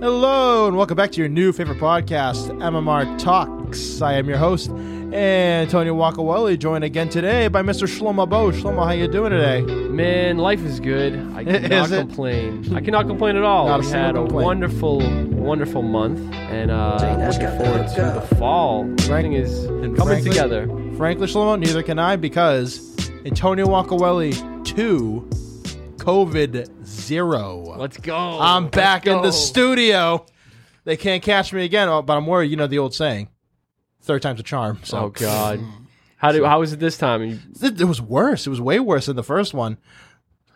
Hello, and welcome back to your new favorite podcast, MMR Talks. I am your host, Antonio Agcaoili, joined again today by Mr. Shlomo Bowe. Shlomo, how you doing today? Man, life is good. I cannot complain. I cannot complain at all. Not we single had a complaint. wonderful, wonderful month, and uh, looking forward to the fall. Everything is coming frankly- together. Frankly, Shlomo, neither can I because Antonio Agcaoili 2, COVID 0. Let's go. I'm Let's back in the studio. They can't catch me again, oh, but I'm worried. You know the old saying, third time's a charm. So Oh God. How do? How was it this time? You- It, it was worse. It was way worse than the first one.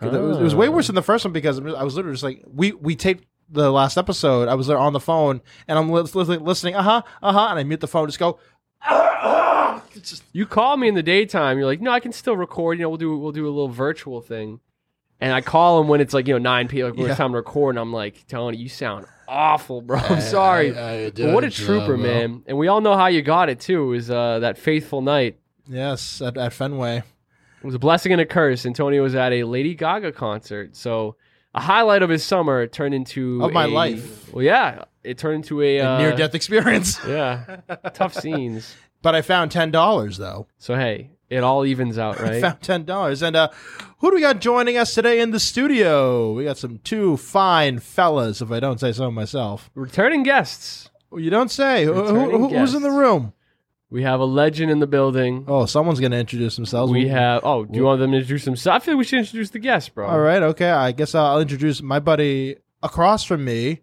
It, was, it was way worse than the first one because I was literally just like we we taped the last episode. I was there on the phone and I'm lis- listening. Uh huh. Uh huh. And I mute the phone. Just go. Just You call me in the daytime. You're like, no, I can still record. You know, we'll do we'll do a little virtual thing. And I call him when it's like you know nine p. Like Yeah. it's time to record, and I'm like, Tony, you sound awful, bro. I'm sorry. But what a trooper, man! And we all know how you got it too. It was uh, that faithful night. yes at, at Fenway. It was a blessing and a curse. Antonio was at a Lady Gaga concert, so a highlight of his summer turned into Of my a- life. Well, yeah, it turned into a, uh, Near death experience. Yeah, tough scenes. But I found ten dollars though. So hey, it all evens out, I right? found ten dollars. And uh, who do we got joining us today in the studio? We got some two fine fellas, if I don't say so myself. Returning guests. You don't say. Who, who, who- who's in the room? We have a legend in the building. Oh, someone's gonna introduce themselves. We have. Oh, do you want them to introduce themselves? I feel we should introduce the guests, bro. All right, okay. I guess I'll introduce my buddy across from me,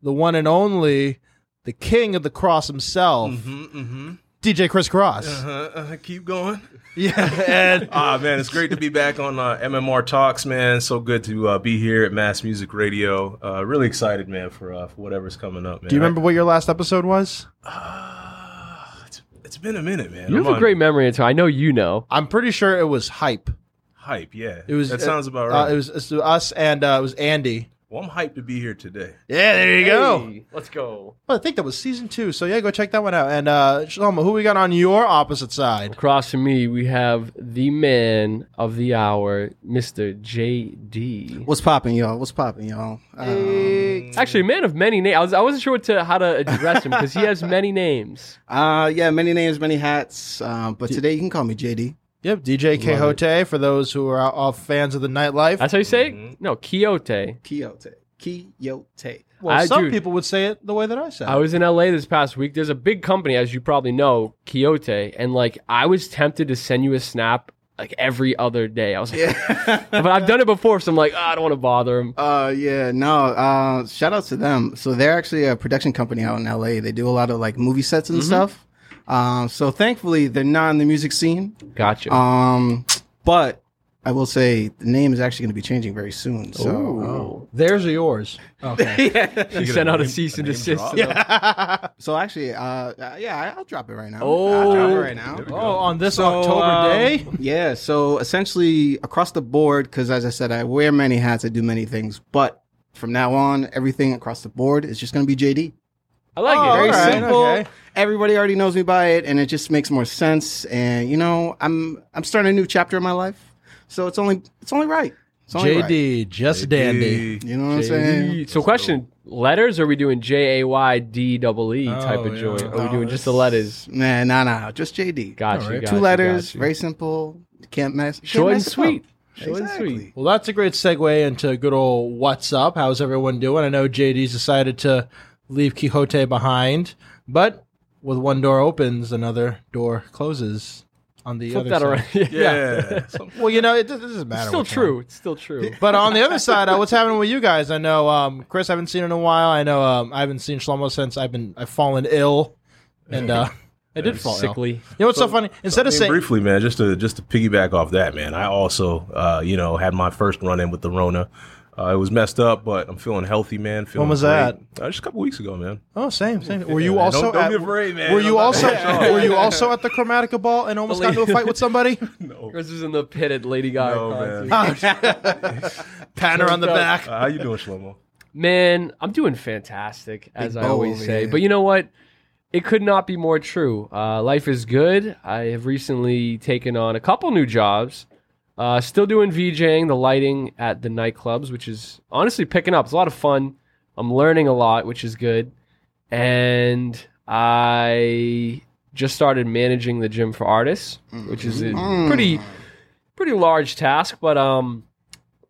the one and only, the king of the cross himself, Mm-hmm, mm-hmm. DJ Kris Crosse. Uh-huh, uh, keep going. Yeah, and Ah, man, it's great to be back on uh, MMR Talks, man. So good to uh, be here at Mass Music Radio. Uh, really excited, man, for, uh, for whatever's coming up, man. do you remember what your last episode was? Uh, it's, it's been a minute, man. You I'm have a on great memory, Antonio. I know you know. I'm pretty sure it was hype. hype. Yeah, It was. That sounds about uh, right. it was, it was us and uh, it was Andy. Well, I'm hyped to be here today. Yeah, there you go. Hey, let's go. Well, I think that was season two. So yeah, go check that one out. And uh, Shlomo, who we got on your opposite side? Across from me, we have the man of the hour, Mr. JD. What's popping, y'all? What's popping, y'all? Um, Actually, a man of many names. I, was, I wasn't sure what to, how to address him because he has many names. uh, yeah, many names, many hats. Um, but today you can call me JD. Yep, DJ Quixote. For those who are all fans of the nightlife. That's how you say it? Mm-hmm. No, Quixote. Quixote. Quixote. well, I some do- people would say it the way that I said. I was in LA this past week. There's a big company, as you probably know, Quixote, and like I was tempted to send you a snap like every other day. I was like, Yeah. but I've done it before, so I'm like, "Ah, I don't want to bother him. uh, yeah, no, uh, shout out to them. So they're actually a production company out in LA. They do a lot of like movie sets and stuff. Um, so thankfully they're not in the music scene. Gotcha. Um, but I will say the name is actually going to be changing very soon. So Oh, theirs or yours? Okay. you sent out a cease and desist. to them. So actually, uh, uh, yeah, I'll drop it right now. Oh. I'll drop it right now. oh, on this So, October um, day. Yeah, so essentially across the board, because as I said, I wear many hats, I do many things, but from now on, everything across the board is just going to be JD. I like Oh, it. Very all right, simple. okay. Everybody already knows me by it, and it just makes more sense. And you know, I'm I'm starting a new chapter in my life, so it's only it's only right. It's only right. JD, just dandy. You know what I'm saying? JD. So, question: letters? Or are we doing J A Y D double E oh, type Oh, of yeah. joint? Or are we No, doing just the letters? Nah, nah, nah. Just JD. Gotcha. All right. gotcha, Two letters, very simple. Can't mess. Short and mess it up. sweet. Short and Exactly. sweet. Well, that's a great segue into good old what's up. How's everyone doing? I know JD's decided to leave Quixote behind, but with one door opens, another door closes on the Flip other that side. around. Yeah. Well, you know, it, doesn't- it doesn't matter. It's still true. one. It's still true. But on the other side, uh, what's happening with you guys? I know um, Kris. I haven't seen in a while. I know um, I haven't seen Shlomo since I've been I've fallen ill, and uh, I did fall ill. Sickly. You know what's so, funny? Instead I of mean, saying briefly, man, just to just to piggyback off that, man, I also, uh, you know, had my first run in with the Rona. Uh, it was messed up, but I'm feeling healthy, man. Feeling was great. that? Uh, just a couple weeks ago, man. Oh, same, same. Were you man. also Don't- don't at, be afraid, man. Were you I'm also gonna were you also at the Chromatica ball and almost got into a fight with somebody? No, Kris is in the pit at Lady Gaga. No, concert. man. Pat her on the back. Uh, how you doing, Shlomo? Man, I'm doing fantastic, as I always over say. here. But you know what? It could not be more true. Uh, life is good. I have recently taken on a couple new jobs. Uh, still doing VJing, the lighting at the nightclubs, which is honestly picking up. It's a lot of fun. I'm learning a lot, which is good. And I just started managing the gym for artists, which is a pretty pretty large task. But um,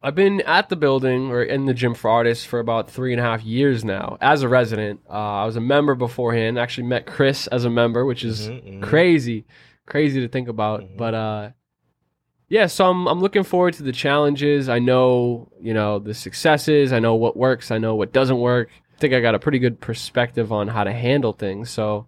I've been at the building or in the gym for artists for about three and a half years now as a resident. Uh, I was a member beforehand. Actually met Kris as a member, which is Mhm, mhm. crazy, crazy to think about. Mhm. But uh, yeah, so I'm I'm looking forward to the challenges. I know you know the successes. I know what works. I know what doesn't work. I think I got a pretty good perspective on how to handle things. So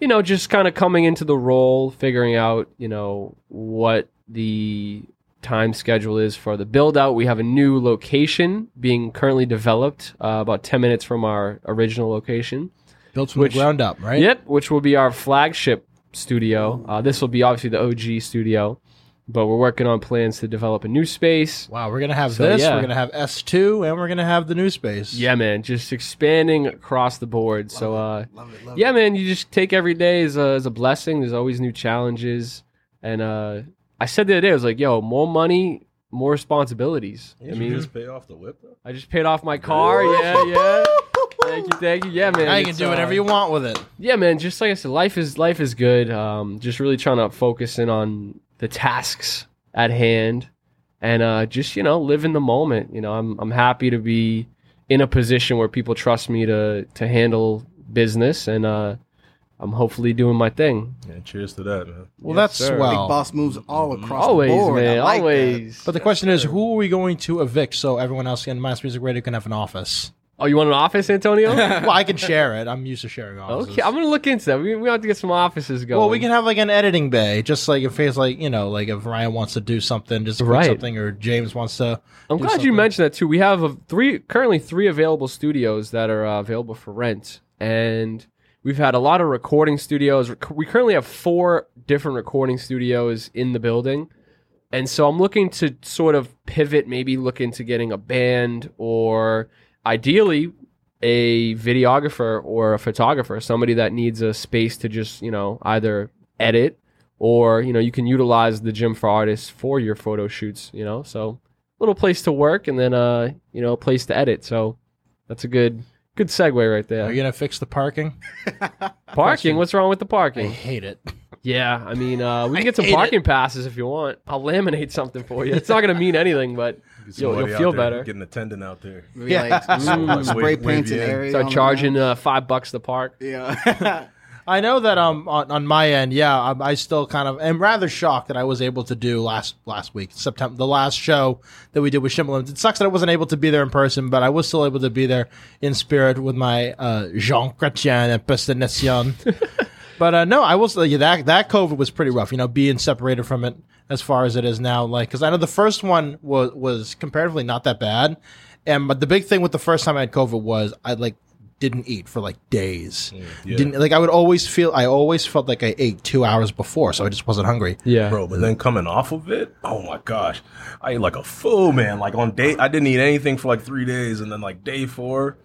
you know, just kind of coming into the role, figuring out you know what the time schedule is for the build out. We have a new location being currently developed, uh, about 10 minutes from our original location. Built from Which- the ground up, right? Yep, which will be our flagship studio. Uh, this will be obviously the OG studio, but we're working on plans to develop a new space. Wow, we're gonna have So, this. yeah. We're gonna have S two, and we're gonna have the new space. Yeah, man, just expanding across the board. so, uh, Love it, love yeah, it. man, you just take every day as a, as a blessing. There's always new challenges, and uh, I said the other day, I was like, "Yo, more money, more responsibilities." Did I you mean, just pay off the whip though? I just paid off my car. Yeah, yeah. Thank you, thank you. Yeah, man. Now you can do whatever uh, you want with it. yeah, man. Just like I said, life is life is good. Um, just really trying to focus in on the tasks at hand, and uh, just you know live in the moment. You know, I'm I'm happy to be in a position where people trust me to to handle business, and uh, I'm hopefully doing my thing. Yeah, cheers to that, man. Well, Yes, that's sir. swell. Big boss moves all across always, the board. man. I like that. always. But the question is, who are we going to evict so everyone else in Mass Music Radio can have an office? Oh, you want an office, Antonio? well, I can share it. I'm used to sharing offices. okay, I'm gonna look into that. We we have to get some offices going. Well, we can have like an editing bay, just like if it's like you know, like if Ryan wants to do something, just Right. something, or James wants to. I'm glad you mentioned that too. We have a three currently three available studios that are uh, available for rent, and we've had a lot of recording studios. We currently have four different recording studios in the building, and so I'm looking to sort of pivot, maybe look into getting a band or ideally a videographer or a photographer, somebody that needs a space to just you know either edit or you know you can utilize the gym for artists for your photo shoots. You know, so little place to work and then uh you know a place to edit so that's a good good segue right Are there you gonna fix the parking? parking what's wrong with the parking? I hate it. yeah i mean uh we can get some parking passes if you want i'll laminate something for you it's not gonna mean anything but Get You'll- you'll feel better. Getting an tendon out there. Maybe Yeah. like some Mm. spray Wave- paints wave an area. start charging uh five bucks to park Yeah. I know that um on, on my end, yeah, I, I still kind of am rather shocked that I was able to do last last week September the last show that we did with Shimmelim. It sucks that I wasn't able to be there in person, but I was still able to be there in spirit with my uh, Jean Chrétien impersonation. but uh, no, I will say yeah, that that COVID was pretty rough. You know, being separated from it as far as it is now, like because I know the first one was was comparatively not that bad, and but the big thing with the first time I had COVID was I like didn't eat for like days. Mm, yeah. Didn't like I would always feel I always felt like I ate two hours before, so I just wasn't hungry. yeah Bro, but then coming off of it, oh my gosh. I ate like a fool, man. Like on day I didn't eat anything for like three days and then like day four.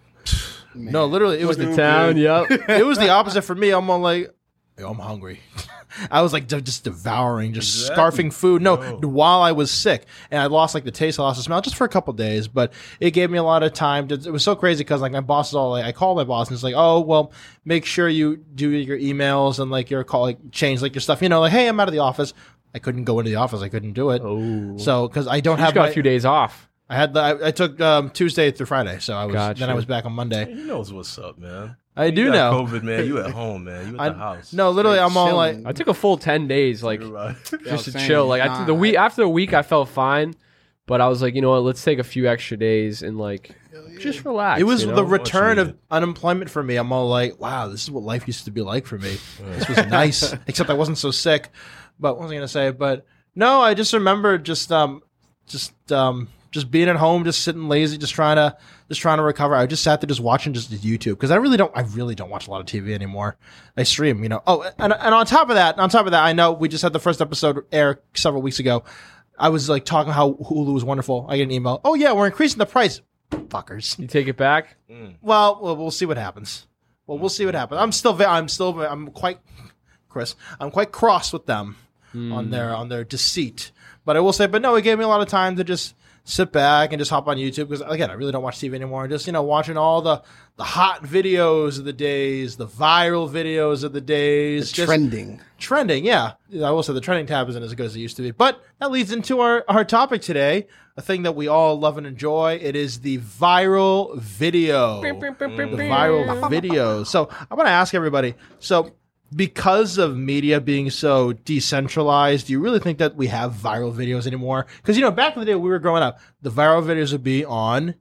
No, literally, it was the the town yep it was the opposite for me. I'm all like, Yo, I'm hungry. I was like just devouring, just Exactly. scarfing food. No, Yo. while I was sick, and I lost like the taste, I lost the smell, just for a couple days. But it gave me a lot of time. To, it was so crazy because like my boss is all like, I call my boss and it's like, oh well, make sure you do your emails and like your call, like change like your stuff. You know, like hey, I'm out of the office. I couldn't go into the office. I couldn't do it. oh So because I don't just have got my, a few days off I had the I, I took um, Tuesday through Friday, so I was Gotcha. then I was back on Monday. He knows what's up, man. I You do got know. COVID, man. You at home, man. You at I, the house. no, literally, I'm all like, i took a full 10 days like You're right. just to saying, chill. Like I nah, the week I- after the week, I felt fine, but I was like, you know what? Let's take a few extra days and like just relax. it was you the return of unemployment for me. I'm all like, wow, this is what life used to be like for me. This was nice, except I wasn't so sick. But what was I gonna say? But no, I just remember just um, just um, just being at home, just sitting lazy, just trying to just trying to recover. I just sat there just watching just YouTube because I really don't I really don't watch a lot of TV anymore. I stream, you know. Oh, and and on top of that, on top of that, I know we just had the first episode air several weeks ago. I was like talking how Hulu was wonderful. I get an email. Oh yeah, we're increasing the price. Fuckers. You take it back. Mm. Well, well, we'll see what happens. Well, we'll see what happens. I'm still, I'm still, I'm quite, Kris, I'm quite cross with them hmm. on their on their deceit. But I will say, but no, it gave me a lot of time to just sit back and just hop on YouTube because again, I really don't watch TV anymore. And just you know, watching all the the hot videos of the days, the viral videos of the days, just Trending. trending. Yeah, I will say the trending tab isn't as good as it used to be. But that leads into our our topic today, a thing that we all love and enjoy. It is the viral video. The viral video. So I want to ask everybody. So because of media being so decentralized, do you really think that we have viral videos anymore? Because you know, back in the day when we were growing up, the viral videos would be on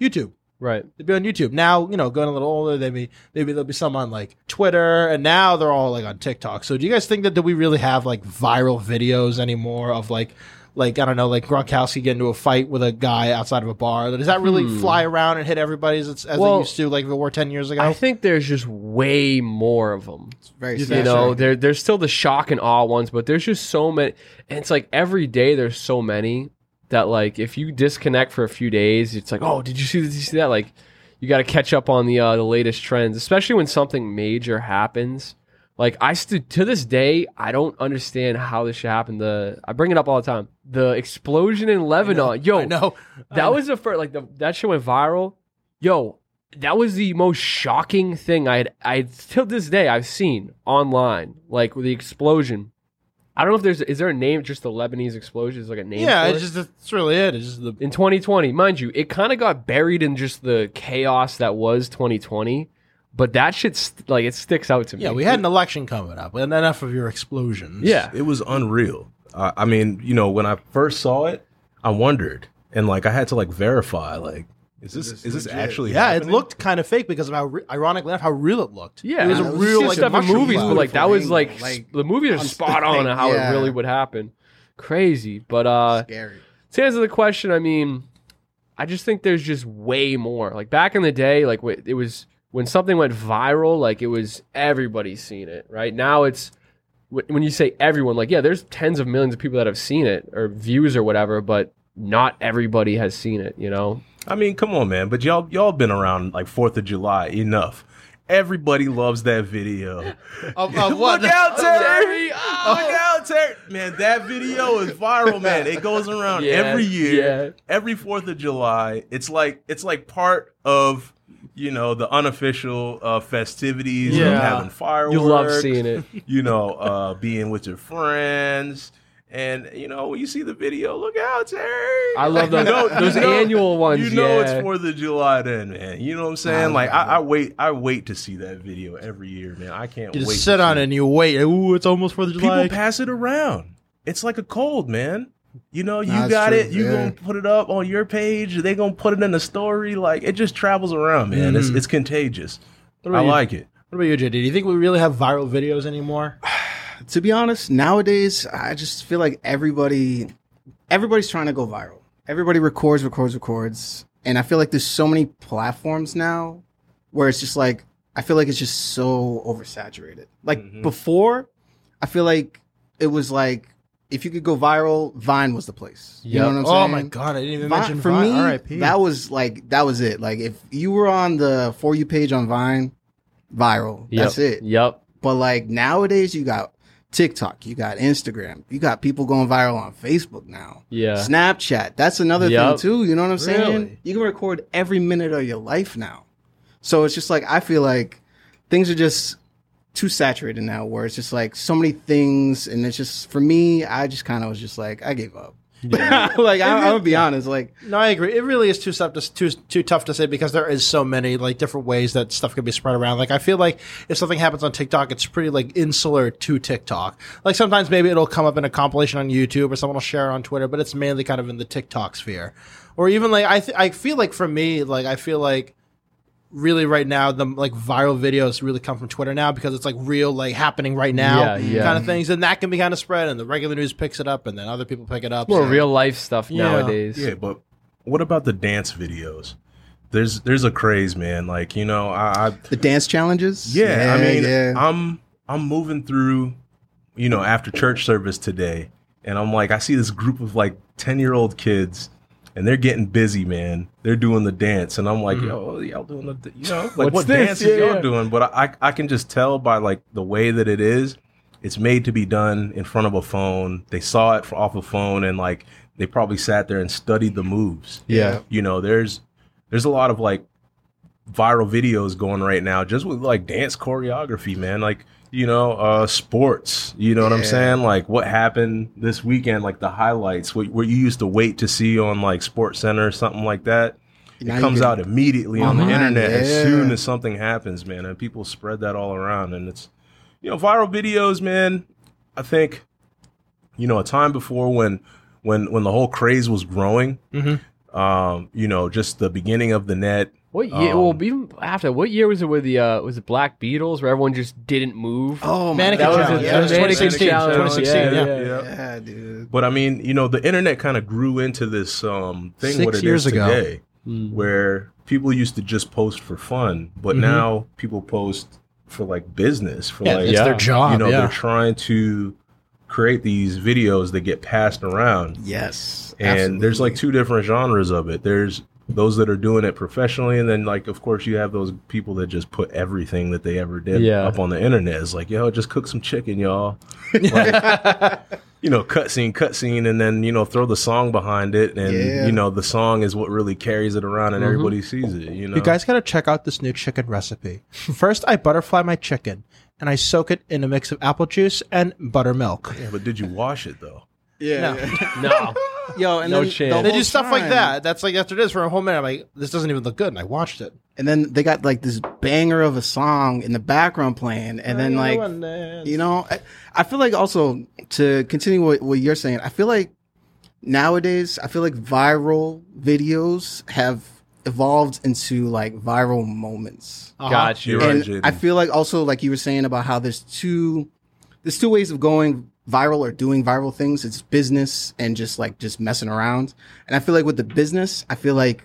YouTube. Right. They'd be on YouTube. Now, you know, going a little older, they be maybe there'll be some on like Twitter, and now they're all like on TikTok. So, do you guys think that do we really have like viral videos anymore of like, like I don't know, like Gronkowski getting into a fight with a guy outside of a bar? Does that really fly around and hit everybody as, it's- as Well, they used to, like if it were ten years ago? I think there's just way more of them. It's very You You know, sure. there there's still the shock and awe ones, but there's just so many. And it's like every day there's so many that like if you disconnect for a few days, it's like, oh, did you see this? Did you see that? Like, you got to catch up on the uh, the latest trends, especially when something major happens. Like I st- to this day, I don't understand how this should happen. The I bring it up all the time. The explosion in Lebanon, yo, I know that was the first like the that shit went viral. Yo, that was the most shocking thing I had I till this day I've seen online. Like the explosion. I don't know if there's is there a name just the Lebanese explosion is like a name. yeah, it's it? just that's really it. It's just the in 2020, mind you, it kind of got buried in just the chaos that was 2020. But that shit st- like it sticks out to me. yeah. We had an election coming up, and enough of your explosions. yeah. It was unreal. Uh, I mean, you know, when I first saw it, I wondered, and like I had to like verify, like, is this is this, actually? Yeah, it looked kind of fake because of how, re- ironically enough, how real it looked. Yeah, it was a it was real like stuff in movies, but like that was like, like, the movies are on spot on spec, how yeah. it really would happen. Crazy, but uh, Scary. to answer the question, I mean, I just think there's just way more. Like back in the day, like it was when something went viral, like it was everybody seen it. Right now, it's when you say everyone, like yeah, there's tens of millions of people that have seen it or views or whatever, but not everybody has seen it. You know? I mean, come on, man. But y'all y'all been around like Fourth of July enough. Everybody loves that video. Of, of what? Look out, Terry! Oh. Look out, Terry! Man, that video is viral, man. It goes around Yeah, every year, yeah. every Fourth of July. It's like it's like part of you know the unofficial uh, festivities of having fireworks. You love seeing it. You know, uh, being with your friends. And you know when you see the video, look out, Terry! I love those- You know- those you know- annual ones, You know yeah. it's Fourth of July, then, man. You know what I'm saying? Like I, I wait, I wait to see that video every year, man. I can't You wait. just to sit on it and you wait. Ooh, it's almost Fourth of July. People July. pass it around. It's like a cold, man. You know, you Nah, it's got true, it. You yeah. gonna put it up on your page. They gonna put it in the story. Like it just travels around, man. It's it's contagious. I you? like it. What about you, JD? Do you think we really have viral videos anymore? To be honest, nowadays I just feel like everybody, everybody's trying to go viral. Everybody records, records, records, and I feel like there's so many platforms now where it's just like I feel like it's just so oversaturated. Like Mhm. before, I feel like it was like if you could go viral, Vine was the place. You know what I'm saying? oh my god, I didn't even Vine- mention for Vine. me, R.I.P. that was like that was it. Like if you were on the for you page on Vine, viral. That's it. Yep. But like nowadays, you got TikTok, you got Instagram, you got people going viral on Facebook now. Yeah. Snapchat, that's another Yup. thing too. You know what I'm saying? Really? You can record every minute of your life now. So it's just like I feel like things are just too saturated now, where it's just like so many things, and it's just for me, I just kind of was just like I gave up. like I, I'm gonna be honest, like No, I agree. It really is too tough to too too tough to say because there is so many like different ways that stuff can be spread around. Like I feel like if something happens on TikTok, it's pretty like insular to TikTok. Like sometimes maybe it'll come up in a compilation on YouTube or someone will share it on Twitter, but it's mainly kind of in the TikTok sphere. Or even like I th- I feel like for me, like I feel like really right now the like viral videos really come from Twitter now because it's like real like happening right now Yeah, yeah. kind of things and that can be kind of spread and the regular news picks it up and then other people pick it up. More So- real life stuff Yeah. nowadays. Yeah, but what about the dance videos? There's there's a craze, man. Like you know, I, I the dance challenges. Yeah, I mean, yeah. I'm I'm moving through, you know, after church service today, and I'm like, I see this group of like ten year old kids, and they're getting busy, man. They're doing the dance, and I'm like, yo, y'all doing the, you know, like Mm-hmm. What this? dances Yeah, y'all yeah. doing? But I I can just tell by like the way that it is. It's made to be done in front of a phone. They saw it off a phone, and like they probably sat there and studied the moves. Yeah. You know, there's there's a lot of like viral videos going right now just with like dance choreography, man. Like, you know, uh sports. You know what I'm saying? Like what happened this weekend, like the highlights, what, what you used to wait to see on like Sports Center or something like that. Now it comes out immediately on the internet as soon as something happens, man, and people spread that all around. And it's, you know, viral videos, man. I think, you know, a time before when, when, when the whole craze was growing, Mhm. Um, you know, just the beginning of the net. What year? Um, well, even after what year was it with the uh, was it Black Beatles where everyone just didn't move? Oh, my Mannequin that was Challenge. it. That was 2016, 2016, Yeah, yeah. yeah. Yeah, dude. But I mean, you know, the internet kind of grew into this um, thing. Six what it years is ago. today, Mm. where people used to just post for fun, but Mhm. now people post for like business. For Yeah, like, it's Yeah. their job. you know, yeah. they're trying to create these videos that get passed around. Yes. And there's like two different genres of it. There's those that are doing it professionally, and then like of course you have those people that just put everything that they ever did Yeah. up on the internet. It's like, yo, just cook some chicken, y'all. Like, you know, cutscene, cutscene, and then you know throw the song behind it, and Yeah. you know the song is what really carries it around, and Mhm. everybody sees it. You know, You guys got to check out this new chicken recipe. First, I butterfly my chicken and I soak it in a mix of apple juice and buttermilk. Yeah, but did you wash it though? Yeah. No. yeah. No. Yo, and No then chance. the They whole do stuff like time- that. That's like after this for a whole minute. I'm like, this doesn't even look good, and I watched it. And then they got like this banger of a song in the background playing, and then like you know, I, I feel like also to continue what, what you're saying, I feel like nowadays, I feel like viral videos have evolved into like viral moments. Uh-huh. Got you. You're right, and I feel like also like you were saying about how there's two there's two ways of going viral or doing viral things. It's business and just like just messing around. And I feel like with the business, I feel like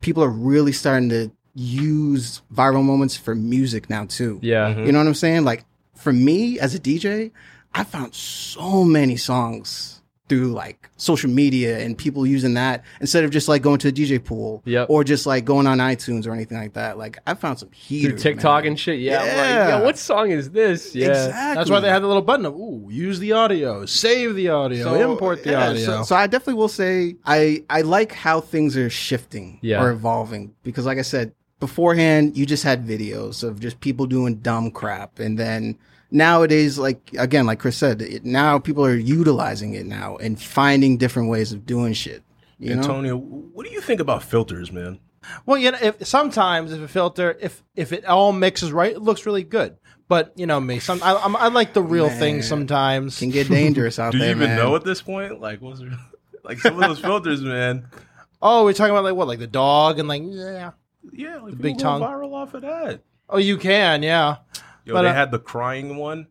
people are really starting to use viral moments for music now too. Yeah. Mhm. You know what I'm saying? Like for me as a DJ, I found so many songs through like social media and people using that instead of just like going to a DJ pool Yep. or just like going on iTunes or anything like that. Like I found some Through. TikTok man. and shit. Yeah. I'm like, Yeah. yo, what song is this? Yeah. Exactly. That's why they had the little button of ooh, use the audio, save the audio, import the yeah, audio. So, so I definitely will say I I like how things are shifting Yeah. or evolving because like I said beforehand, you just had videos of just people doing dumb crap, and then nowadays, like again, like Kris said, it, now people are utilizing it now and finding different ways of doing shit. You know, Antonio, what do you think about filters, man? Well, you know, if sometimes if a filter, if if it all mixes right, it looks really good. But you know me, some I, I'm, I like the real Man. thing sometimes. can get dangerous out Do you there. even man. know at this point? Like, what's like some of those filters, man? Oh, we're talking about like what, like the dog and like yeah. Yeah, like big people go tongue. viral off of that. Oh, you can, yeah. Yo, But, they uh, had the crying one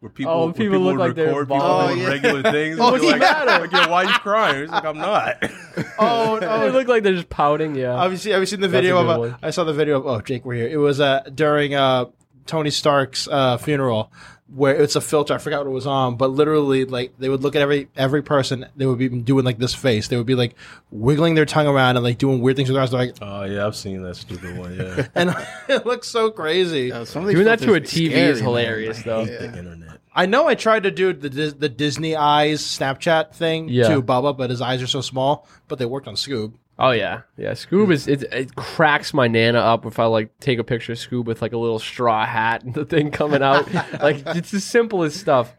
where people, Oh, where people look would like record people bawling. doing Oh, yeah. regular things. Oh, and be he like, had 'em. like, yo, why are you crying? He's like, I'm not. Oh, They oh. look like they're just pouting. Yeah. Have you seen Have you seen the That's a video of? good Uh. I saw the video of. Oh, Jake, we're here. It was uh during uh Tony Stark's uh funeral where it's a filter. I forgot what it was on, but literally like they would look at every every person. They would be doing like this face. They would be like wiggling their tongue around and like doing weird things with their eyes. They're like, Oh yeah, I've seen that stupid one. Yeah, and it looks so crazy. Yo, some of these Doing that to a TV scary, is hilarious, Like, though. the yeah. internet. I know I tried to do the Dis- the Disney eyes Snapchat thing Yeah. to Bubba, but his eyes are so small. But they worked on Scoob. Oh yeah, yeah. Scoob hmm. is it, it cracks my nana up if I like take a picture of Scoob with like a little straw hat and the thing coming out. like it's the simplest stuff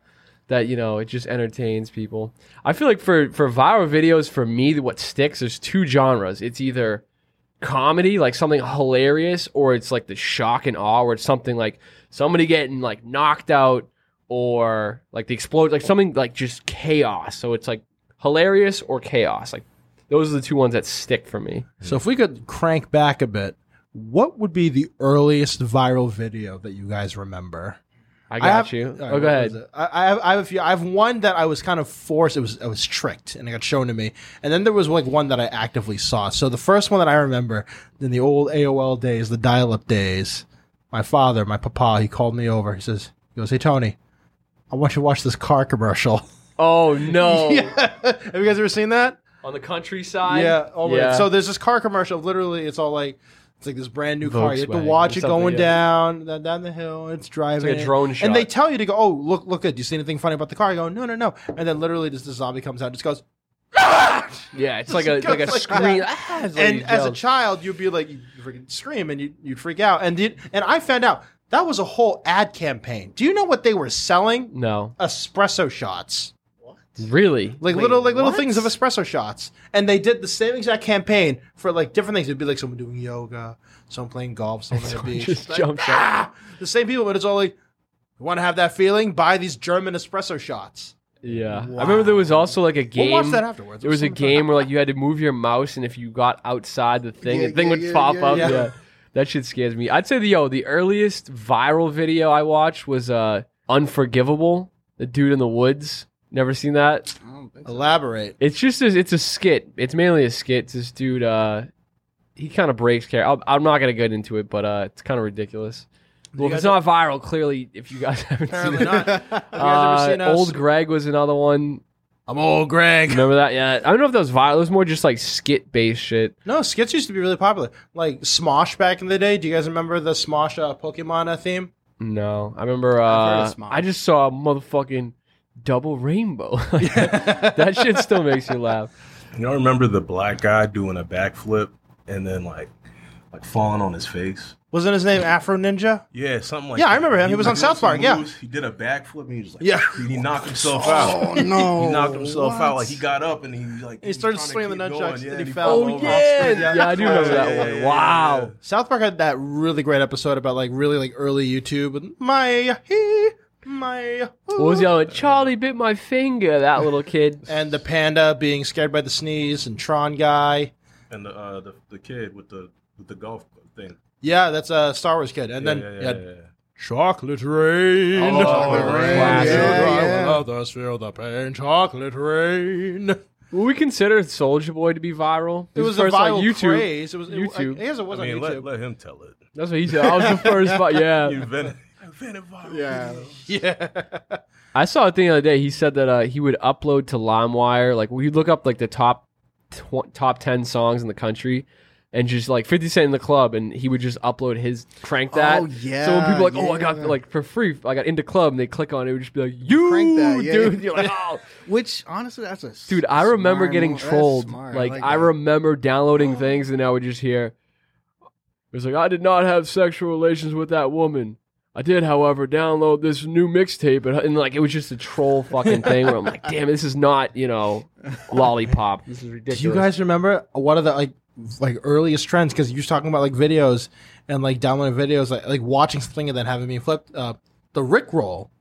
that you know it just entertains people. I feel like for for viral videos, for me, what sticks there's two genres. It's either comedy, like something hilarious, or it's like the shock and awe, or it's something like somebody getting like knocked out, or like the explode, like something like just chaos. So it's like hilarious or chaos. Like those are the two ones that stick for me. So if we could crank back a bit, what would be the earliest viral video that you guys remember? I got have- you. right, oh, go ahead. I, I have I have a few. I have one that I was kind of forced. It was I was tricked, and it got shown to me. And then there was like one that I actively saw. So the first one that I remember in the old AOL days, the dial-up days, my father, my papa, he called me over. He says, "He goes, hey Tony, I want you to watch this car commercial." Oh no! have you guys ever seen that? On the countryside. Yeah. Right. Yeah. So there's this car commercial. Literally, it's all like it's like this brand new car. You have to watch it going yeah. down down- down the hill. It's driving. like a drone And they tell you to go. Oh, look, look good. Do you see anything funny about the car? I go, no, no, no. And then literally, just the zombie comes out. Just goes. Yeah, it's like a like a like scream. Ah, like and as a child, you'd be like, you freaking scream and you you'd freak out. And did, and I found out that was a whole ad campaign. Do you know what they were selling? no, Espresso shots, really, like Wait, little like little what? things of espresso shots. And they did the same exact campaign for like different things. It'd be like someone doing yoga, someone playing golf, someone on the beach. just Like, jumps ah! The same people, but it's all like, you want to have that feeling? Buy these German espresso shots. Yeah, I remember there was also like a game. We'll watch that afterwards. There was a game where like you had to move your mouse, and if you got outside the thing, Yeah, the thing yeah, would yeah, pop up. yeah. Yeah. that shit scares me. I'd say the yo the earliest viral video I watched was uh Unforgivable, the dude in the woods. Never seen that. I don't think so. Elaborate. It's just a, it's a skit. It's mainly a skit. It's this dude. Uh, he kind of breaks character. I'm not gonna get into it, but uh, it's kind of ridiculous. Well, if it's not viral, clearly, if you guys haven't seen Apparently it, not. Have you guys uh, ever seen us? old Greg was another one. I'm old Greg. Remember that? Yeah, I don't know if that was viral. It was more just like skit based shit. No, skits used to be really popular. Like Smosh back in the day. Do you guys remember the Smosh uh, Pokemon uh, theme? No, I remember. I've heard Uh, of Smosh. I just saw a motherfucking double rainbow. that shit still makes me laugh. Y'all remember the black guy doing a backflip and then like like falling on his face? Wasn't his name Afro Ninja? Yeah, something like Yeah, I remember him. He was on South Park, yeah. moves. He did a backflip and he was like, Yeah. Oh, he knocked himself out. Oh no! He knocked himself What? out. Like he got up and he like He started was swinging the keep nunchucks going. and he he fell Oh over. yeah, Yeah. yeah, I do remember that Yeah, one. yeah, yeah, wow. yeah. South Park had that really great episode about like really like early YouTube and my he my What was the other? Charlie bit my finger. That little kid. and the panda being scared by the sneeze and Tron guy. And the, uh, the the kid with the with the golf thing. Yeah, that's a Star Wars kid. And Yeah, then yeah, yeah, yeah, yeah. Chocolate Rain. Oh, Chocolate Rain, classic. yeah, yeah. Others feel the pain. Chocolate Rain. Will we consider Soldier Boy to be viral? It was His a first, like, viral YouTube. craze. It was YouTube. I guess it I was mean, on let, YouTube. let him tell it. That's what he said. I was the first, but yeah. You invented, invented viral. Yeah. yeah. I saw a thing the other day. He said that uh, he would upload to LimeWire. Like we'd look up like the top tw- top ten songs in the country, and just like Fifty Cent in the club, and he would just upload his crank that. Oh, yeah, So when people are like, oh, I got yeah. like for free, I got into club, and they click on it, it would just be like, you, Crank that, yeah. dude. You're like, oh, Which honestly, that's a dude. I remember getting move. Trolled. smart. Like, like I remember downloading things, and I would just hear. It was like I did not have sexual relations with that woman. I did, however, download this new mixtape, and, and like it was just a troll fucking thing where I'm like, damn, this is not you know, lollipop. This is ridiculous. Do you guys remember one of the like like earliest trends? Because you was talking about like videos and like downloading videos, like like watching something and then having me flipped. Uh, the Rick roll,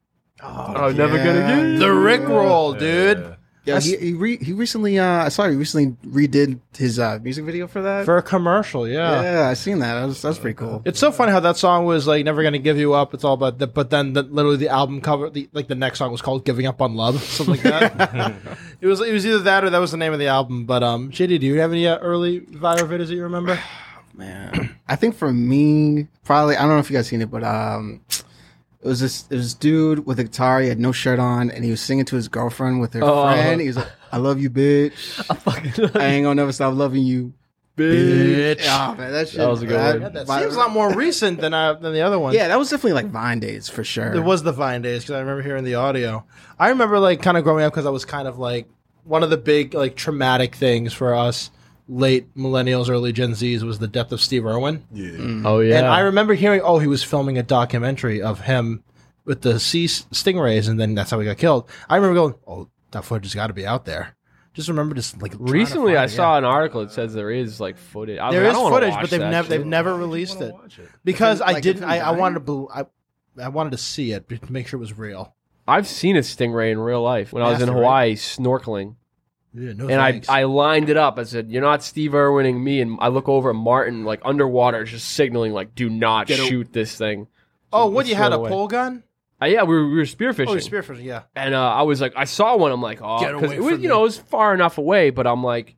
Oh, never gonna get the Rick roll, dude. Yeah. Yeah, he he, re- he recently uh I saw he recently redid his uh music video for that. For a commercial, yeah. yeah, I seen that. That was that's pretty cool. It's so funny how that song was like "Never Gonna Give You Up." It's all about that, but then the, literally the album cover, the, like the next song was called "Giving Up on Love," something like that. it was it was either that or that was the name of the album. But um, JD, do you have any uh, early viral videos that you remember? Man, I think for me, probably I don't know if you guys seen it, but um, it was this it was this dude with a guitar. He had no shirt on, and he was singing to his girlfriend with her Oh. friend. He was like, "I love you, bitch. I ain't gonna never stop loving you, bitch." Oh man, that shit. That was a good one. That vi- seems a lot more recent than I, than the other one. Yeah, that was definitely like Vine days for sure. It was the Vine days because I remember hearing the audio. I remember like kind of growing up because I was kind of like one of the big like traumatic things for us late millennials, early Gen Zs was the death of Steve Irwin. Yeah. Mm. Oh yeah. And I remember hearing, oh, he was filming a documentary of him with the sea stingrays, and then that's how he got killed. I remember going, oh, that footage has got to be out there. Just remember just like trying to Recently, find I it, saw yeah. an article that says there is like footage. I there like, I is don't footage, but they've never they've never released it it. because If I didn't. I, I wanted to. bel- I, I wanted to see it to make sure it was real. I've seen a stingray in real life when I was in Master, right? Hawaii snorkeling. Yeah, no and I, thanks. I lined it up. I said, "You're not Steve Irwining me." And I look over at Martin, like underwater, just signaling, like, "Do not Get a- shoot this thing." oh, So what you had a away. pole gun? Uh, yeah, we were, we were spearfishing, Oh, you're spearfishing. Yeah. and uh, I was like, I saw one. I'm like, oh, because it was, from you know, it was far enough away, but I'm like,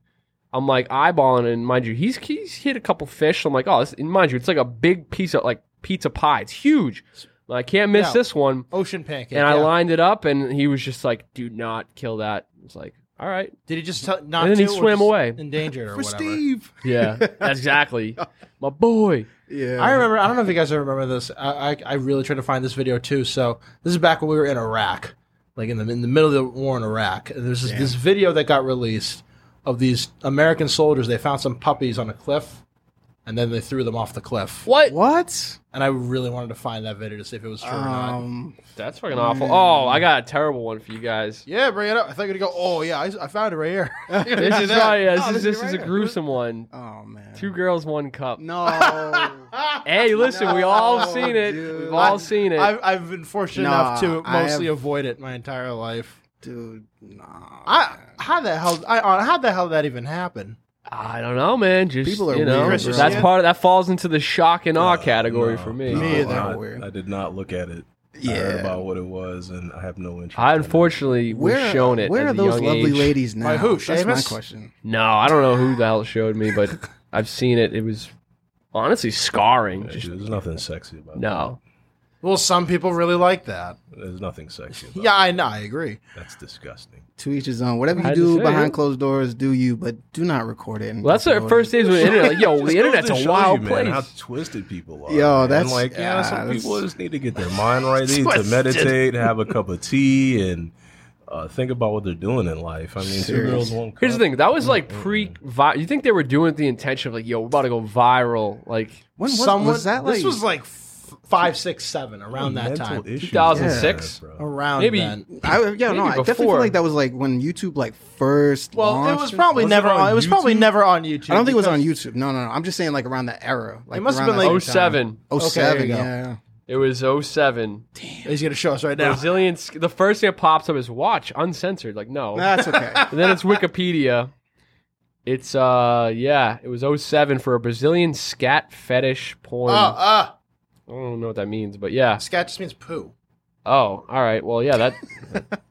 I'm like eyeballing, and mind you, he's he's hit a couple fish. I'm like, oh, this, mind you, it's like a big piece of like pizza pie. It's huge. I can't miss Yeah. this one. Ocean pancake. And I yeah. lined it up, and he was just like, "Do not kill that." It's like, "All right, Did he just tell not And then to? he or swam just away. endangered or for whatever? Steve. yeah, exactly, my boy." Yeah, I remember. I don't know if you guys remember this. I, I I really tried to find this video too. So this is back when we were in Iraq. like in the in the middle of the war in Iraq. And there's this, this video that got released of these American soldiers. They found some puppies on a cliff, and then they threw them off the cliff. What? What? And I really wanted to find that video to see if it was true or not. Um, That's fucking awful. Oh, I got a terrible one for you guys. Yeah, bring it up. I thought you were gonna go. Oh yeah, I, I found it right here. This is probably yeah, this, Oh, is, this this is is a here. gruesome one. oh man. Two girls, one cup. No. Hey, listen, we all No, seen it. dude. We've all seen it. I've, I've been fortunate Nah, enough to mostly have- avoid it my entire life. Dude, nah. I how the hell I uh, how the hell did that even happen? I don't know, man. Just People are you know, weird, bro. that's part of that falls into the shock and awe Uh, category no, for me. no, Me either. I, Weird. I did not look at it. I Yeah. heard about what it was, and I have no interest. I in it. unfortunately was shown it. where at are a those young lovely age. ladies now? By who, That's my question. No, I don't know who the hell showed me, but I've seen it. It was honestly scarring. Yeah, Just, dude, there's nothing sexy about it. no. Well, some people really like that. that. There's nothing sexy about Yeah, I know. I agree. That's disgusting. To each his own. Whatever you had do say, behind yeah. closed doors, do you, but do not record it. Well, that's the upload first it. days with the internet. Like, yo, the internet's a wild you, place. Man, how twisted people are. Yo, man. that's- like, yeah, yeah, some that's- people just need to get their mind right. They need to meditate, have a cup of tea, and uh, think about what they're doing in life. I mean, two Serious. girls, one cup. Here's the thing. That was like pre. Vi- you think they were doing it with the intention of like, yo, we're about to go viral? Like When was, Someone was that like? this was like f- five, six, seven around that Mental time. issues 2006? they Oh, bro. Around Maybe- then. I, yeah, no, maybe I definitely before. feel like that was like when YouTube like first. Well, it launched was probably Was it never on on. It was probably YouTube? never on YouTube. I don't think it was on because- YouTube. No, no, no. I'm just saying like around that era. Like It must have around been, that like, time. 07. Oh Okay, seven, there you go. yeah. It was 07. He's gonna show us right now. Brazilian. sk- The first thing that pops up is watch uncensored. Like no. That's okay. And then it's Wikipedia. It's uh yeah, it was 07 for a Brazilian scat fetish porn. Oh, uh, I don't know what that means, but yeah. scat just means poo. Oh, all right. Well, yeah, that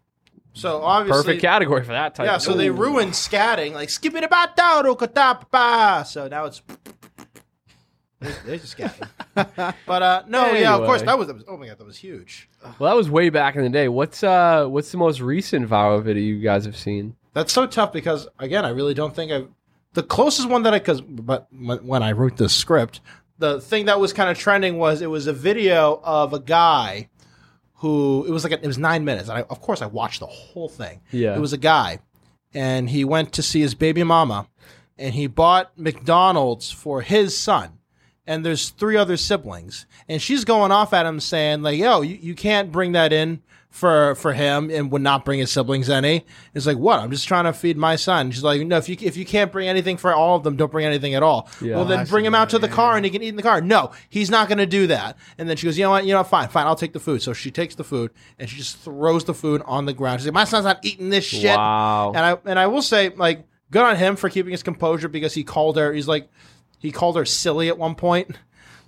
So obviously, perfect category for that type. Yeah, of so they ruined scatting, like skip it about down, So now it's there's, there's a scatting. but uh no, yeah, of course that was, that was oh my god, that was huge. Well, that was way back in the day. What's uh what's the most recent viral video you guys have seen? That's so tough because again, I really don't think I've the closest one that I because but when, when I wrote the script, the thing that was kind of trending was it was a video of a guy who it was like a, it was nine minutes, and I, of course I watched the whole thing. Yeah. it was a guy, and he went to see his baby mama, and he bought McDonald's for his son. And there's three other siblings, and she's going off at him saying like, "Yo, you, you can't bring that in for for him, and would not bring his siblings any." It's like, "What? I'm just trying to feed my son." She's like, "No, if you if you can't bring anything for all of them, don't bring anything at all." Yeah. well, then I bring him out to the yeah. car, and he can eat in the car. No, he's not going to do that. And then she goes, "You know what? You know, fine, fine, I'll take the food." So she takes the food, and she just throws the food on the ground. She's like, "My son's not eating this shit." Wow. And I and I will say, like, good on him for keeping his composure because he called her. He's like, he called her silly at one point.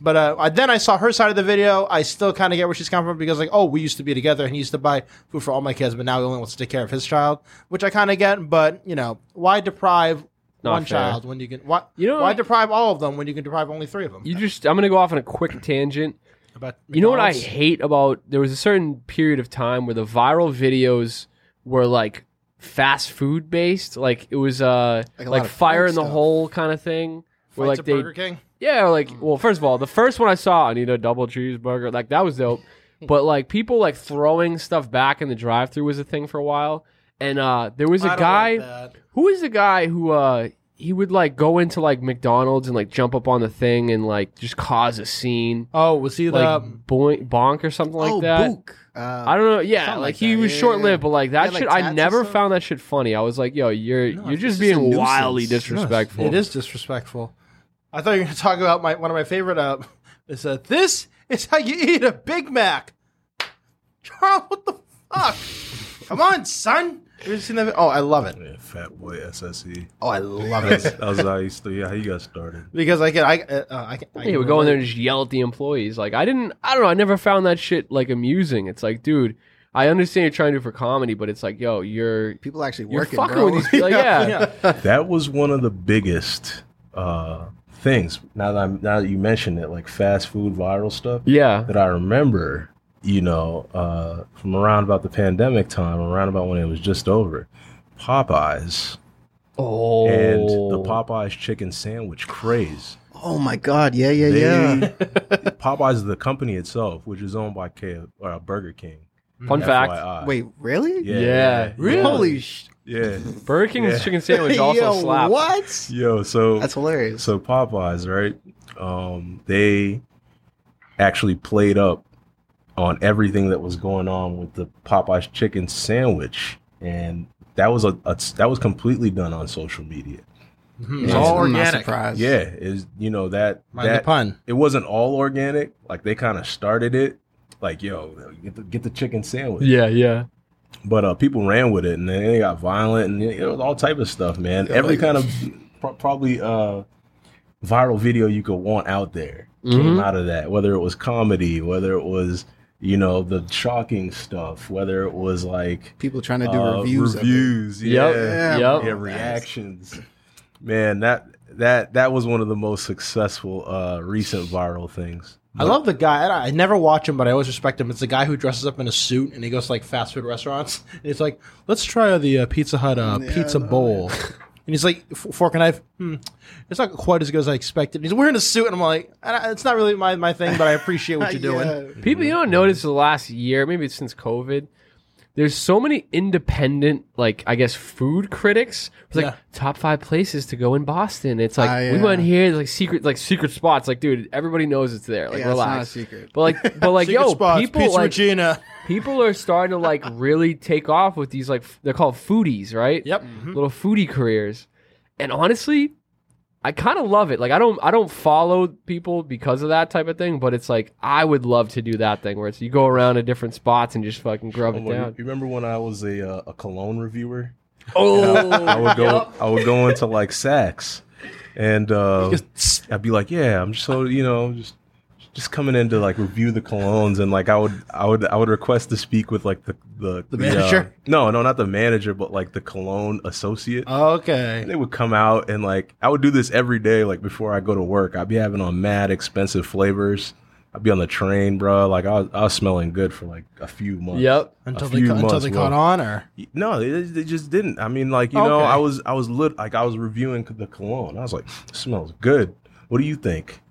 But uh, I, then I saw her side of the video. I still kind of get where she's coming from because, like, oh, we used to be together and he used to buy food for all my kids, but now he only wants to take care of his child, which I kind of get. But you know, why deprive Not one fair. child when you can? Why, You know why what? deprive all of them when you can deprive only three of them? You just I'm gonna go off on a quick tangent. About You know what I hate about there was a certain period of time where the viral videos were like fast food based, like it was uh Like a like, fire in the stuff. hole kind of thing. Where like they Burger King. yeah, like well, first of all, the first one I saw, I need a double cheeseburger, like that was dope. but like people like throwing stuff back in the drive through was a thing for a while. And uh there was I a don't guy like that. who is the guy who uh he would like go into like McDonald's and like jump up on the thing and like just cause a scene. Oh, was he Like the? boink, bonk or something like oh, that. Book. Uh, I don't know. Yeah, Something like, like he that. was Yeah, short lived, yeah. but like that like shit, tats I and never stuff? found that shit funny. I was like, yo, you're No, you're it's just just a being wildly nuisance. disrespectful. It is disrespectful. I thought you were going to talk about my one of my favorite. Uh, is uh, this is how you eat a Big Mac. Charles, what the fuck? Come on, son. Have You ever seen that? Oh, I love it. Yeah, fat boy SSE. Oh, I love it That was how you, st- yeah, how you got started. because I can. I uh, I can. I He can would go in there and just yell at the employees. Like I didn't. I don't know. I never found that shit like amusing. It's like, dude, I understand you're trying to do it for comedy, but it's like, yo, you're people actually working. you're working, fucking bro. with these people. yeah. yeah. That was one of the biggest uh, things. Now that I'm, now that you mentioned it, like fast food viral stuff Yeah. that I remember. You know, uh, from around about the pandemic time, around about when it was just over, Popeyes Oh. and the Popeyes chicken sandwich craze. Oh my god, yeah, yeah, They, yeah. Popeyes is the company itself, which is owned by K- uh, Burger King. Fun fact. Wait, really? Yeah. Yeah. Really? Holy sh! Yeah. Burger King's Yeah. chicken sandwich also Yo, slaps. What? Yo, so That's hilarious. so Popeyes, right? Um, they actually played up on everything that was going on with the Popeyes chicken sandwich, and that was a, a that was completely done on social media. Mhm. It's all I'm not organic. surprised. Yeah, is you know that Mind the that pun. it wasn't all organic. Like they kind of started it, like yo, get the get the chicken sandwich. Yeah, yeah. But uh, people ran with it, and then they got violent, and it was all type of stuff, man. Every kind of pro- probably uh, viral video you could want out there came Mhm. out of that. Whether it was comedy, whether it was you know the shocking stuff, whether it was like People trying to do uh, reviews. of it. reviews, Yep, yeah, yep. yeah, reactions. Man, that that that was one of the most successful uh, recent viral things. I love the guy. I, I never watch him, but I always respect him. It's the guy who dresses up in a suit and he goes to like fast food restaurants. And he's like, "Let's try the uh, Pizza Hut uh, Yeah, pizza I bowl." and he's like, "F- "Fork and knife. Hmm, it's not quite as good as I expected." He's wearing a suit, and I'm like, I- "It's not really my, my thing, but I appreciate what you're doing." People, you don't notice the last year, maybe it's since COVID. There's so many independent, like I guess, food critics. It's like Yeah. top five places to go in Boston. It's like Ah, we yeah. went here, there's like secret, like secret spots. Like, dude, everybody knows it's there. Like, Yeah, it's not a relax. secret. But like, but like, Secret yo, spots, people Pizza like Regina. people are starting to like really take off with these like f- they're called foodies, right? Yep. little foodie careers. And honestly, I kind of love it. Like I don't I don't follow people because of that type of thing, but it's like I would love to do that thing where it's you go around to different spots and just fucking grub Oh, it well, you, down. you remember when I was a uh, a cologne reviewer? Oh, I would go I would go into like Saks and uh, I'd be like, yeah, I'm just so you know just just coming in to like review the colognes and like I would I would I would request to speak with like the the, The uh, manager? no, no, not the manager, but like the cologne associate. Okay. they would come out and like I would do this every day, like before I go to work. I'd be having on mad expensive flavors. I'd be on the train, bro. Like I was, I was smelling good for like a few months. Yep. Until they, ca- until they bro. caught on, or No, they, they just didn't. I mean, like you know, I was I was lit like I was reviewing the cologne. I was like, smells good. What do you think?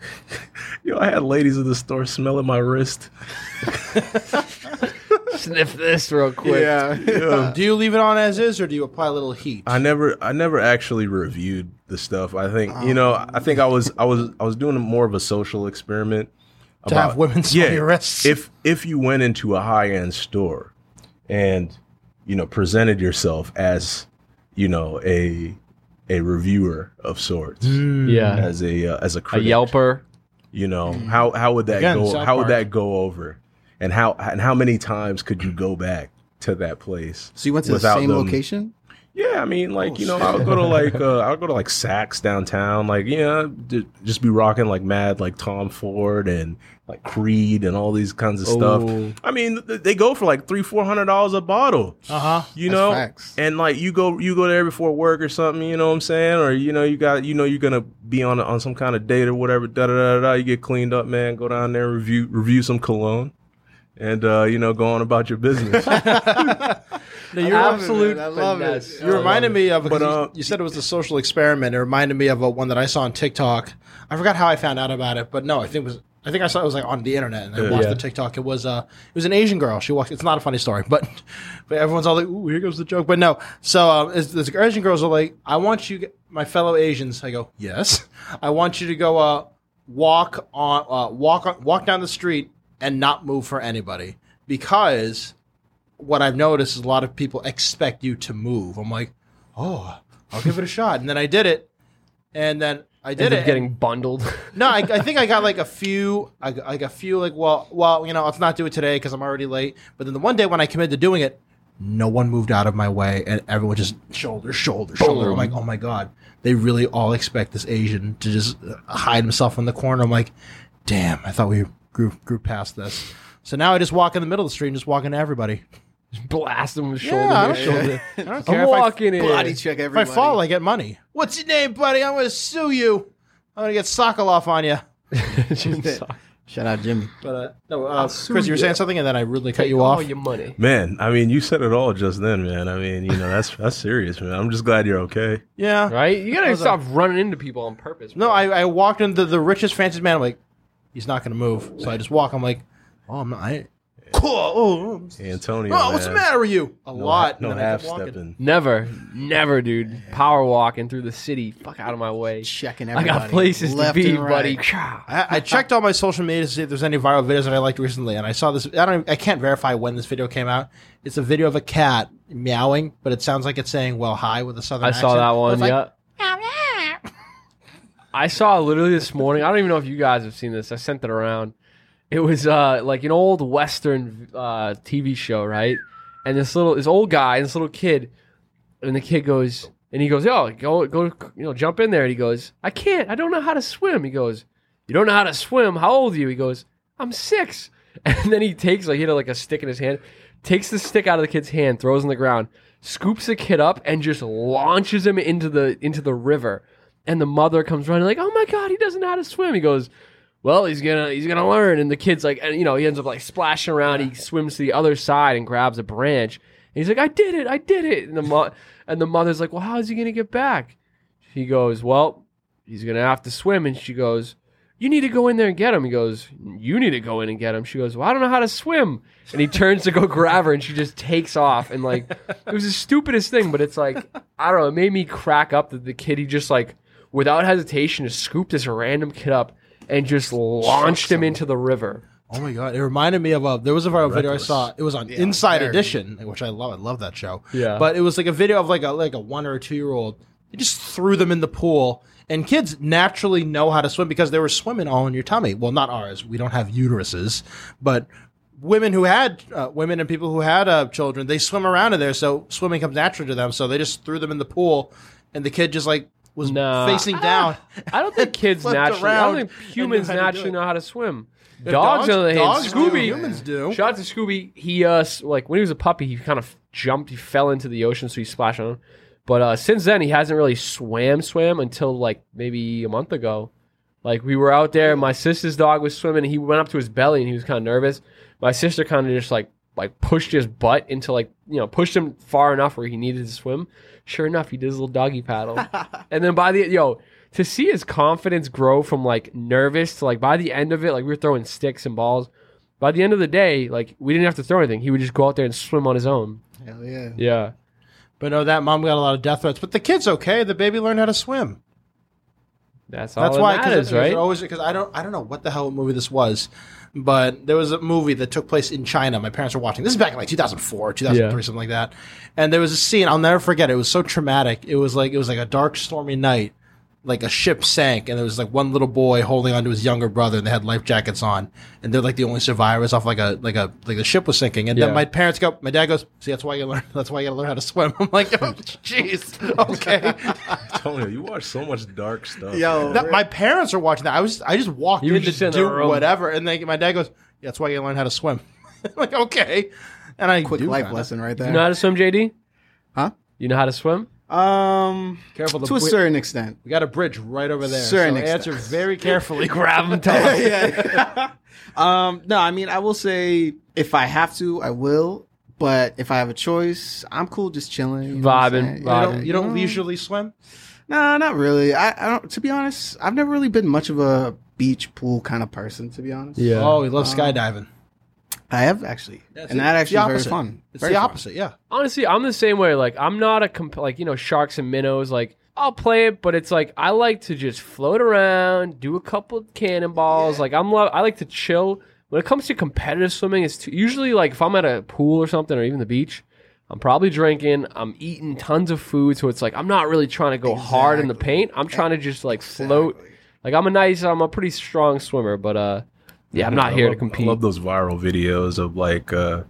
Yo, I had ladies in the store smelling my wrist. Sniff this real quick. Yeah. Yeah. do you leave it on as is, or do you apply a little heat? I never I never actually reviewed the stuff. I think you know I think I was I was I was doing more of a social experiment to have women smell your wrists. If if you went into a high end store and you know presented yourself as you know a a reviewer of sorts Yeah. as a uh, as a A Yelper. you know how how would that Again, go South how would that go over and how and how many times could you go back to that place So you went to the same them- location? yeah, I mean, like Oh, you know, I would go to like uh, I would go to like Saks downtown, like yeah, d- just be rocking like mad like Tom Ford and like Creed and all these kinds of Oh. stuff. I mean, th- they go for like three four hundred dollars a bottle. uh huh. You That's know, facts. and like you go you go there before work or something. You know what I'm saying? Or you know you got you know you're gonna be on on some kind of date or whatever. Da da da da. You get cleaned up, man. Go down there review review some cologne. And uh, you know, go on about your business. No, you're Absolute man. I love it. You reminded me of because But, you- uh, you, said it was a social experiment. It reminded me of a, one that I saw on TikTok. I forgot how I found out about it, but no, I think it was I think I saw it was like on the internet and I Yeah. watched Yeah. the TikTok. It was uh it was an Asian girl. She walked. It's not a funny story, but but everyone's all like, "Ooh, here goes the joke." But no, so um, it's, this Asian girls are like, "I want you, my fellow Asians." I go, "Yes, I want you to go uh walk on uh, walk on, walk down the street and not move for anybody because." what I've noticed is a lot of people expect you to move. I'm like, oh, I'll give it a shot, and then I did it, and then I did it. getting bundled. no, I, I think I got like a few, I, like a few, like well, well, you know, let's not do it today because I'm already late. But then the one day when I committed to doing it, no one moved out of my way, and everyone just shoulder, shoulder, shoulder. I'm like, oh my god, they really all expect this Asian to just hide himself in the corner. I'm like, damn, I thought we grew grew past this. So now I just walk in the middle of the street and just walk into everybody. Blast him with shoulder I to don't- shoulder. I don't I'm care if I walking in. Body check If I everybody. fall, I get money. What's your name, buddy? I'm going to sue you. I'm going to get Sokolove on you. Shout out Jimmy. But uh, no, uh, Chris, you were saying something, and then I really cut you all off. your money. man, I mean, you said it all just then, man. I mean, you know, that's that's serious, man. I'm just glad you're okay. Yeah. Right? You gotta was a- stop running into people on purpose. No, bro. I, I walked into the richest, fanciest man. I'm like, he's not going to move. So I just walk. I'm like, oh, I'm not. I, Cool. Oh, Antonio. oh, what's the man. matter with you? A No, lot. No and then I half kept walking. stepping. Never, never, dude. Power walking through the city. Fuck out of my way. Checking I everybody. got places to left be, and right. buddy. I, I checked all my social media to see if there's any viral videos that I liked recently, and I saw this. I don't. I can't verify when this video came out. It's a video of a cat meowing, but it sounds like it's saying "well hi" with a southern. I saw accent. that one. was like, yeah. I saw literally this morning. I don't even know if you guys have seen this. I sent it around. It was uh, like an old Western uh, TV show, right? And this little, this old guy, and this little kid, and the kid goes, and he goes, "Oh, go, go, you know, jump in there." And he goes, "I can't. I don't know how to swim." He goes, "You don't know how to swim? How old are you?" He goes, "I'm six. And then he takes like he had like a stick in his hand, takes the stick out of the kid's hand, throws on the ground, scoops the kid up, and just launches him into the into the river. And the mother comes running like, "Oh my god, he doesn't know how to swim." He goes, "Well, he's gonna he's gonna learn." And the kid's like, and you know, he ends up like splashing around. He swims to the other side and grabs a branch. And he's like, "I did it, I did it." And the mo- and the mother's like, "Well, how is he gonna get back?" He goes, "Well, he's gonna have to swim." And she goes, "You need to go in there and get him." He goes, "You need to go in and get him." She goes, "Well, I don't know how to swim." And he turns to go grab her, and she just takes off. And like, it was the stupidest thing, but it's like, I don't know. It made me crack up that the kid he just like, without hesitation, just scooped this random kid up and just launched him into the river. Oh my god! It reminded me of a. There was a viral video I Reckless. saw. It was on Inside very. Edition, which I love. I love that show. Yeah. But it was like a video of like a like a one or a two year old. They just threw them in the pool, and kids naturally know how to swim because they were swimming all in your tummy. Well, not ours. We don't have uteruses, but women who had uh, women and people who had uh, children, they swim around in there. So swimming comes natural to them. So they just threw them in the pool, and the kid just like was Nah. facing down. I don't think kids Flipped naturally. I don't think humans how to do naturally know how to swim. If Dogs, on the other hand, dogs do, Scooby. humans do. Shout out to Scooby. He uh like when he was a puppy, he kind of jumped. He fell into the ocean, so he splashed on him. But uh, since then, he hasn't really swam swam until like maybe a month ago. Like we were out there, my sister's dog was swimming. And he went up to his belly, and he was kind of nervous. My sister kind of just like like pushed his butt into like you know pushed him far enough where he needed to swim. Sure enough, he did his little doggy paddle, and then by the yo to see his confidence grow from like nervous to like by the end of it, like we were throwing sticks and balls. By the end of the day, like we didn't have to throw anything. He would just go out there and swim on his own. Hell yeah. Yeah. But no, that mom got a lot of death threats. But the kid's okay. The baby learned how to swim. That's all That's why, matters, because right? always because I don't I don't know what the hell movie this was, but there was a movie that took place in China. My parents were watching. This is back in like 2004, 2003, Yeah. something like that. And there was a scene I'll never forget. It was so traumatic. It was like it was like a dark, stormy night. Like a ship sank, and there was like one little boy holding onto his younger brother, and they had life jackets on, and they're like the only survivors off like a like a like the ship was sinking. And Yeah. then my parents go, my dad goes, "See, that's why you learn. That's why you got to learn how to swim." I'm like, "Oh, jeez, okay." Antonio, you watch so much dark stuff. Yo, That- my parents are watching that. I was I just walked You in just to in the do whatever, and then my dad goes, yeah, "That's why you learn how to swim." Like, okay, and I quick do life kinda. lesson right there. you know how to swim, JD? Huh? You know how to swim? Um, Careful, to a bri- certain extent. We got a bridge right over there. Certain so extent. answer very carefully. Grab him tight. yeah. um, no, I mean, I will say if I have to, I will. But if I have a choice, I'm cool just chilling. you know what I'm Vibing. You don't, vibing. you don't usually swim. Nah, not really. I, I don't. To be honest, I've never really been much of a beach pool kind of person. To be honest, Yeah. Oh, we love skydiving. I have actually, That's and it. that It's the actually is very opposite. fun. It's Very the fun. opposite. Yeah. Honestly, I'm the same way. Like, I'm not a comp- like you know sharks and minnows. Like, I'll play it, but it's like I like to just float around, do a couple cannonballs. Like, I'm lo- I like to chill. When it comes to competitive swimming, it's too- usually like if I'm at a pool or something, or even the beach. I'm probably drinking. I'm eating tons of food, so it's like I'm not really trying to go hard in the paint. I'm trying to just like float. Exactly. Like I'm a nice, I'm a pretty strong swimmer, but uh, yeah, I'm not I here love- to compete. I love those viral videos of like uh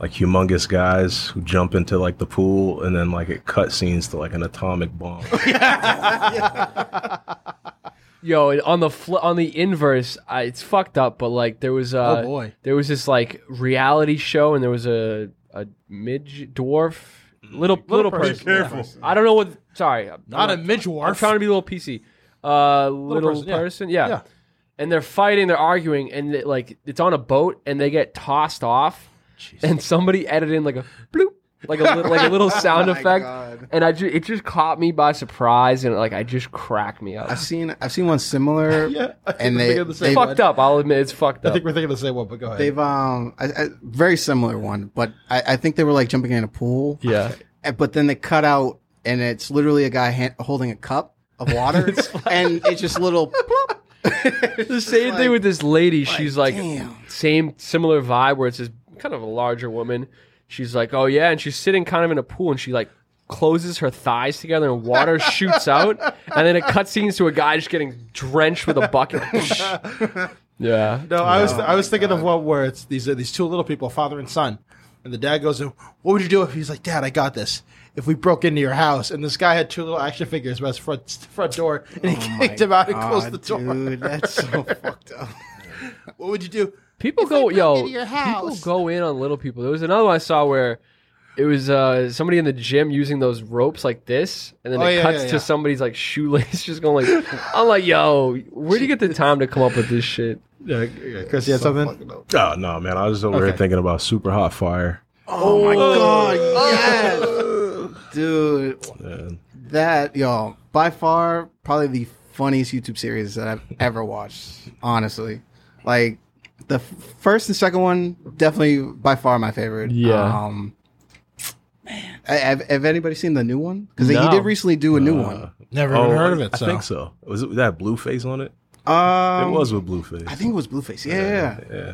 like humongous guys who jump into like the pool and then like it cut scenes to like an atomic bomb. Yo, on the fl- on the inverse, I, it's fucked up. But like, there was uh, Oh, boy. there was this like reality show, and there was a a mid dwarf little little, person, person. careful. I don't know what. Sorry, I'm Not a I'm midgewarf. trying to be a little PC. Uh, little, person, yeah. person, yeah. Yeah. And they're fighting, they're arguing, and it, like it's on a boat, and they get tossed off, and somebody edited in like a bloop, like a li- like a little sound Oh effect, God. and I ju- it just caught me by surprise, and like I just cracked me up. I've seen I've seen one similar. Yeah, And they- thinking the same they- one. fucked up. I'll admit it's fucked up. I think we're thinking the same one, but go ahead. They've um I, I, very similar one, but I, I think they were like jumping in a pool. Yeah. But then they cut out, and it's literally a guy hand, holding a cup of water, and it's just little. Plop. The same thing with this lady. She's like damn. same similar vibe where it's this kind of a larger woman. She's like, oh yeah, and she's sitting kind of in a pool, and she like closes her thighs together, and water shoots out, and then it cuts scenes to a guy just getting drenched with a bucket. yeah. No, I was Oh I was my thinking of God. one where it's these uh, these two little people, father and son, and the dad goes, "What would you do if he's like, Dad, I got this. If we broke into your house and this guy had two little action figures by his front front door and he Oh my kicked him out and closed the door, Dude, that's so fucked up. what would you do? People If go, yo, into your people house. go in on little people. There was another one I saw where it was uh, somebody in the gym using those ropes like this, and then Oh, it yeah, cuts yeah, to somebody's like shoelace just going like, I'm like, yo, where do you get the time to come up with this shit? Yeah, yeah, Chris, you had So something? Oh no, man! I was over here thinking about Supa Hot Fire. Oh my god, yes, dude. Man. That yo, by far, probably the funniest YouTube series that I've ever watched. Honestly, like the f- first and second one, definitely by far my favorite. Yeah. Um, man, I- have, have anybody seen the new one? Because he did recently do a new Uh, one. Never oh, even heard of it. I think so. Was it that Blueface on it? Um, it was with Blueface. I think it was Blueface. Yeah, yeah, yeah.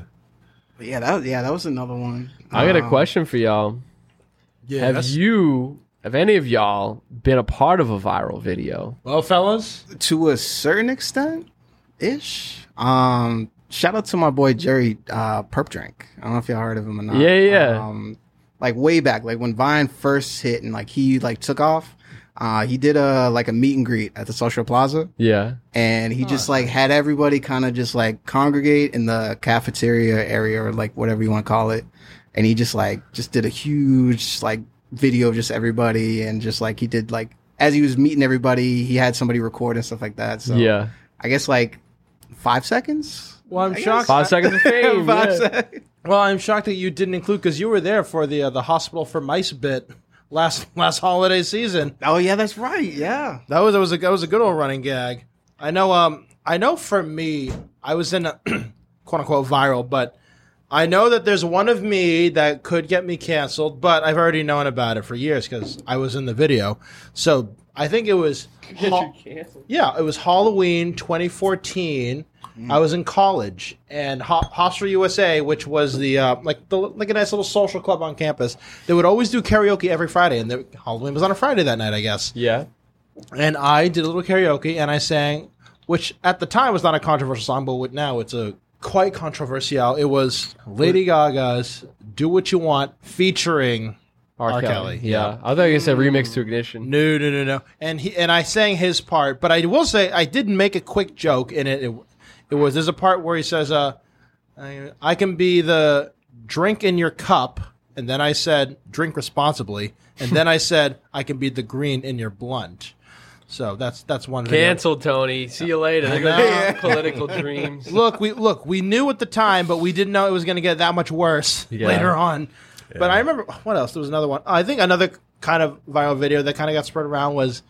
But yeah. That was, yeah, that was another one. I got a Um, question for y'all. Yeah, have you, have any of y'all been a part of a viral video? Well, fellas, to a certain extent, ish. Um, shout out to my boy Jerry uh, Purpdrank. I don't know if y'all heard of him or not. Yeah, yeah. Um, like way back, like when Vine first hit and like he like took off. Uh, he did a like a meet and greet at the Social Plaza, Yeah. and he just like had everybody kind of just like congregate in the cafeteria area or like whatever you want to call it, and he just like just did a huge like video of just everybody and just like he did like as he was meeting everybody, he had somebody record and stuff like that. So yeah. I guess like five seconds. well, I'm I shocked. Five seconds of fame. Five yeah. seconds. Well, I'm shocked that you didn't include because you were there for the uh, the hospital for mice bit last last holiday season. Oh yeah, that's right. Yeah. That was that was a that was a good old running gag. I know. Um, I know for me, I was in a quote unquote viral, but I know that there's one of me that could get me canceled. But I've already known about it for years because I was in the video. So I think it was. Ha- yeah, it was Halloween 2014. I was in college, and Ho- Hostel USA, which was the uh, like the like a nice little social club on campus, they would always do karaoke every Friday, and the, Halloween was on a Friday that night, I guess Yeah. and I did a little karaoke and I sang, which at the time was not a controversial song, but now it's a quite controversial. It was Lady Gaga's "Do What You Want" featuring R. R. Kelly. Yeah. I thought you said remix to Ignition. no, no, no, no, and he and I sang his part, but I will say I did make a quick joke in it. It, it was there's a part where he says, "Uh, I, I can be the drink in your cup," and then I said, "Drink responsibly," and then I said, "I can be the green in your blunt." So that's that's one video. Canceled, Tony. See you later. There goes political dreams. look, we look, we knew at the time, but we didn't know it was going to get that much worse Yeah. later on. But I remember what else? There was another one. I think another kind of viral video that kind of got spread around was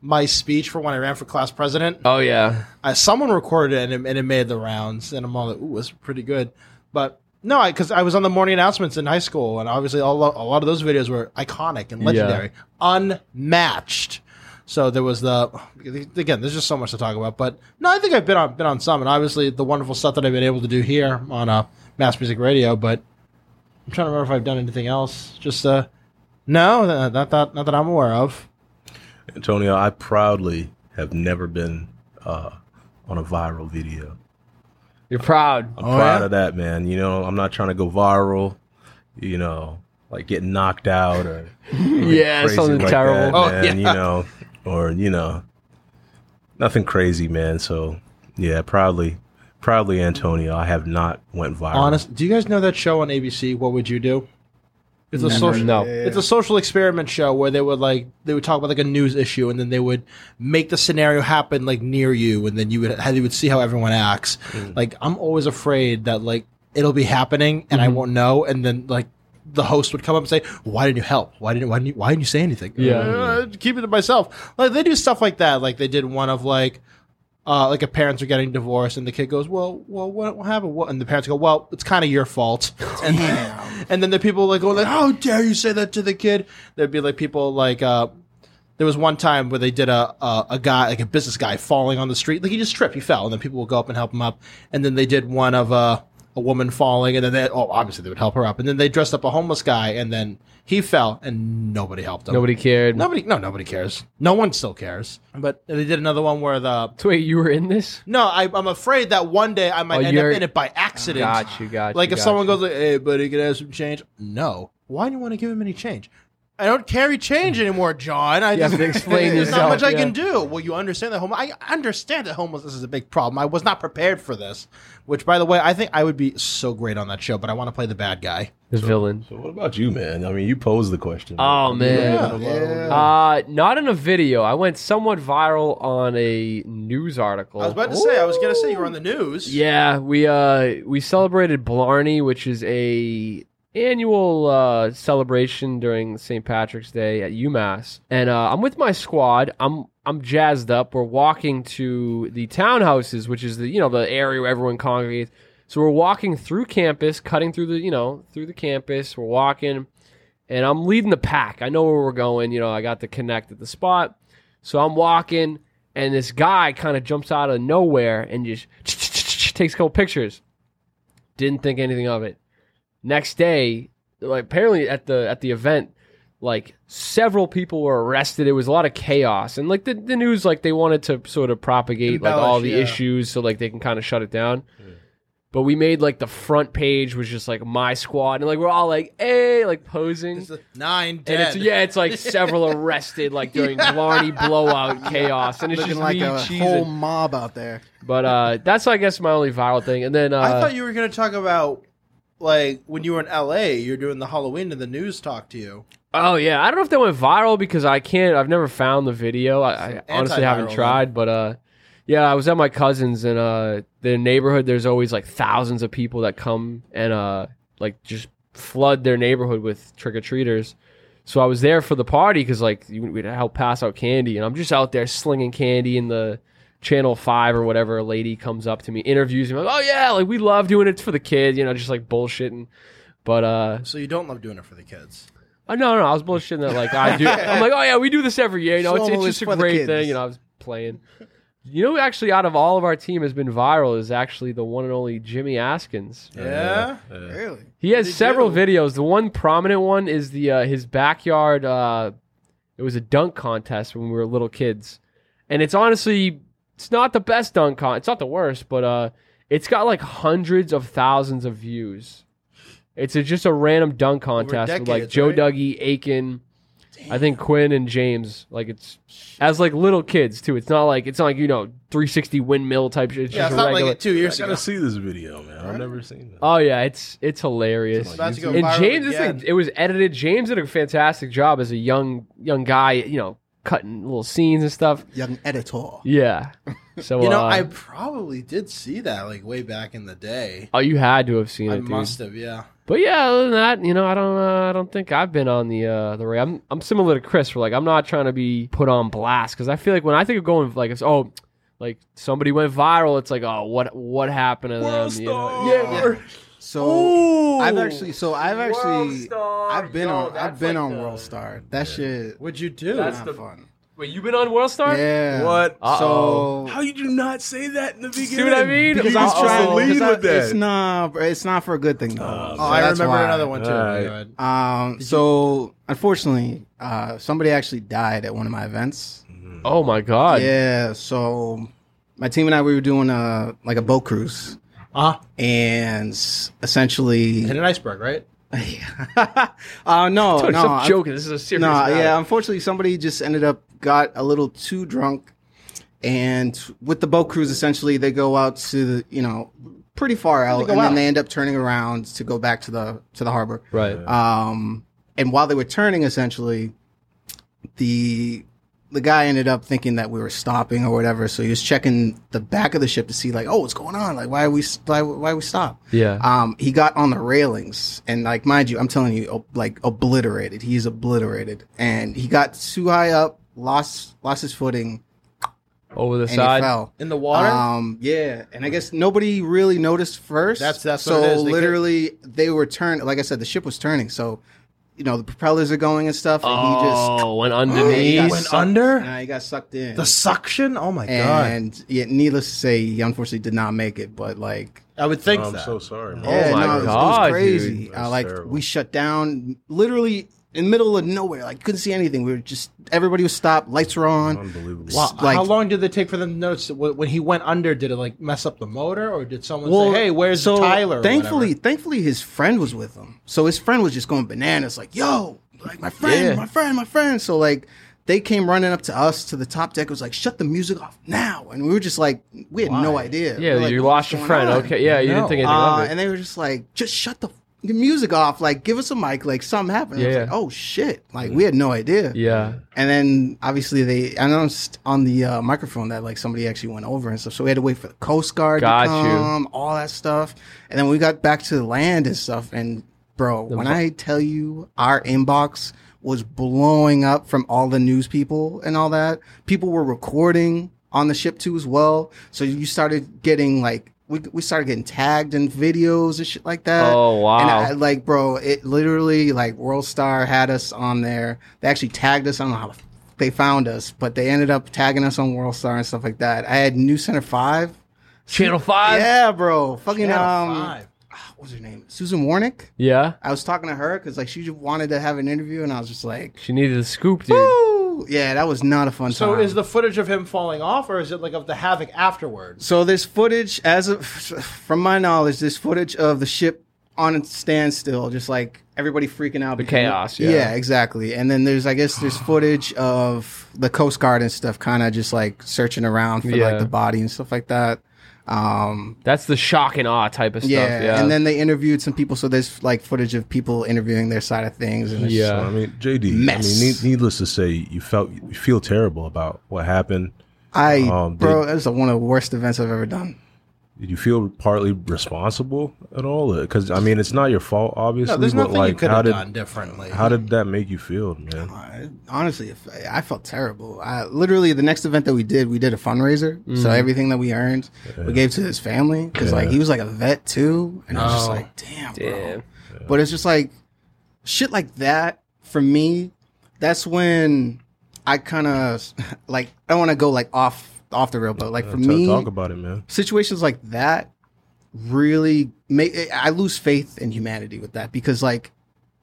my speech for when I ran for class president. Oh yeah. Uh, someone recorded it and, it and it made the rounds, and I'm all like, "Ooh, it's pretty good." But no, because I, was on the morning announcements in high school, and obviously a lot, a lot of those videos were iconic and legendary, unmatched. So there was the again. There's just so much to talk about, but no, I think I've been on been on some, and obviously the wonderful stuff that I've been able to do here on uh, Mass Music Radio. But I'm trying to remember if I've done anything else. Just uh, no, not not that not that I'm aware of. Antonio, I proudly have never been uh, on a viral video. You're proud. I'm Oh, proud yeah? of that, man. You know, I'm not trying to go viral. You know, like getting knocked out or Yeah, crazy something like terrible. that, Oh, man, yeah. You know, or you know, nothing crazy, man. So yeah, proudly, proudly, Antonio. I have not went viral. Honest, do you guys know that show on ABC? What would you do? It's a Never. social. No. It's a social experiment show where they would like they would talk about like a news issue and then they would make the scenario happen like near you and then you would you would see how everyone acts. Mm. Like I'm always afraid that like it'll be happening and I mm-hmm. won't know and then like the host would come up and say, "Why didn't you help? Why didn't why didn't you, why didn't you say anything?" Yeah. Uh, keep it to myself. Like they do stuff like that. Like they did one of like. Uh, like if parents are getting divorced and the kid goes, well, well, what, what happened? What? And the parents go, well, it's kind of your fault. And, and then the people like go like, how dare you say that to the kid? There'd be like people like, uh, there was one time where they did a, a a guy like a business guy falling on the street, like he just tripped, he fell, and then people would go up and help him up. And then they did one of a a woman falling, and then they oh obviously they would help her up, and then they dressed up a homeless guy, and then he fell, and nobody helped him. Nobody cared. Nobody, no, nobody cares. No one still cares. But they did another one where the So wait, you were in this? no, I, I'm afraid that one day I might Oh, end up you're- in it by accident. Got you, got you. Like if got someone you. goes like, "Hey, buddy, can I have some change?" No. Why do you want to give him any change? I don't carry change anymore, John. I You have just to explain There's not yourself, much I yeah. can do. Well, you understand that home. I understand that homelessness is a big problem. I was not prepared for this. Which, by the way, I think I would be so great on that show. But I want to play the bad guy. the villain. So what about you, man? I mean, you posed the question. Oh man. Yeah. Uh, not in a video. I went somewhat viral on a news article. I was about to say. I was going to say you were on the news. Yeah, we uh we celebrated Blarney, which is a annual uh, celebration during St. Patrick's Day at UMass, and uh, I'm with my squad. I'm I'm jazzed up. We're walking to the townhouses, which is the you know the area where everyone congregates. So we're walking through campus, cutting through the you know through the campus. We're walking, and I'm leading the pack. I know where we're going. You know, I got to connect at the spot, so I'm walking, and this guy kind of jumps out of nowhere and just takes a couple pictures. Didn't think anything of it. Next day, like apparently at the at the event, like several people were arrested. It was a lot of chaos, and like the, the news, like they wanted to sort of propagate like all the yeah. issues, so like they can kind of shut it down. But we made like the front page was just like my squad, and like we're all like, "Hey!" like posing. It's a nine And dead. it's yeah, it's like several arrested like during Blarney blowout chaos, and it's Looking just like me a cheesing. whole mob out there. But uh, that's I guess my only viral thing. And then uh, I thought you were going to talk about like when you were in L.A. You're doing the Halloween and the news talk to you. oh yeah, I don't know if that went viral because I can't. I've never found the video. I, I honestly haven't tried. But uh, yeah, I was at my cousin's and uh, their neighborhood. There's always like thousands of people that come and uh, like just flood their neighborhood with trick or treaters. So I was there for the party because like we'd help pass out candy, and I'm just out there slinging candy in the channel five or whatever. A lady comes up to me, interviews me, like, "Oh yeah, like we love doing it for the kids," you know, just like bullshitting. But uh, So you don't love doing it for the kids. uh, no, no, I was bullshitting that like I do. I'm like, oh yeah, we do this every year. You know, it's, it's just a great thing. You know, I was playing. You know, actually, out of all of our team has been viral is actually the one and only Jimmy Askins. Yeah. Really? He has did several do? videos. The one prominent one is the uh, his backyard. Uh, it was a dunk contest when we were little kids, and it's honestly it's not the best dunk con. It's not the worst, but uh, it's got like hundreds of thousands of views. It's a, just a random dunk contest with like Joe right? Dougie, Aiken, I think Quinn and James. Like it's as like little kids too. It's not like it's not like you know 360 windmill type shit. It's Yeah, just it's a not regular. like two I years ago. gotta see this video, man. I've never seen that. Oh yeah, it's it's hilarious. It's about to go And viral James, this again. thing, it was edited. James did a fantastic job as a young young guy. You know, cutting little scenes and stuff. Young editor. Yeah. So You know, uh, I probably did see that like way back in the day. oh, you had to have seen I it, dude. must have, yeah. But yeah, other than that, you know, I don't, uh, I don't think I've been on the uh, the. Ray. I'm, I'm similar to Chris. Where like, I'm not trying to be put on blast because I feel like when I think of going like, it's oh, like somebody went viral. It's like, oh, what, what happened to them? You know? Yeah. So I've actually, so I've actually, I've been on, I've been on World Star. That shit, What'd you do? That's not the- fun. Wait, you've been on World Star? Yeah. What? Uh-oh. So How you do not say that in the beginning? See what I mean? Because I was was trying trying to to lead I- with that. It's not, it's not for a good thing though. Oh, So I remember why. another one too. All right. Go ahead. Um, so unfortunately, uh, somebody actually died at one of my events. Oh my god. Yeah. So my team and I, we were doing a like a boat cruise, Uh, and essentially, hit an iceberg, right? uh, no, Dude, no, stop I- joking. This is a serious. No, matter. yeah. Unfortunately, somebody just ended up got a little too drunk, and with the boat cruise, essentially they go out to the you know pretty far out, and out? then they end up turning around to go back to the to the harbor. Right. Um, and while they were turning, essentially, the the guy ended up thinking that we were stopping or whatever. So he was checking the back of the ship to see like, oh, what's going on? Like, why are we why why we stop? Yeah. Um, he got on the railings and like, mind you, I'm telling you, like obliterated. He's obliterated, and he got too high up, lost lost his footing, Over the and side. he fell. In the water? Um, yeah, and I guess nobody really noticed first. That's- that's so what it is. They could- literally they were turning. Like I said, the ship was turning. So you know the propellers are going and stuff, and he just Oh, went underneath. got Went sucked- under? Nah, he got sucked in. the suction? Oh my god! and yeah, needless to say, he unfortunately did not make it. But like, I would think I'm that. so sorry, man. Oh yeah, my no, it was, it God, was crazy. dude. Uh, That's like terrible. we shut down literally in the middle of nowhere. Like couldn't see anything. We were just everybody was stopped. Lights were on. Unbelievable. Wow, like- how long did it take for them to notice that when when he went under? Did it like mess up the motor, or did someone Well, say, "Hey, where's so Tyler?" or Thankfully, whatever? thankfully, his friend was with him. So his friend was just going bananas, like, "Yo, like my friend, Yeah. my friend, my friend." So like, they came running up to us to the top deck. It was like, "Shut the music off now!" And we were just like, we had no Why? idea. yeah, We're like, you "What's lost your going friend. on?" Okay, yeah, you No. didn't think anything Uh, of it. and they were just like, "Just shut the, the music off. Like, give us a mic. Like, something happened." Yeah. like, "Oh shit!" Like, we had no idea. yeah. And then obviously they announced on the uh, microphone that like somebody actually went over and stuff. So we had to wait for the Coast Guard Got to you. come, all that stuff. And then we got back to the land and stuff. And bro, when vo- I tell you our inbox was blowing up from all the news people and all that, people were recording on the ship too as well. So you started getting like we, we started getting tagged in videos and shit like that. Oh, wow. And I, like, bro, it literally like World Star had us on there. They actually tagged us. I don't know how they found us, but they ended up tagging us on World Star and stuff like that. I had NewsCenter Five. Channel five. Yeah, bro. Fucking Channel um, five. what's her name? Susan Wornick. Yeah. I was talking to her because like she just wanted to have an interview, and I was just like, She needed a scoop, dude. Woo! Yeah, that was not a fun So time. So, is the footage of him falling off, or is it like of the havoc afterwards? So there's footage, as of, from my knowledge, there's footage of the ship on its standstill, just like everybody freaking out. The because- chaos, yeah. exactly. And then there's, I guess, there's footage of the Coast Guard and stuff, kind of just like searching around for Yeah. like the body and stuff like that. Um, That's the shock and awe type of stuff. yeah. Yeah. and then they interviewed some people, so there's like footage of people interviewing their side of things. And Yeah. So, I mean, JD, Mess. I mean, need, needless to say, you felt you feel terrible about what happened. I, Um, bro, did- that's one of the worst events I've ever done. Did you feel partly responsible at all? Because I mean, it's not your fault, obviously. No, there's but nothing like, you could how have did done differently. how did that make you feel, man? I, honestly, if, I felt terrible. I, literally, the next event that we did, we did a fundraiser. So mm-hmm. everything that we earned, we gave to his family because like he was like a vet too, and I was just Oh. like, damn, bro. Damn. But it's just like shit like that for me. That's when I kind of like I don't want to go like off off the rail, but like for Talk- me, talk about it, man. situations like that really make I lose faith in humanity with that because like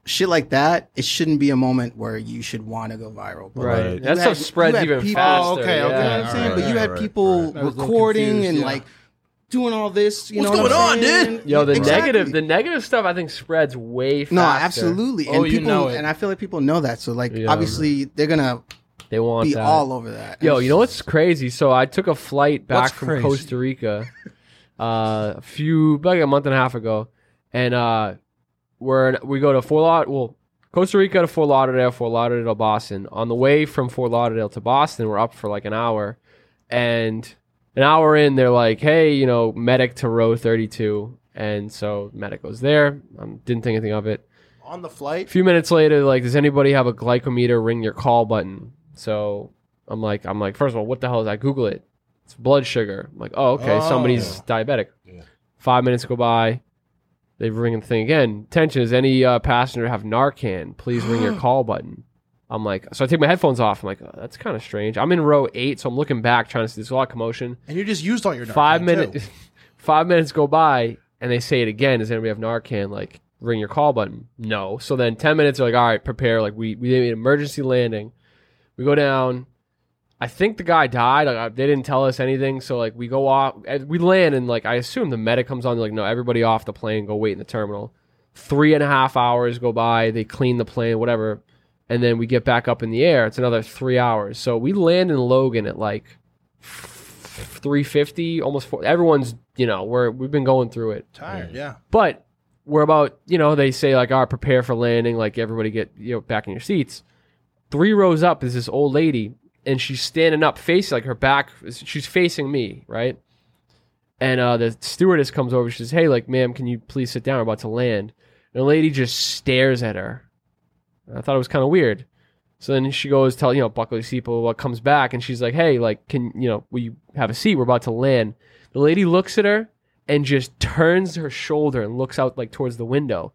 shit like that, it shouldn't be a moment where you should want to go viral. But Right. Right. That You stuff had- spreads even people- faster. Oh, okay, okay. yeah. You know what I'm saying? right, but you right, had right, people right. I was a little recording confused, and yeah. like doing all this. You What's know what going I'm on, saying? dude? Yo, the Exactly. negative, the negative stuff I think spreads way faster. No, absolutely. Oh, and you people, know it. and I feel like people know that. So like, Yeah. obviously, they're gonna They want be that. all over that. Yo, you know what's crazy? So I took a flight back What's from crazy? Costa Rica uh, a few like a month and a half ago, and uh, we're we go to Fort Lauderdale. Well, Costa Rica to Fort Lauderdale, Fort Lauderdale, Boston. On the way from Fort Lauderdale to Boston, we're up for like an hour, and an hour in, they're like, "Hey, you know, medic to row 32," and so medic goes there. Um, didn't think anything of it. on the flight. A flight. few minutes later, like, does anybody have a glucometer? Ring your call button. So I'm like, I'm like, first of all, what the hell is that? Google it. It's blood sugar. I'm like, oh, okay, Oh. somebody's diabetic. Yeah. Five minutes go by. They ring the thing again. Attention, does any uh, passenger have Narcan? Please ring your call button. I'm like, so I take my headphones off. I'm like, oh, that's kind of strange. I'm in row eight, so I'm looking back, trying to see. There's a lot of commotion. And you just used all your five Narcan, minutes, five minutes go by, and they say it again. Does anybody have Narcan? Like, ring your call button. No. So then ten minutes are like, all right, prepare. Like we we made an emergency landing. We go down. I think the guy died. Like, they didn't tell us anything. So like we go off, eh, we land, and like I assume the medic comes on. They're like, no, everybody off the plane. Go wait in the terminal. Three and a half hours go by. They clean the plane, whatever, and then we get back up in the air. It's another three hours. So we land in Logan at like 350 almost four everyone's you know we're we've been going through it Tired, mm. yeah. but we're about you know they say like all right prepare for landing like everybody get you know back in your seats three rows up is this old lady and she's standing up, facing like her back. She's facing me, right? And uh, the stewardess comes over. She says, "Hey, like, ma'am, can you please sit down? We're about to land." And the lady just stares at her. I thought it was kind of weird. So then she goes, tell you know, buckle your seatbelt. What comes back, and she's like, "Hey, like, can you know, will you have a seat? We're about to land." The lady looks at her and just turns her shoulder and looks out like towards the window.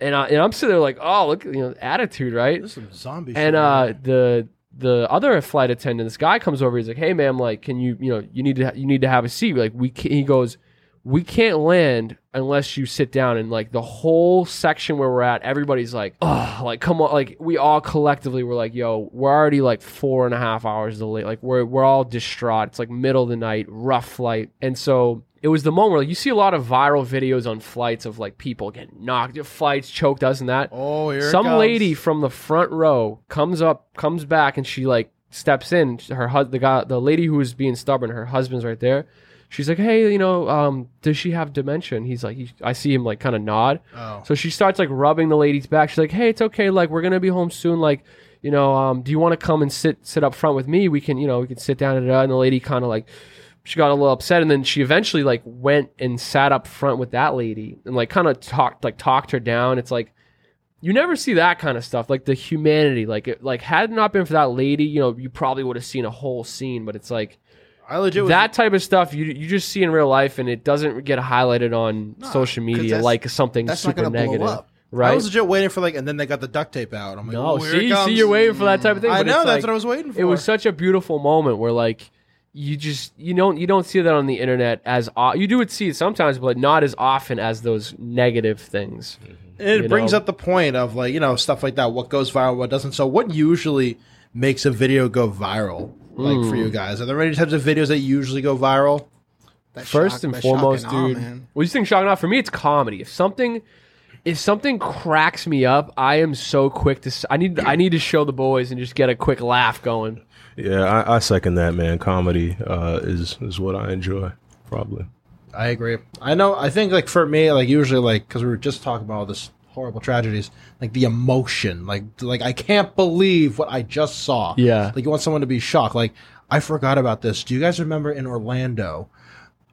And, I, and I'm sitting there like, oh, look, you know, attitude, right? This is some zombie And shit. uh, the the other flight attendant, this guy comes over. He's like, "Hey, ma'am, like, can you, you know, you need to, you need to have a seat." Like, we, can, he goes, "We can't land unless you sit down." And like the whole section where we're at, everybody's like, "Oh, like, come on!" Like, we all collectively were like, "Yo, we're already like four and a half hours delayed. Like, we're we're all distraught. It's like middle of the night, rough flight." And so it was the moment where like, you see a lot of viral videos on flights of like people getting knocked, flights choked, us and that oh, here it some lady from the front row comes up, comes back, and she like steps in. Her hus- the guy, the lady who was being stubborn, her husband's right there. She's like, "Hey, you know, um, does she have dementia?" And he's like, he, "I see him like kind of nod." Oh. So she starts like rubbing the lady's back. She's like, "Hey, it's okay. Like, we're gonna be home soon. Like, you know, um, do you want to come and sit sit up front with me? We can, you know, we can sit down and and the lady kind of like." She got a little upset, and then she eventually like went and sat up front with that lady, and like kind of talked like talked her down. It's like you never see that kind of stuff like the humanity like it like had it not been for that lady you know you probably would have seen a whole scene but it's like I legit that type of stuff you you just see in real life and it doesn't get highlighted on social media like something that's not super blow negative up. I was legit waiting for like, and then they got the duct tape out. I'm like, no oh, see see you're waiting for that type of thing I know that's like- what I was waiting for. it was such a beautiful moment where like you just you don't you don't see that on the internet as o- you do it see it sometimes but not as often as those negative things And it brings know? up the point of like you know stuff like that. What goes viral, what doesn't. So, what usually makes a video go viral? Like for Hmm. you guys, are there any types of videos that usually go viral? That First shock- and that foremost, shock and awe, dude. man. What do you think shock and awe? For me, it's comedy. If something, if something cracks me up, I am so quick to. s- I need. I need to show the boys and just get a quick laugh going. Yeah, I, I second that, man. Comedy uh, is is what I enjoy, probably. I agree. I know. I think like for me, like usually like because we were just talking about all this horrible tragedies, like the emotion, like like I can't believe what I just saw. Yeah. like you want someone to be shocked. Like I forgot about this. Do you guys remember in Orlando,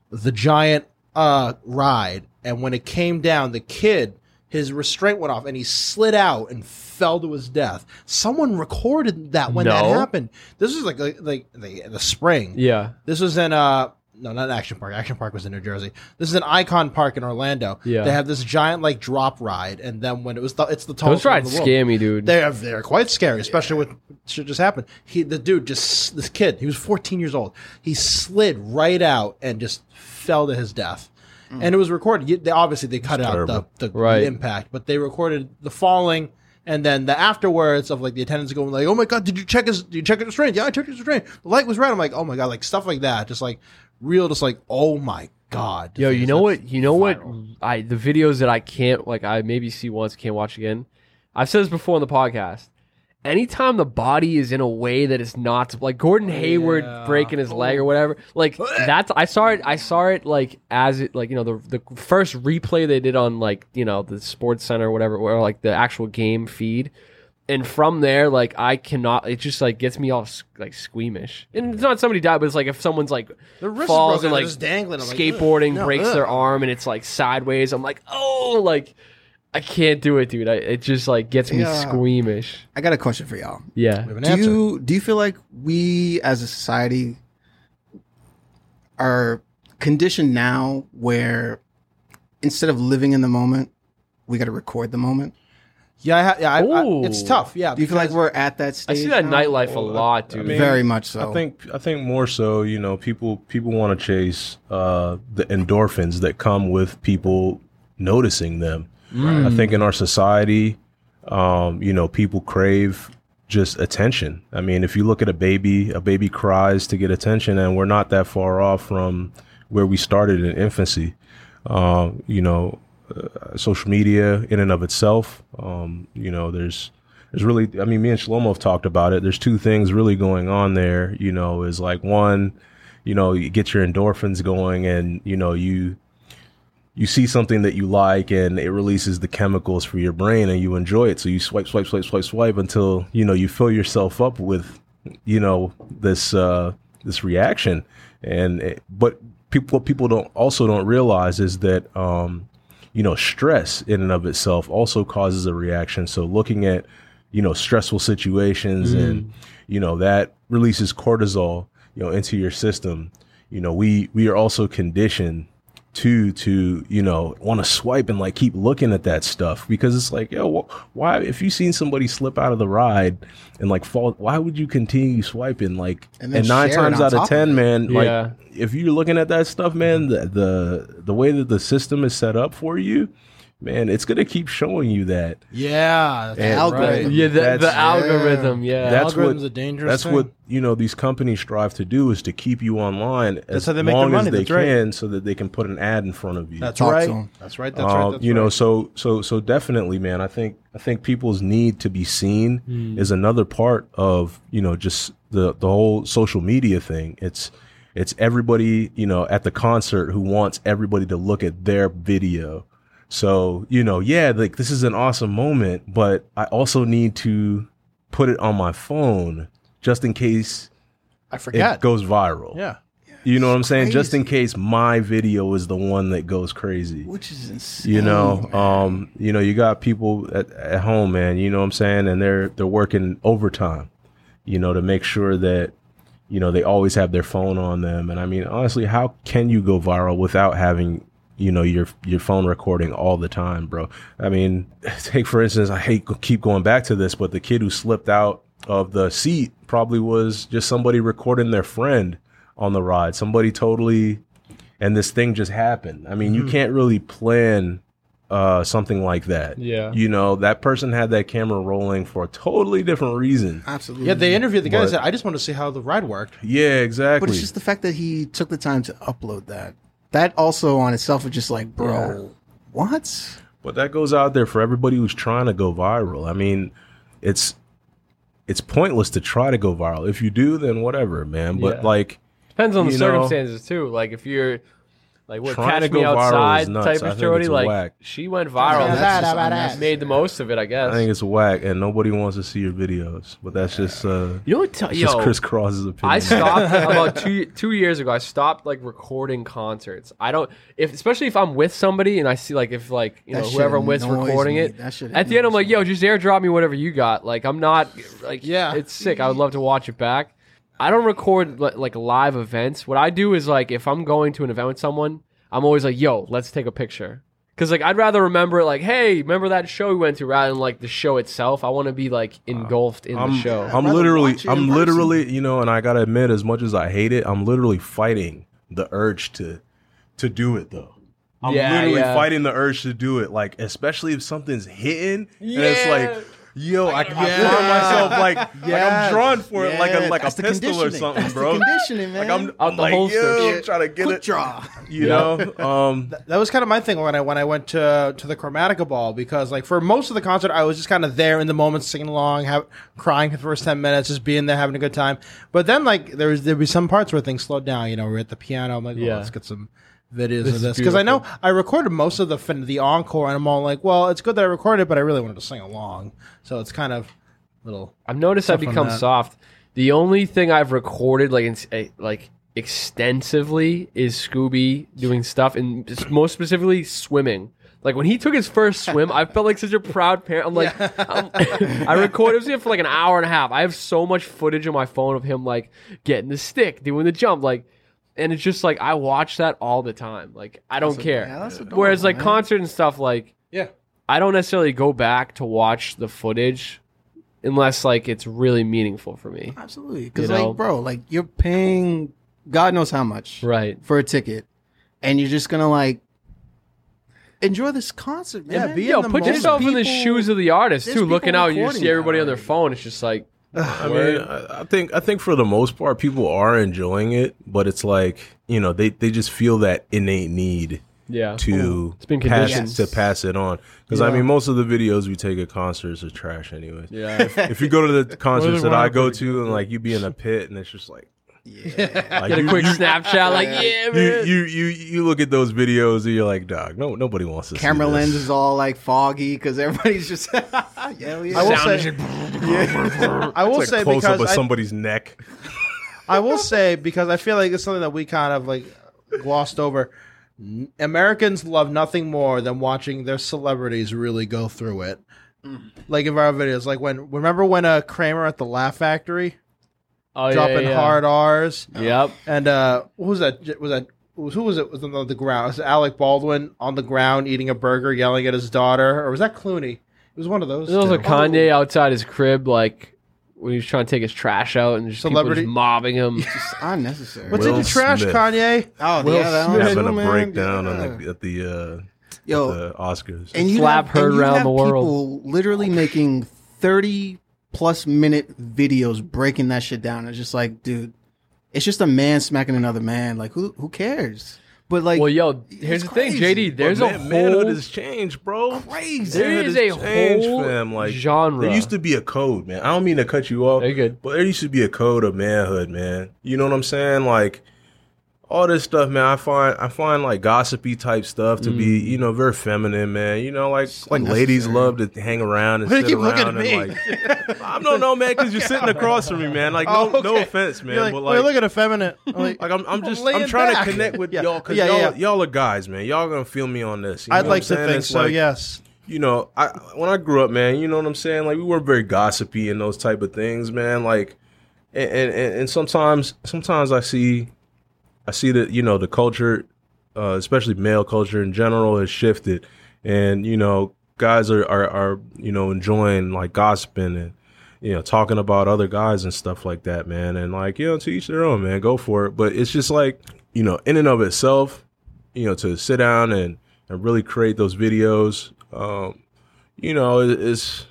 the giant uh ride, and when it came down, the kid his restraint went off and he slid out and fell to his death. Someone recorded that when that happened. This was like like, like the, the spring. Yeah. This was in uh no, not Action Park. Action Park was in New Jersey. This is an Icon Park in Orlando. Yeah. They have this giant like drop ride, and then when it was the, it's the tallest one in rides the world. scare me, dude. They're they're quite scary, especially with shit just happened. He the dude just this kid, he was 14 years old. He slid right out and just fell to his death. Mm-hmm. And it was recorded. You- They obviously they cut out the, terrible. the, the Right. impact, but they recorded the falling and then the afterwards of like the attendants going like, "Oh my god, did you check his? Did you check his restraint? Yeah, I checked his restraint. The light was red." I'm like, "Oh my god!" Like stuff like that, just like real, just like, "Oh my god." Yo, you know what? You know what? I the videos that I can't like. I maybe see once, can't watch again. I've said this before on the podcast. Anytime the body is in a way that is not like Gordon oh, Hayward yeah. breaking his leg or whatever, like that's I saw it. I saw it like as it like you know the the first replay they did on like you know the Sports Center or whatever or like the actual game feed, and from there like I cannot. It just like gets me all like squeamish. And it's not somebody died, but it's like if someone's like The wrist falls broken, and like just dangling. I'm like, skateboarding No, breaks ugh. their arm and it's like sideways. I'm like, oh, like I can't do it, dude. I, it just like gets me Yeah. squeamish. I got a question for y'all. Yeah. We have an Do answer. you do you feel like we as a society are conditioned now where instead of living in the moment, we got to record the moment? yeah, I ha- yeah, I, I, Ooh. it's tough. Yeah, Do you feel like because- we're at that stage. I stage? see that now? nightlife a Well, lot, I dude. mean- Very much so. I think I think more so, you know, people people want to chase uh, the endorphins that come with people noticing them. I think in our society, um, you know, people crave just attention. I mean, if you look at a baby, a baby cries to get attention, and we're not that far off from where we started in infancy. Um, you know, uh, social media in and of itself, um, you know, there's there's really I mean me and Shlomo have talked about it. There's two things really going on there, you know, is like one, you know, you get your endorphins going and, you know, you you see something that you like and it releases the chemicals for your brain and you enjoy it. So you swipe, swipe, swipe, swipe, swipe until, you know, you fill yourself up with you know this uh, this reaction, and it, but people what people don't also don't realize is that um, you know stress in and of itself also causes a reaction. So looking at you know stressful situations and you know that releases cortisol you know into your system. You know we we are also conditioned to to you know want to swipe and like keep looking at that stuff because it's like yo wh- why if you seen somebody slip out of the ride and like fall why would you continue swiping like And and, nine times out of top of ten it. man like Yeah. if you're looking at that stuff man mm-hmm. the, the the way that the system is set up for you man it's gonna keep showing you that Yeah, that's And- algorithm. right. Yeah, the, the algorithm. Yeah, that's what Algorithm's a dangerous that's thing. what you know these companies strive to do is to keep you online as how they make long money, as they that's right. can so that they can put an ad in front of you That's Talk to right. 'em. That's right. That's uh, right. That's you know, so so so definitely, man. I think I think people's need to be seen Hmm. is another part of you know just the the whole social media thing. It's it's everybody you know at the concert who wants everybody to look at their video. So you know, yeah, like this is an awesome moment, but I also need to put it on my phone just in case I it goes viral. yeah. You know what I'm saying? Just in case my video is the one that goes crazy which is insane. you know um you know you got people at, at home man you know what i'm saying and they're they're working overtime you know to make sure that you know they always have their phone on them and i mean honestly how can you go viral without having you know your your phone recording all the time bro i mean take for instance i hate to keep going back to this but the kid who slipped out of the seat probably was just somebody recording their friend on the ride somebody totally and this thing just happened. I mean, you can't really plan uh, something like that. Yeah. You know, that person had that camera rolling for a totally different reason. absolutely. Yeah, they interviewed the guy and But- said, I just want to see how the ride worked. Yeah, exactly. But it's just the fact that he took the time to upload that. That also on itself is just like, bro, what? But that goes out there for everybody who's trying to go viral. I mean, it's it's pointless to try to go viral. If you do, then whatever, man. But Yeah. like Depends on the You know, circumstances too. Like if you're like what Trying catch to me go viral outside nuts. type of think story, like whack. she went viral. Yeah, that's just badass. unnecessary. made the most of it, I guess. I think it's whack and nobody wants to see your videos. But that's just uh you know what? T- it's just yo, Kris Crosse's opinion. I stopped about two two years ago. I stopped like recording concerts. I don't if especially if I'm with somebody and I see like if like you That know whoever I'm with annoys recording me. it. That shit At the end, I'm like, yo, just airdrop me whatever you got. Like I'm not like Yeah. it's sick. I would love to watch it back. I don't record li- like live events. What I do is like if I'm going to an event with someone, I'm always like, yo, let's take a picture. Cause like I'd rather remember it like, hey, remember that show we went to rather than like the show itself. I want to be like uh, engulfed in I'm, the show. I'm rather literally, watch it in I'm person. literally, you know, and I gotta admit, as much as I hate it, I'm literally fighting the urge to, to do it though. I'm Yeah, literally yeah. fighting the urge to do it, like especially if something's hitting, and it's Yeah. like, yo, I, I feel Yeah. myself like, like I'm Yes. drawn for it, like a Yeah, like a that's the pistol or something, That's the bro. conditioning, man. Like I'm, Out I'm the like, holster. yo, Yeah. trying to get Quick it, draw. you know. Um, That was kind of my thing when I when I went to to the Chromatica Ball because like for most of the concert I was just kind of there in the moment singing along, have, crying for the first ten minutes, just being there having a good time. But then like there was there'd be some parts where things slowed down. You know, we're at the piano. I'm like, Yeah. oh, let's get some videos This of this because I know. I recorded most of the fin- the encore, and I'm all like, well, it's good that I recorded, but I really wanted to sing along, so it's kind of little. I've noticed I've become soft. The only thing I've recorded like in, eh, like extensively is Scooby doing stuff, and most specifically swimming. Like when he took his first swim, I felt like such a proud parent. I'm like, I'm- I recorded it was for like an hour and a half. I have so much footage on my phone of him like getting the stick, doing the jump, like, and it's just like I watch that all the time. Like I don't That's care. ad- yeah, that's adorable, Whereas like man. concert and stuff, like Yeah. I don't necessarily go back to watch the footage unless like it's really meaningful for me. Absolutely. Because, You know? like, bro, like, you're paying God knows how much Right. for a ticket, and you're just going to, like, enjoy this concert, man. Yeah, be Yo, in the put moment. yourself in the People- shoes of the artist there's too. people Looking out, you recording see everybody that on their already. phone. It's just like, I mean, I, I think I think for the most part, people are enjoying it, but it's like you know they they just feel that innate need yeah, to It's been pass conditioned. to pass it on. Because I mean, most of the videos we take at concerts are trash, anyways. yeah. If you go to the concerts that I go to and like you be in a pit and it's just like, Yeah. like Get a you, quick you, Snapchat, like, yeah, you, man. you you you look at those videos and you're like, dog, no, nobody wants to Camera see lens this. is all, like, foggy because everybody's just. Hell yeah. I will Sound say, is- I will It's say like close up because of I, somebody's neck. I will say because I feel like it's something that we kind of like glossed over. Americans love nothing more than watching their celebrities really go through it. Like in our videos, like when remember when uh, Kramer at the Laugh Factory Oh, dropping yeah. hard R's Yep. and uh, what was that? Was that who was it? Was on the ground? Was it Alec Baldwin on the ground eating a burger, yelling at his daughter, or was that Clooney? It was one of those. There was a two. Kanye outside his crib, like when he was trying to take his trash out, and just Celebrity- people just mobbing him. Just unnecessary. What's in the trash, Smith. Kanye? oh, Will yeah, that Smith. one Having too, a man. breakdown Yeah. on the, at the uh, Yo, the Oscars. and you Slap have, heard and you around have the world. people literally making 30 plus minute videos breaking that shit down. It's just like, dude, it's just a man smacking another man. Like, who who cares? But like, well, yo, here's it's the thing. JD. There's But a man, manhood has changed, bro. crazy. there Manhood is a changed, whole fam. Like, genre. There used to be a code, man. I don't mean to cut you off. Very good. But there used to be a code of manhood, man. You know what I'm saying? Like all this stuff, man. I find I find like gossipy type stuff to be, Mm. you know, very feminine, man. You know, like like ladies love to hang around and Why do sit you keep looking around at and me? like. I don't know, man, because you're sitting across from me, man. Like no, Oh, no offense, man, You're like, but like. look at effeminate. Like, like I'm, I'm just, I'm trying back. to connect with Yeah. y'all because Yeah, y'all, yeah. y'all are guys, man. Y'all gonna feel me on this. you I'd know like to think so. yes. you know, I when I grew up, man, you know what I'm saying? Like we weren't very gossipy and those type of things, man. Like, and and, and sometimes, sometimes I see, I see that you know the culture, uh, especially male culture in general, has shifted, and you know, guys are are, are you know enjoying like gossiping and you know talking about other guys and stuff like that, man. And like you know, to each their own, man. Go for it. But it's just like you know, in and of itself, you know, to sit down and and really create those videos. Um, you know, it, it's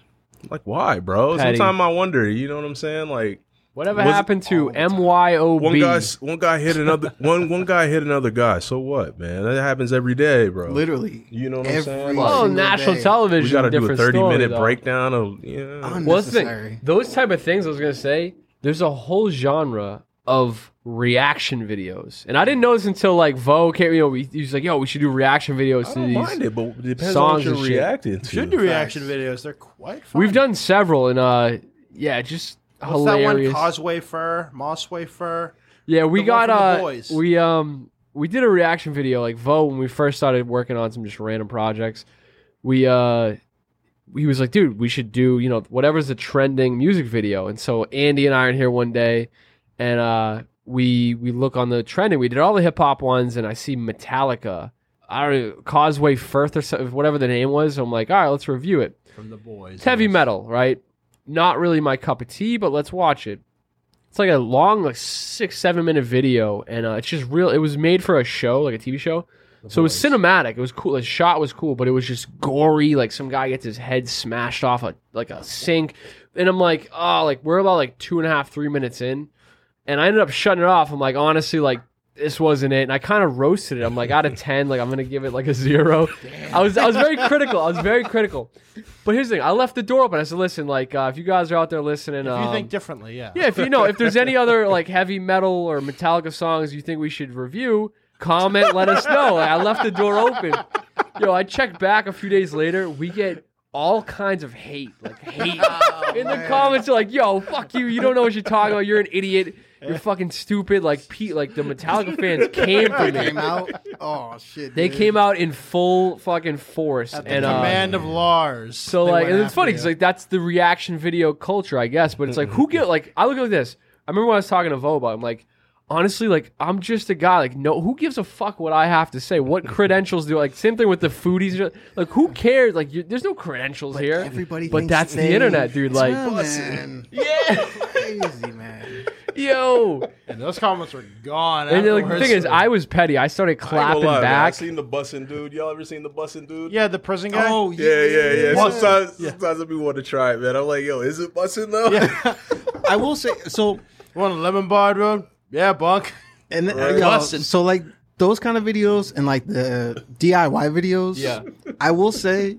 like why, bro? Patty. Sometimes I wonder. You know what I'm saying? Like Whatever Was happened to all? MYOB? one guy, one guy hit another one. One guy hit another guy. So what, man? That happens every day, bro. literally. You know what I'm Every saying? well, national day. television. we got to do a 30 story, minute though. breakdown of yeah. Un- Well, that's the Necessary. thing. Those type of things I was gonna say. There's a whole genre of reaction videos, and I didn't know this until like Vo came. You know, he he was like, "Yo, we should do reaction videos I to don't these." mind it, but it depends songs on and what shit. you're reacting to. Should do reaction videos. They're quite fun. We've done several, and uh, yeah, just What's that one? hilarious. Causeway Fur, Mossway Fur. Yeah, we The one got from The uh, Boys. we um, we did a reaction video like Vo when we first started working on some just random projects. We uh, he was like, dude, we should do you know whatever's the trending music video, and so Andy and I are in here one day, and uh, we we look on the trending. We did all the hip hop ones, and I see Metallica. I don't know, Causeway Firth or something, whatever the name was. I'm like, all right, let's review it. From the boys. It's heavy metal, right? Not really my cup of tea, but let's watch it. It's like a long, like six, seven minute video, and uh, it's just real. It was made for a show, like a TV show. so it was cinematic. It was cool. The shot was cool, but it was just gory. Like some guy gets his head smashed off a like a sink, and I'm like, oh, like we're about like two and a half, three minutes in, and I ended up shutting it off. I'm like, honestly, like this wasn't it, and I kind of roasted it. I'm like, out of ten, like I'm gonna give it like a zero. I was I was very critical. I was very critical. But here's the thing: I left the door open. I said, listen, like uh, if you guys are out there listening, If you um, think differently, yeah. yeah, if you know, if there's any other like heavy metal or Metallica songs you think we should review, comment, let us know. Like, I left the door open. Yo, I checked back a few days later. We get all kinds of hate, like hate in the comments. Are like, yo, fuck you. You don't know what you're talking about. You're an idiot. You're fucking stupid. Like Pete, like the Metallica fans came for me. came out. Oh shit! They dude. came out in full fucking force. At the and uh, command of Lars. so like, and it's funny because like that's the reaction video culture, I guess. But it's like, who get like? I look at this. I remember when I was talking to Vo about. it, I'm like, honestly, like I'm just a guy. Like, no, who gives a fuck what I have to say? What credentials do? Like, same thing with the foodies. Like, who cares? Like, you, there's no credentials here. Everybody, but thinks that's the internet, dude. Like, Yeah, man. yeah, crazy man. yo. and those comments were gone. And then, like, the thing is, I was petty. I started I ain't gonna clapping lie, man. I back. seen the bussing dude. Y'all ever seen the bussing dude? yeah, the prison guy. Oh Yeah, yeah, yeah. What? Sometimes, Yeah. sometimes I be want to try it, man. I'm like, yo, is it bussing though? yeah. I will say so. One on Lemon Bar Road. Yeah, bunk. And then, Right. yo, Bussin'. so like those kind of videos and like the DIY videos. Yeah. I will say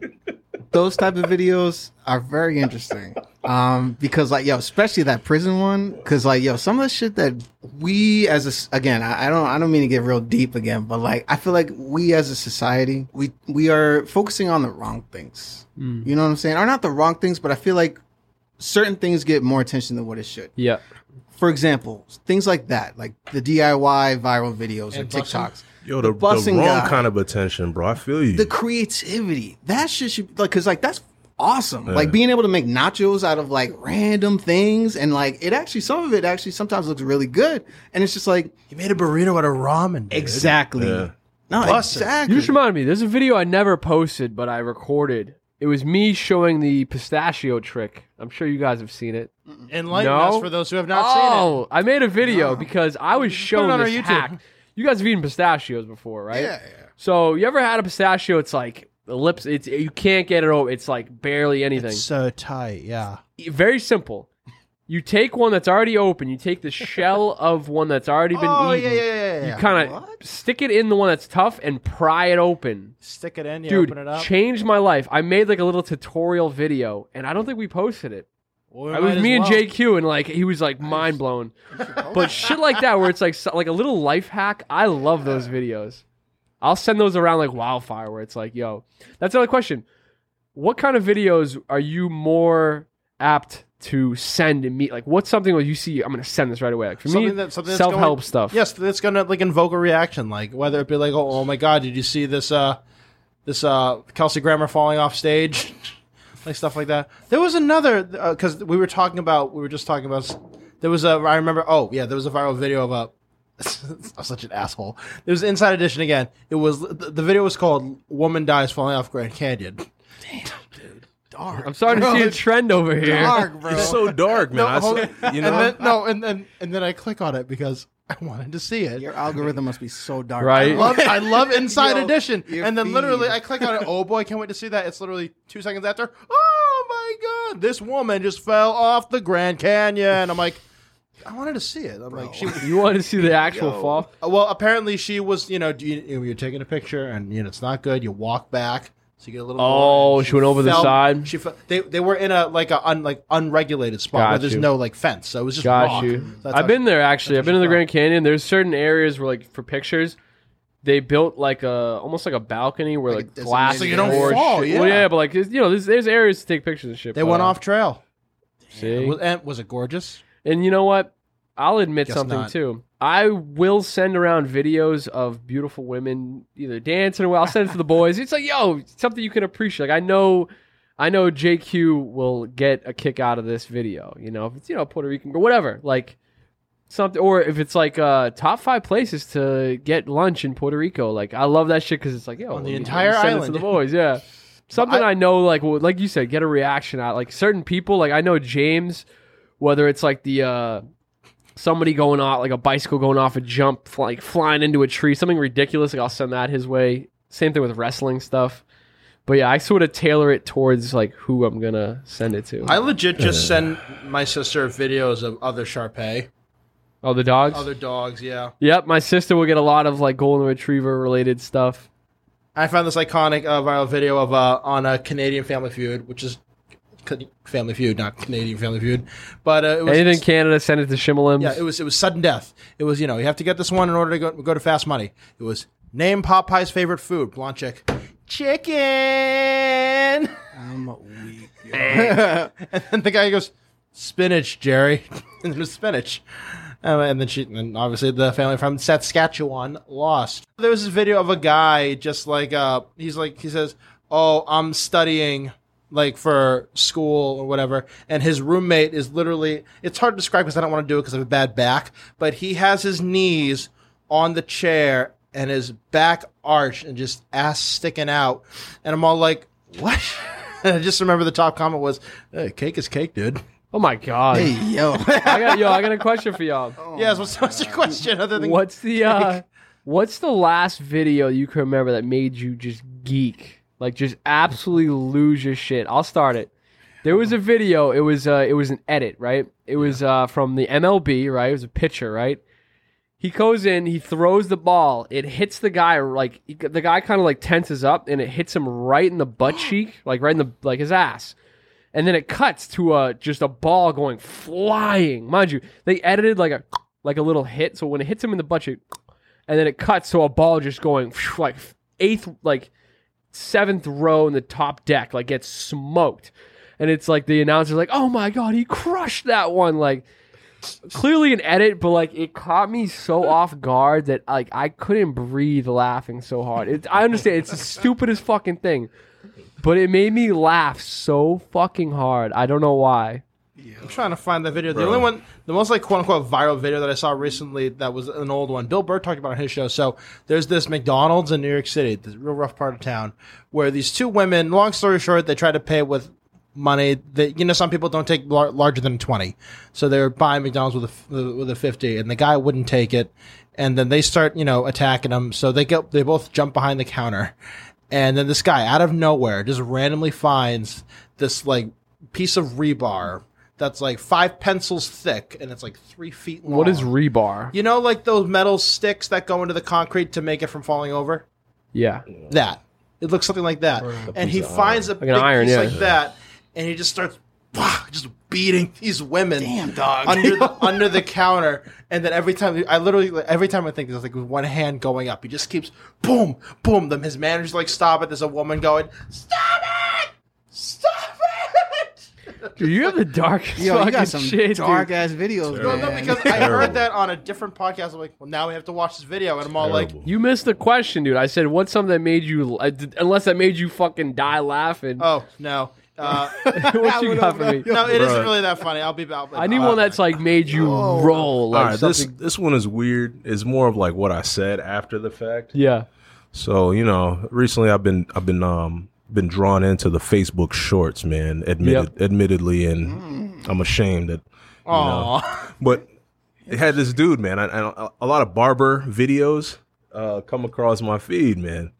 those type of videos are very interesting. Um, because like yo, especially that prison one, because like yo, some of the shit that we as a again, I, I don't I don't mean to get real deep again, but like I feel like we as a society, we we are focusing on the wrong things. You know what I'm saying? Are not the wrong things, but I feel like certain things get more attention than what it should. Yeah. For example, things like that, like the DIY viral videos or And busing. TikToks. Yo, the, the busing wrong guy. kind of attention, bro. I feel you. the creativity that shit should like because like that's awesome Yeah. like being able to make nachos out of like random things and like it actually some of it actually sometimes looks really good and it's just like You made a burrito out of ramen. dude. exactly Yeah. no Bussin'. exactly You just reminded me. There's a video I never posted, but I recorded. It was me showing the pistachio trick. I'm sure you guys have seen it. Enlighten No? us for those who have not seen it. oh, I made a video because I was shown on our this YouTube. hack. You guys have eaten pistachios before, right? yeah, yeah. So you ever had a pistachio? It's like the lips. It's you can't get it over. It's like barely anything. So tight, yeah. Very simple. You take one that's already open. You take the shell of one that's already been oh eaten. yeah, yeah, yeah. You kind of stick it in the one that's tough and pry it open. stick it in, you Dude, open it up. changed my life. I made like a little tutorial video, and I don't think we posted it. Well, we It was me as and well. JQ, and like he was like mind blown. But shit like that, where it's like so- like a little life hack. I love those videos. I'll send those around like wildfire. Where it's like, yo, that's another question. What kind of videos are you more apt to send and meet? Like, what's something where you see? I'm gonna send this right away. Like for Something me, that- something that's self help going- stuff. Yes, that's gonna like invoke a reaction, like whether it be like, oh, oh my god, did you see this? Uh, this uh, Kelsey Grammer falling off stage, like stuff like that. There was another because we were talking about, we were just talking about. There was a, I remember. Oh yeah, there was a viral video of a. I'm such an asshole. There was Inside Edition again. It was the, the video was called "Woman Dies Falling Off Grand Canyon." Dark I'm starting to see a trend over here. dark bro it's so dark, man. No, I hold- saw, you know, and then, no, and then and then I click on it because I wanted to see it. your algorithm must be so dark Right. I love, I love Inside Yo, Edition. And then literally. I click on it. Oh boy, can't wait to see that. It's literally two seconds after. Oh my god, this woman just fell off the Grand Canyon. I'm like, I wanted to see it. I'm like, she. You wanted to see the actual Yo. fall? Well, apparently she was. You know, you, you- you're taking a picture and you know it's not good. You walk back. So you get a little. Oh, more, and she went over the side? She fell, they they were in a like a un, like unregulated spot Got where there's you. no like fence, so it was just Got rock. you. So I've been she- there actually. I've been how in the Grand Canyon. There's certain areas where, like, for pictures, they built like a almost like a balcony where Like like, a glass designated So you don't fall, shit- yeah. Well, yeah, but like you know, there's, there's areas to take pictures and shit. They but, went uh, off trail. See, Was, and was it gorgeous? and you know what? I'll admit Guess something not. too. I will send around videos of beautiful women either dancing or I'll send it to the boys. It's like, yo, something you can appreciate. Like I know I know JQ will get a kick out of this video, you know, if it's you know Puerto Rican or whatever. Like something or if it's like uh top five places to get lunch in Puerto Rico. Like I love that shit because it's like, yo, On the entire it island. to the boys, yeah. Something I- I, know, like well, like you said, get a reaction out. Like certain people, like I know James, whether it's like the uh somebody going off like a bicycle going off a jump, like flying into a tree, something ridiculous. Like I'll send that his way. Same thing with wrestling stuff. But yeah, I sort of tailor it towards like who I'm gonna send it to. I legit just send my sister videos of other Sharpei, oh, the dogs. other dogs. Yeah, Yep, my sister will get a lot of like golden retriever related stuff. I found this iconic uh, viral video of uh, on a Canadian Family Feud, which is Family Feud, not Canadian Family Feud, but uh, it was Anything Canada, send it to Shimalims. Yeah, it was it was sudden death. It was you know you have to get this one in order to go, go to Fast Money. It was name Popeye's favorite food. Blonde chick, chicken. i'm weak. And then the guy goes, spinach, Jerry. and it was spinach. Um, and then she, and obviously the family from Saskatchewan lost. There was this video of a guy just like, uh, he's like, he says, Oh, I'm studying like for school or whatever. And his roommate is literally, it's hard to describe because I don't want to do it because I have a bad back, but he has his knees on the chair and his back arched and just ass sticking out. And I'm all like, what? And I just remember the top comment was, hey, cake is cake, dude. Oh my god. hey yo I got yo, I got a question for y'all. yes, what's, what's your question other than What's the uh what's the last video you can remember that made you just geek? Like just absolutely lose your shit. I'll start it. There was a video, it was uh it was an edit, right? It was uh from the MLB, right? It was a pitcher, right? He goes in, he throws the ball, it hits the guy like he, the guy kind of like tenses up and it hits him right in the butt cheek, like right in the like his ass. And then it cuts to a just a ball going flying. Mind you, they edited like a like a little hit. So when it hits him in the butt cheek, and then it cuts to a ball just going like eighth, like seventh row in the top deck, like gets smoked. And it's like the announcer's like, "Oh my god, he crushed that one!" Like clearly an edit, but like it caught me so off guard that like I couldn't breathe laughing so hard. It, I understand it's the stupidest fucking thing, but it made me laugh so fucking hard. I don't know why. I'm trying to find that video. The Bro. only one, the most like quote unquote viral video that I saw recently that was an old one. Bill Burr talked about it on his show. So there's this McDonald's in New York City, this real rough part of town, where these two women. Long story short, they tried to pay with money that you know some people don't take lar- larger than 20 so they're buying mcdonald's with a with a 50 and the guy wouldn't take it and then they start you know attacking him so they go they both jump behind the counter and then this guy out of nowhere just randomly finds this like piece of rebar that's like five pencils thick and it's like three feet long What is rebar? you know like those metal sticks that go into the concrete to make it from falling over Yeah. that. It looks something like that. And he piece of finds a an big iron, piece yeah. like that, and he just starts just beating these women Damn, dog. under the under the counter. And then every time I literally like, every time I think there's like with one hand going up, he just keeps boom, boom. Them his manager's like, stop it. There's a woman going, stop it. Dude, you have the darkest Yo, you fucking got some shit, dark dude. ass videos, No, man. no, because I heard that on a different podcast. I'm like, well, now we have to watch this video, and I'm all like, You missed the question, dude. I said, "What's something that made you?" uh, d- Unless that made you fucking die laughing. oh no. Uh, what you got for me? no, it not Bruh. really that funny. I'll be about. I need one that's like made you roll, like All right, this something. this one is weird. It's more of like what I said after the fact. yeah. So you know, recently I've been I've been um been drawn into the Facebook Shorts, man. Admitted, admittedly, and I'm ashamed that. You know, but it had this dude, man. I, I, a lot of barber videos uh, come across my feed, man.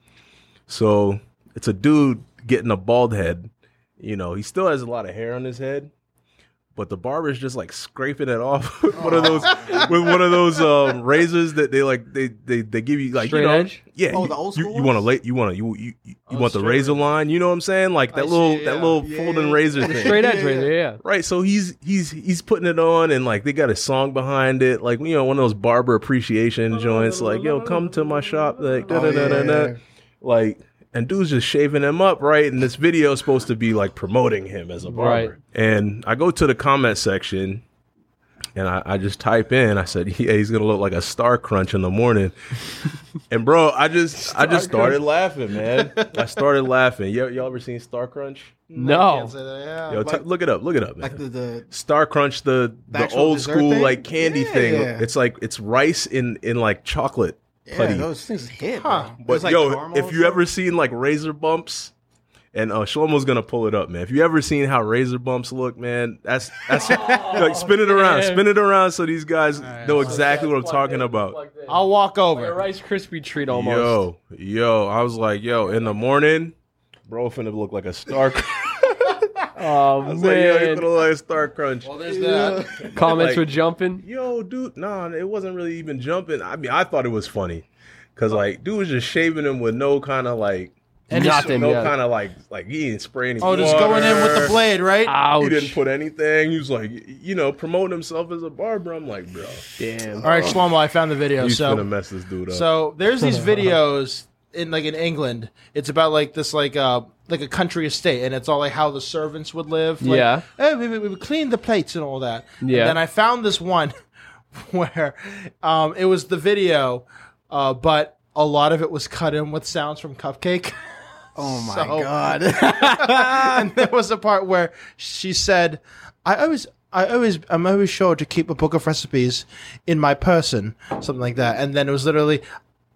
So it's a dude getting a bald head. You know, he still has a lot of hair on his head, but the barber's just like scraping it off with one of those with one of those um, razors that they like they they, they give you like Straight you know, edge? Yeah, Oh, you, the old you, school you want to ones? late you want to you you, you, you Oh, want the razor razor. line. You know what I'm saying? Like that I little see, that little Yeah. folding razor thing. Straight edge, Yeah. razor, yeah. Right, so he's he's he's putting it on, and like they got a song behind it, like you know one of those barber appreciation joints, like yo, come to my shop, like da da Oh, da da da, like and dude's just shaving him up, right? And this video is supposed to be like promoting him as a barber, Right. and I go to the comment section. And I, I just type in. I said, "Yeah, he's gonna look like a Star Crunch in the morning." and bro, I just, I just Star Crunch. started laughing, man. I started laughing. Y'all, y'all ever seen Star Crunch? No. I can't say that, yeah. Yo, t- look it up. Look it up, man. like the, the Star Crunch, the The the old school thing? like candy Yeah. thing. It's like it's rice in in like chocolate yeah, those things hit. Huh. Bro. but like yo, if or you ever seen like razor bumps, and uh, Shlomo's gonna pull it up, man. If you ever seen how razor bumps look, man, that's that's like spin it around, man. spin it around, so these guys know exactly what I'm talking about. I'll walk Like a over. Rice Krispie treat almost. Yo, yo, I was like, yo, in the morning, bro, finna look like a Star. Oh I was like, yo, you man. finna look Star Crunch. Well, there's that. Comments like- were jumping. yo, dude, nah, it wasn't really even jumping. I mean, I thought it was funny because like, dude was just shaving him with no kind of like, And Nothing. no yeah. kind of like, like he didn't spray anything. Oh, just going in with the blade, right? Ouch. He didn't put anything. He was like, you know, promoting himself as a barber. I'm like, bro, Damn. All right, Shlomo, I found the video. he's gonna So, mess this dude up. so there's these videos in like in England. It's about like this like uh like a country estate, and it's all like how the servants would live. Like, Yeah. hey, we, we, we would clean the plates and all that. Yeah. And then I found this one where um it was the video, uh, but a lot of it was cut in with sounds from Cupcake. Oh my So- god. and there was a part where she said, "I always." I always, I'm always sure to keep a book of recipes in my person, something like that. And then it was literally,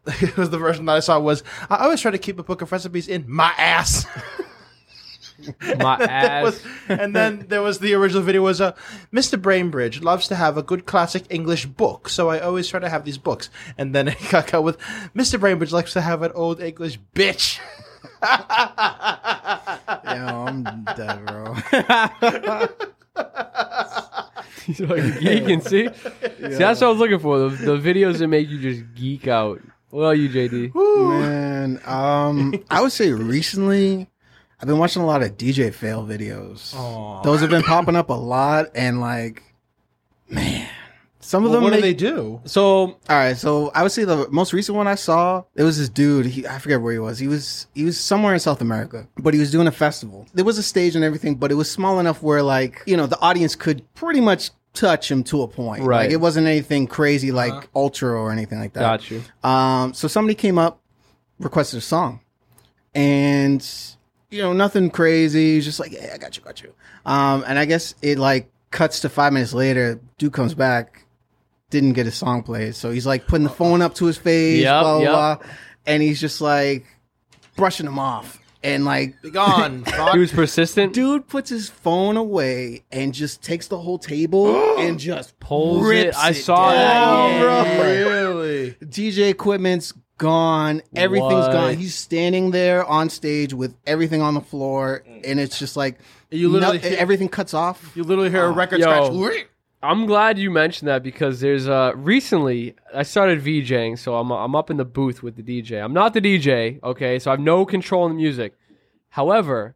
it was the version that I saw was, I always try to keep a book of recipes in my ass. My That ass. was- and then there was the original video was, uh, Mr. Brainbridge loves to have a good classic English book, so I always try to have these books. And then it got cut with, Mr. Brainbridge likes to have an old English bitch. Yo, I'm dead, bro. He's like geeking. See, see, that's what I was looking for. The, the videos that make you just geek out. What are you, JD? Man, um, I would say recently, I've been watching a lot of DJ fail videos. Aw. Those have been popping up a lot, and like, man, some of Well, them what do make- they do? So All right, so I would say the most recent one I saw, it was this dude. He, I forget where he was. He was he was somewhere in South America, but he was doing a festival. There was a stage and everything, but it was small enough where like you know the audience could pretty much touch him to a point. Right. Like, it wasn't anything crazy like ultra or anything like that. got you. Um, so somebody came up, requested a song, and you know nothing crazy. He's just like, yeah, I got you, got you. Um, and I guess it like cuts to five minutes later. Dude comes back, didn't get his song played, so he's like putting the phone up to his face, Yep, blah blah, yep. blah, and he's just like brushing him off, and like. Be gone. fuck. He was persistent. Dude puts his phone away and just takes the whole table and just Pulls rips it. I saw down, that. Oh, bro. Really? DJ equipment's gone. Everything's What? gone. He's standing there on stage with everything on the floor, mm. and it's just like You literally no- hear- everything cuts off. You literally hear a oh. record Yo. scratch. I'm glad you mentioned that because there's uh recently I started VJing, so I'm I'm up in the booth with the DJ. I'm not the DJ, okay, so I have no control in the music. However,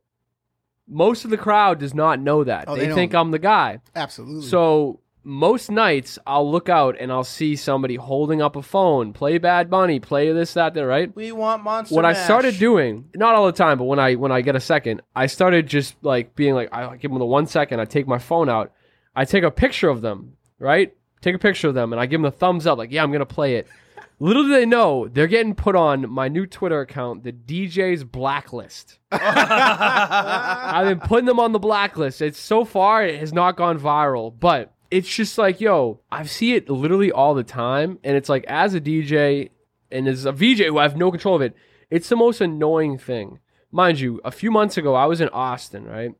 most of the crowd does not know that. Oh, they they think. I'm the guy. Absolutely. So most nights I'll look out and I'll see somebody holding up a phone, play Bad Bunny, play this, that, that, right? We want monster. what I started doing, not all the time, but when I when I get a second, I started just like being like, I give them the one second. I take my phone out, I take a picture of them, right? Take a picture of them, and I give them the thumbs up, like, yeah, I'm gonna play it. Little do they know, they're getting put on my new Twitter account, the DJ's blacklist. I've been putting them on the blacklist. It's so far it has not gone viral, but it's just like, yo, I see it literally all the time, and it's like as a DJ and as a VJ who I have no control of it, it's the most annoying thing. Mind you, a few months ago I was in Austin, right?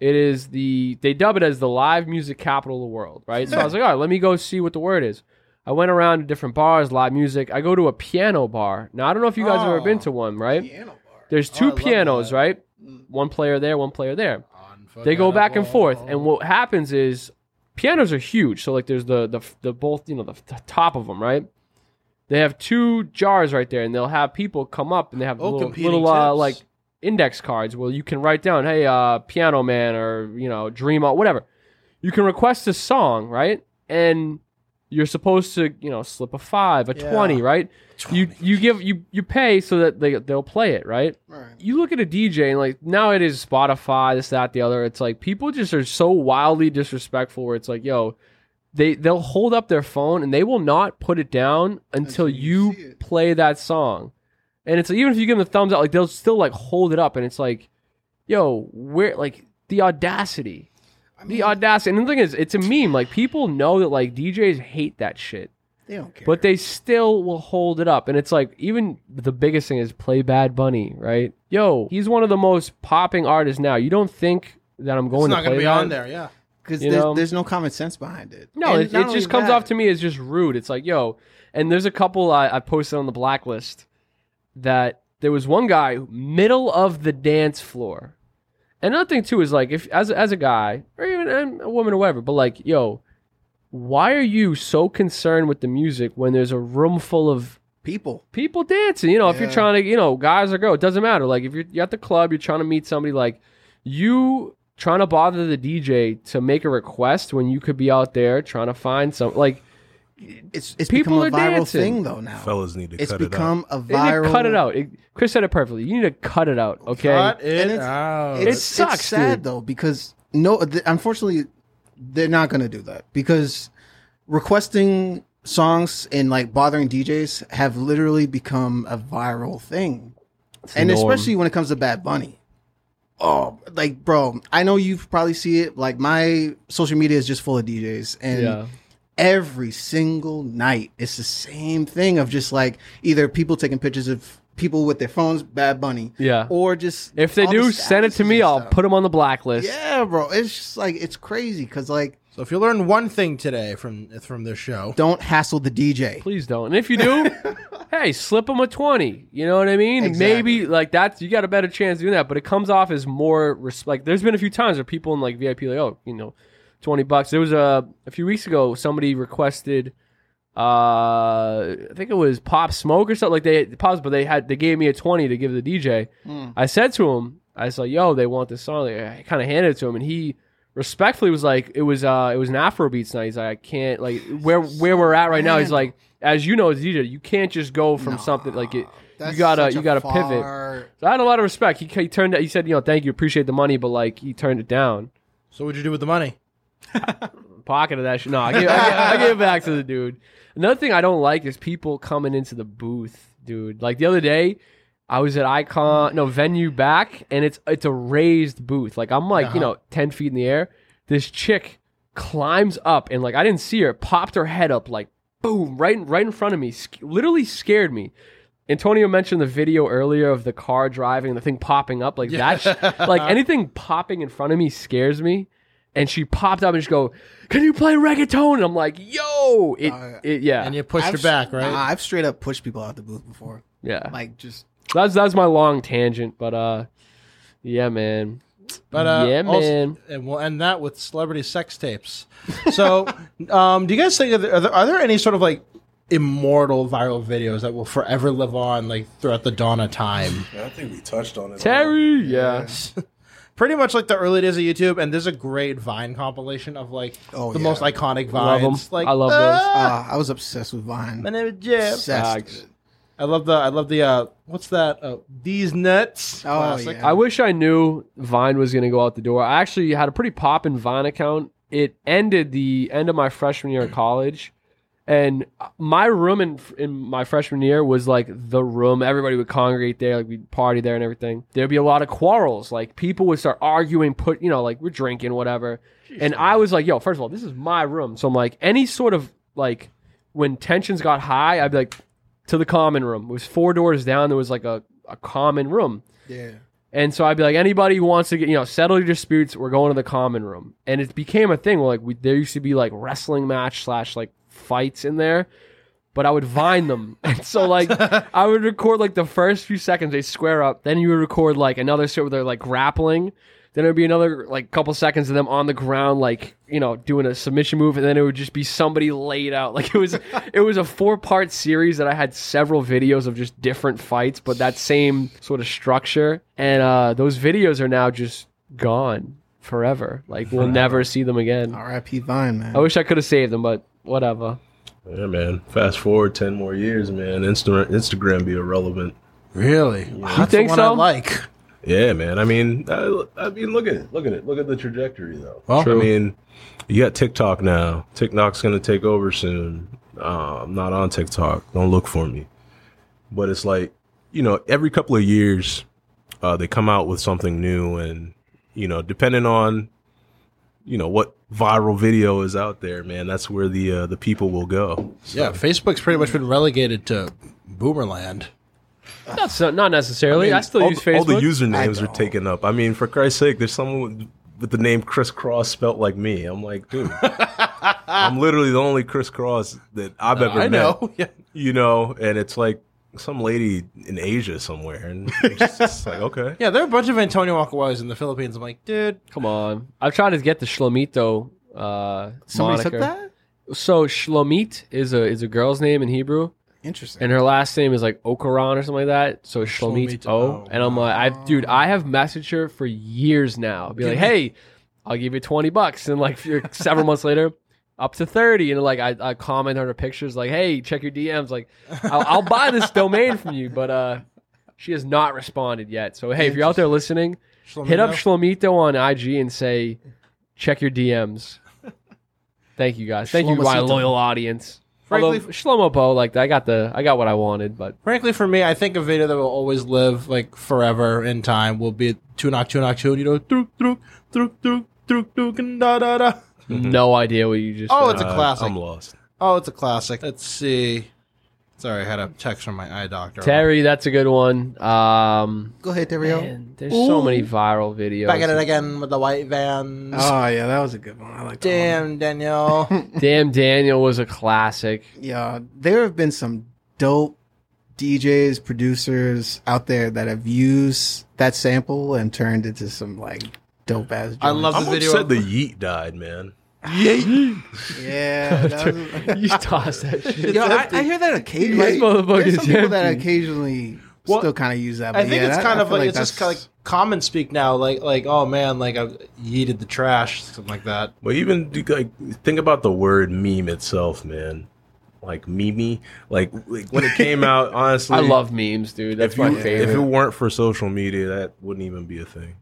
It is the they dub it as the live music capital of the world, right? So I was like, all right, let me go see what the word is. I went around to different bars, live music. I go to a piano bar. Now I don't know if you guys have ever been Oh. to one, right? Piano bar. There's Oh, I two love pianos, that. right? One player there, one player there. They go back and forth, and what happens is pianos are huge. So like, there's the the the both you know the, the top of them, right? They have two jars right there, and they'll have people come up, and they have Oh, little, competing little uh, tips. like index cards where you can write down, "Hey, uh, Piano Man," or you know, "Dream," On, whatever. You can request a song, right? And you're supposed to, you know, slip a five, a Yeah. twenty, right? You you give you you pay so that they they'll play it, right? Right. you look at a DJ and like now it is Spotify, this, that, the other. It's like people just are so wildly disrespectful where it's like, yo, they they'll hold up their phone and they will not put it down until, Until you you play that song. And it's like even if you give them the thumbs up, like they'll still like hold it up and it's like, yo, where like the audacity. the audacity. And the thing is, it's a meme. Like people know that like DJs hate that shit They don't care. but they still will hold it up. And it's like even the biggest thing is play Bad Bunny, right? Yo, he's one of the most popping artists now. You don't think that I'm going It's not to gonna be that? on there. Yeah. because there's, know? there's no common sense behind it. No, And it, it just comes that- off to me as just rude. It's like, yo, and there's a couple I, I posted on the blacklist that there was one guy middle of the dance floor. And Another thing too is like if as as a guy or even a woman or whatever, but like, yo, why are you so concerned with the music when there's a room full of people. people dancing. You know, if you're Yeah. trying to, you know, guys or girls, it doesn't matter. Like if you're, you're at the club, you're trying to meet somebody, like you trying to bother the DJ to make a request when you could be out there trying to find some, like It's it's People become a are viral dancing. thing though now. Fellas need to it's cut it out. become a they need to viral. cut it out. It- Kris said it perfectly. You need to cut it out. Okay. Cut it it's- out. It It's, sucks, it's sad dude. though because no, th- unfortunately, they're not going to do that because requesting songs and like bothering DJs have literally become a viral thing, and norm. especially when it comes to Bad Bunny. Oh, like bro, I know you probably see it. Like my social media is just full of DJs, and Yeah. Every single night it's the same thing of just like either people taking pictures of people with their phones, Bad Bunny, Yeah. or just If they all the do, send it to me. I'll put them on the blacklist. Yeah, bro. It's just like it's crazy because like so if you learn one thing today from from this show, don't hassle the DJ. Please don't. And if you do, hey, slip them a 20. You know what I mean? Exactly. Maybe like that's, you got a better chance doing that, but it comes off as more, res- like, there's been a few times where people in like VIP, like, oh, you know, 20 bucks. There was a, a few weeks ago, somebody requested, uh, I think it was Pop Smoke or something. Like they, Pops, but they had, they gave me a 20 to give the DJ. I said to him, I said, yo, they want this song. Like, I kind of handed it to him and he, respectfully was like it was uh it was an Afrobeats night. He's like I can't like where where we're at right now. He's like as you know as DJ, you can't just go from something like it. That's you gotta you gotta pivot. So I had a lot of respect. He, he turned he said you know thank you appreciate the money, but like he turned it down. So what'd you do with the money? Pocket of that shit. No, I give, I, gave, I gave it back to the dude. Another thing I don't like is people coming into the booth, dude. Like the other day, I was at Icon, no venue back, and it's it's a raised booth. Like I'm like you Uh-huh. know ten feet in the air. This chick climbs up and like I didn't see her, popped her head up like boom right right in front of me. Sc- literally scared me. Antonio mentioned the video earlier of the car driving, the thing popping up like that. sh- like anything popping in front of me scares me. And she popped up and she go, "Can you play reggaeton?" And I'm like, "Yo, it, Uh, it yeah, And you pushed I've her back, right? Nah, I've straight up pushed people out the booth before. yeah." Like just That's that's my long tangent, but uh, yeah, man. But uh, yeah, also- man. and we'll end that with celebrity sex tapes. So, um, do you guys think are there, are there, are there any sort of like immortal viral videos that will forever live on, like throughout the dawn of time? I think we touched on it. Terry, yeah. Pretty much like the early days of YouTube, and there's a great Vine compilation of like Oh, the yeah. most iconic Love 'em. vines. Like I love those. "Ah, uh, I was obsessed with Vine. My name is Jeb. Obsessed. I love the I love the uh, what's that? Uh, these nuts. Oh, yeah. I wish I knew Vine was going to go out the door. I actually had a pretty poppin' Vine account. It ended the end of my freshman year of college. And my room in in my freshman year was like the room. Everybody would congregate there, like we'd party there and everything. There'd be a lot of quarrels. Like people would start arguing, put you know, like we're drinking, whatever. And I was like, yo, first of all, this is my room. So I'm like, any sort of like when tensions got high, I'd be like to the common room. It was four doors down. There was like a, a common room. Yeah. And so I'd be like, anybody who wants to get, you know, settle your disputes, we're going to the common room. And it became a thing where like we, there used to be like wrestling match slash like fights in there, but I would vine them. And so like I would record like the first few seconds they square up, then you would record like another shit where they're like grappling. Then it would be another like couple seconds of them on the ground, like you know, doing a submission move, and then it would just be somebody laid out. Like it was, it was a four part series that I had several videos of just different fights, but that same sort of structure. And uh, those videos are now just gone forever. Like we'll never see them again. R.I.P. Vine, man. I wish I could have saved them, but whatever. Yeah, man. Fast forward ten more years, man. Insta- Instagram be irrelevant. Really? That's think so? I like. Yeah, man. I mean, I, I mean, look at it. Look at it. Look at the trajectory, though. Well- I mean, you got TikTok now. TikTok's gonna take over soon. Uh, I'm not on TikTok. Don't look for me. But it's like, you know, every couple of years, uh, they come out with something new, and you know, depending on, you know, what viral video is out there, man, that's where the uh, the people will go. Yeah, Facebook's pretty much been relegated to Boomerland. Not so, not necessarily. I, still all, use the- all the usernames are taken up. I mean, for Christ's sake, there's someone with, with the name Kris Crosse spelt like me. I'm like, dude, I'm literally the only Kris Crosse that I've ever I met. know. Yeah. You know, and it's like some lady in Asia somewhere, and it's just, it's like, okay, Yeah, there are a bunch of Antonio Agcaoilis in the Philippines. I'm like, dude, Come on. I've tried to get the Shlomito uh, Somebody moniker. took that? So Shlomit is a is a girl's name in Hebrew, Interesting. and her last name is like Okaran or something like that. So Shlomit Shlomit, O. oh. And I'm like, I dude, I have messaged her for years now. Be like, hey, I'll give you twenty bucks, and like few- several months later. Up to thirty, and like I, I comment on her pictures, like, "Hey, check your DMs." Like, I'll, I'll buy this domain from you, but uh, she has not responded yet. So hey, if you're out there listening, hit up Shlomito on IG and say, check your DMs. Thank you guys. Thank you, my loyal audience. Frankly- Although Shlomo Bowe, like I got the I got what I wanted, but Frankly, for me, I think a video that will always live like forever in time will be Tunak Tunak know, truk truk truk truk truk truk and da da da. No idea what you just. Oh, said. it's a Uh, classic. I'm lost. Oh, it's a classic. Let's see. Sorry, I had a text from my eye doctor. Terry. That's a good one. Um, Go ahead, Dario. man, there's so many viral videos. Back at it again with the white vans. Oh yeah, that was a good one. I like that. Damn, Daniel. Damn, Daniel was a classic. One. Yeah, there have been some dope DJs, producers out there that have used that sample and turned it into some like dope ass. I love I'm the video. upset the Yeet died, man. Yeah, that was- you toss that shit. Yo, I, I hear that occasionally. These motherfuckers There's some people that empty. occasionally Well, still kind of use that. I think yeah, it's that- kind I of feel like, it's just kind of that's- like common speak now. Like like oh man, like I yeeted the trash, something like that. But even do- like think about the word meme itself, man. Like meme, like, like when it came out, honestly, I love memes, dude. That's if my you, favorite. If it weren't for social media, that wouldn't even be a thing.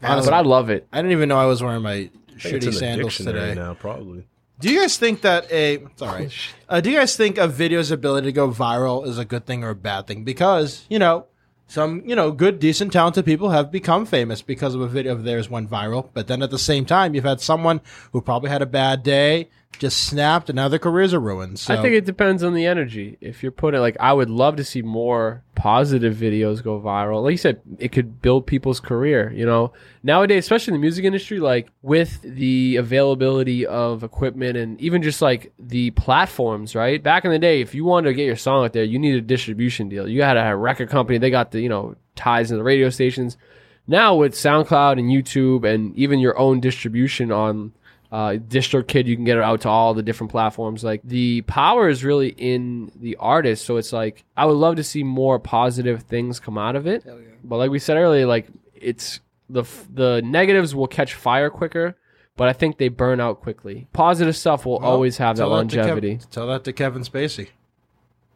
but I love it. I didn't even know I was wearing my I think it's shitty in sandals dictionary today. now, probably. Do you guys think that a it's all right? Uh, do you guys think a video's ability to go viral is a good thing or a bad thing? Because you know, some you know good, decent, talented people have become famous because of a video of theirs went viral. But then at the same time, you've had someone who probably had a bad day, just snapped, and now their careers are ruined. So I think it depends on the energy. If you're putting like, I would love to see more positive videos go viral. Like you said, it could build people's career. You know, nowadays, especially in the music industry, like with the availability of equipment and even just like the platforms, right? Back in the day, if you wanted to get your song out there, you needed a distribution deal. You had a record company. They got the you know ties in the radio stations. Now with SoundCloud and YouTube and even your own distribution on uh, DistroKid, you can get it out to all the different platforms. Like the power is really in the artist. So it's like I would love to see more positive things come out of it. But like we said earlier, like it's the f- the negatives will catch fire quicker, but I think they burn out quickly. Positive stuff will Well, always have that tell to Kev- longevity. tell that to Kevin Spacey.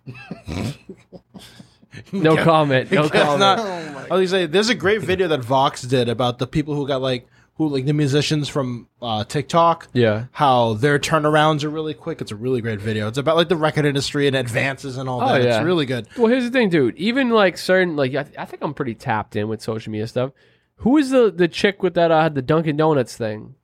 No comment. No comment. not- I was say there's a great video that Vox did about the people who got like who like the musicians from uh, TikTok. yeah. how their turnarounds are really quick. It's a really great video. It's about like the record industry and advances and all Oh, that. yeah. It's really good. Well, here's the thing, dude. Even like certain, like I, I think I'm pretty tapped in with social media stuff. Who is the the chick with that uh, had the Dunkin' Donuts thing?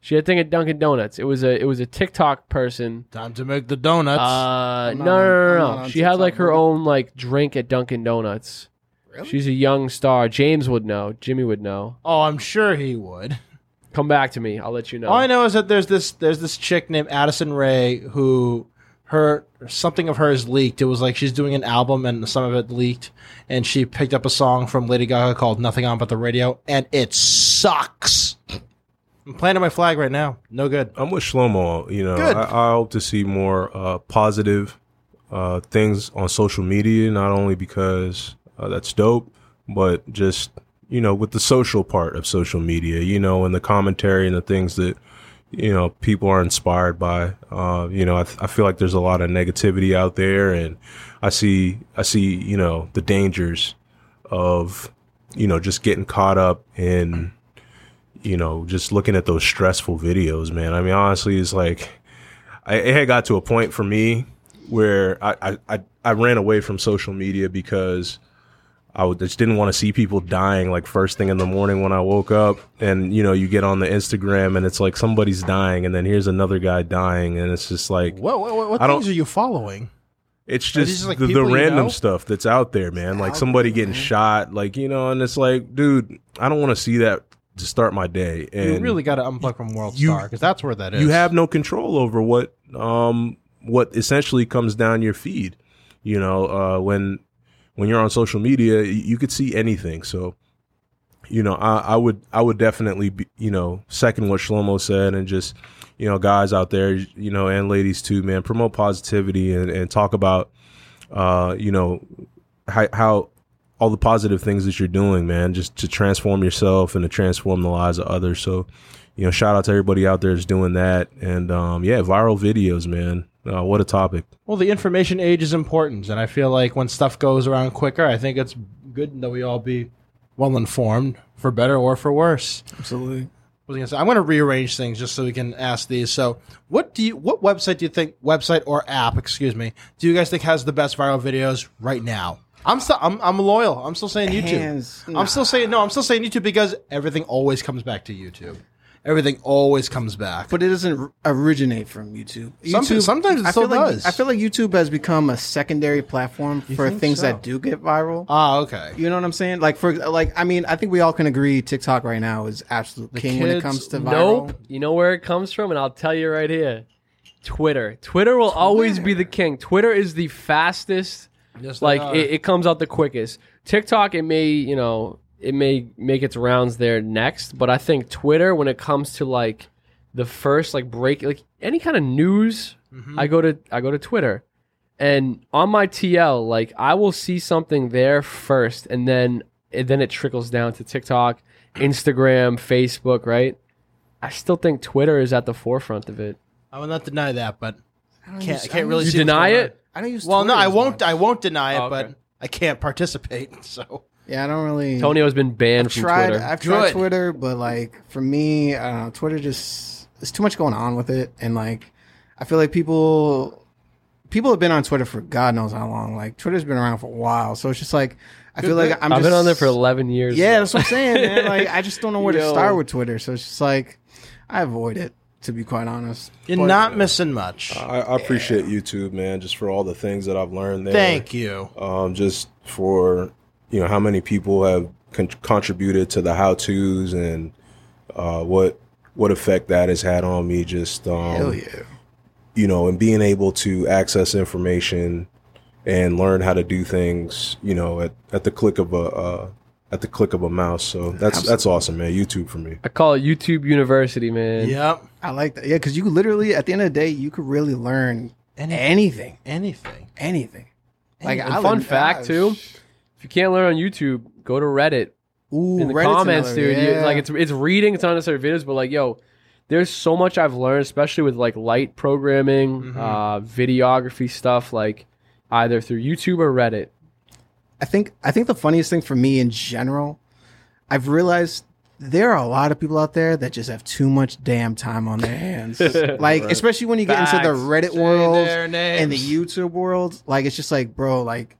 She had a thing at Dunkin' Donuts. It was a it was a TikTok person. Time to make the donuts. Uh, no, no, no, no, no. She had like her own like drink at Dunkin' Donuts. Really? She's a young star. James would know. Jimmy would know. oh, I'm sure he would. Come back to me. I'll let you know. All I know is that there's this there's this chick named Addison Rae who her something of hers leaked. It was like she's doing an album and some of it leaked, and she picked up a song from Lady Gaga called "Nothing On But the Radio," and it sucks. I'm planting my flag right now. No good. I'm with Shlomo. You know, Good. I, I hope to see more uh, positive uh, things on social media, not only because uh, that's dope, but just you know, with the social part of social media. You know, and the commentary and the things that you know people are inspired by. Uh, you know, I, I feel like there's a lot of negativity out there, and I see I see you know the dangers of you know just getting caught up in you know, just looking at those stressful videos, man. I mean, honestly, it's like I, it had got to a point for me where I, I, I, I ran away from social media because I just didn't want to see people dying like first thing in the morning when I woke up. And, you know, you get on the Instagram and it's like somebody's dying and then here's another guy dying. And it's just like, What what, what, what I don't- things are you following? it's just just, like, the, the random know? stuff that's out there, man. Like somebody getting shot, like, you know, and it's like, dude, I don't want to see that to start my day. And you really got to unplug from World you- Star because that's where that is. you have no control over what um what essentially comes down your feed you know uh when when you're on social media you could see anything so you know i i would i would definitely be you know second what shlomo said and just you know guys out there you know and ladies too man promote positivity and, and talk about uh you know how, how all the positive things that you're doing man just to transform yourself and to transform the lives of others so you know, shout out to everybody out there that's doing that. And um, yeah, viral videos, man. Uh, what a topic. Well, the information age is important, and I feel like when stuff goes around quicker, I think it's good that we all be well informed, for better or for worse. Absolutely. was I gonna say? I'm going to rearrange things just so we can ask these. So, what do you, what website do you think, website or app, excuse me, do you guys think has the best viral videos right now? I'm still, I'm, I'm loyal. I'm still saying YouTube. Hands- I'm still saying no. I'm still saying YouTube because everything always comes back to YouTube. Everything always comes back. But it doesn't originate from YouTube. Some- YouTube sometimes it I still feel like, does. I feel like YouTube has become a secondary platform for things so? that do get viral. Ah, okay. you know what I'm saying? Like for like, I mean, I think we all can agree TikTok right now is absolute king when it comes to viral. Nope. You know where it comes from, and I'll tell you right here. Twitter. Twitter will always be the king. Twitter is the fastest. Yes, like it, it comes out the quickest. TikTok, it may you know it may make its rounds there next, but I think Twitter, when it comes to like the first like break, like any kind of news, Mm-hmm. I go to I go to Twitter. And on my TL, like I will see something there first, and then and then it trickles down to TikTok, Instagram, Facebook, right? I still think Twitter is at the forefront of it. I will not deny that, but I can't, use- I I can't don't really You deny going on. it? I don't use. Well, no, I won't. much. I won't deny it, Oh, okay. but I can't participate. So Yeah, I don't really. Tonio's been banned I've from tried. Twitter. I've tried Good. Twitter, but like for me, I don't know. Twitter just there's too much going on with it, and like I feel like people people have been on Twitter for God knows how long. Like Twitter's been around for a while, so it's just like I feel like I'm. I've just, been on there for 11 years. Yeah, that's what I'm saying, man. Like I just don't know where to start with Twitter, so it's just like I avoid it to be quite honest. you're But- not missing much. I, I appreciate YouTube, man, just for all the things that I've learned there. Thank you. um, just for you know how many people have con- contributed to the how tos and uh, what what effect that has had on me. Just um, Hell yeah. you know, and being able to access information and learn how to do things, you know, at, at the click of a uh, at the click of a mouse. So that's that's awesome, man. YouTube for me. I call it YouTube University, man. Yep. I like that. Yeah, because you literally at the end of the day, you could really learn Anything. anything, Anything. anything. Like And I fun learned- fact ah, too, if you can't learn on YouTube, go to Reddit. Ooh, in the Reddit's comments, another- dude. you- yeah. like it's it's reading, it's not necessarily videos, but like yo, there's so much I've learned, especially with like light programming, Mm-hmm. uh, videography stuff, like either through YouTube or Reddit. I think I think the funniest thing for me in general, I've realized there are a lot of people out there that just have too much damn time on their hands. like especially when you get into the Facts. Reddit Say world their and the names. YouTube world, like it's just like, bro, like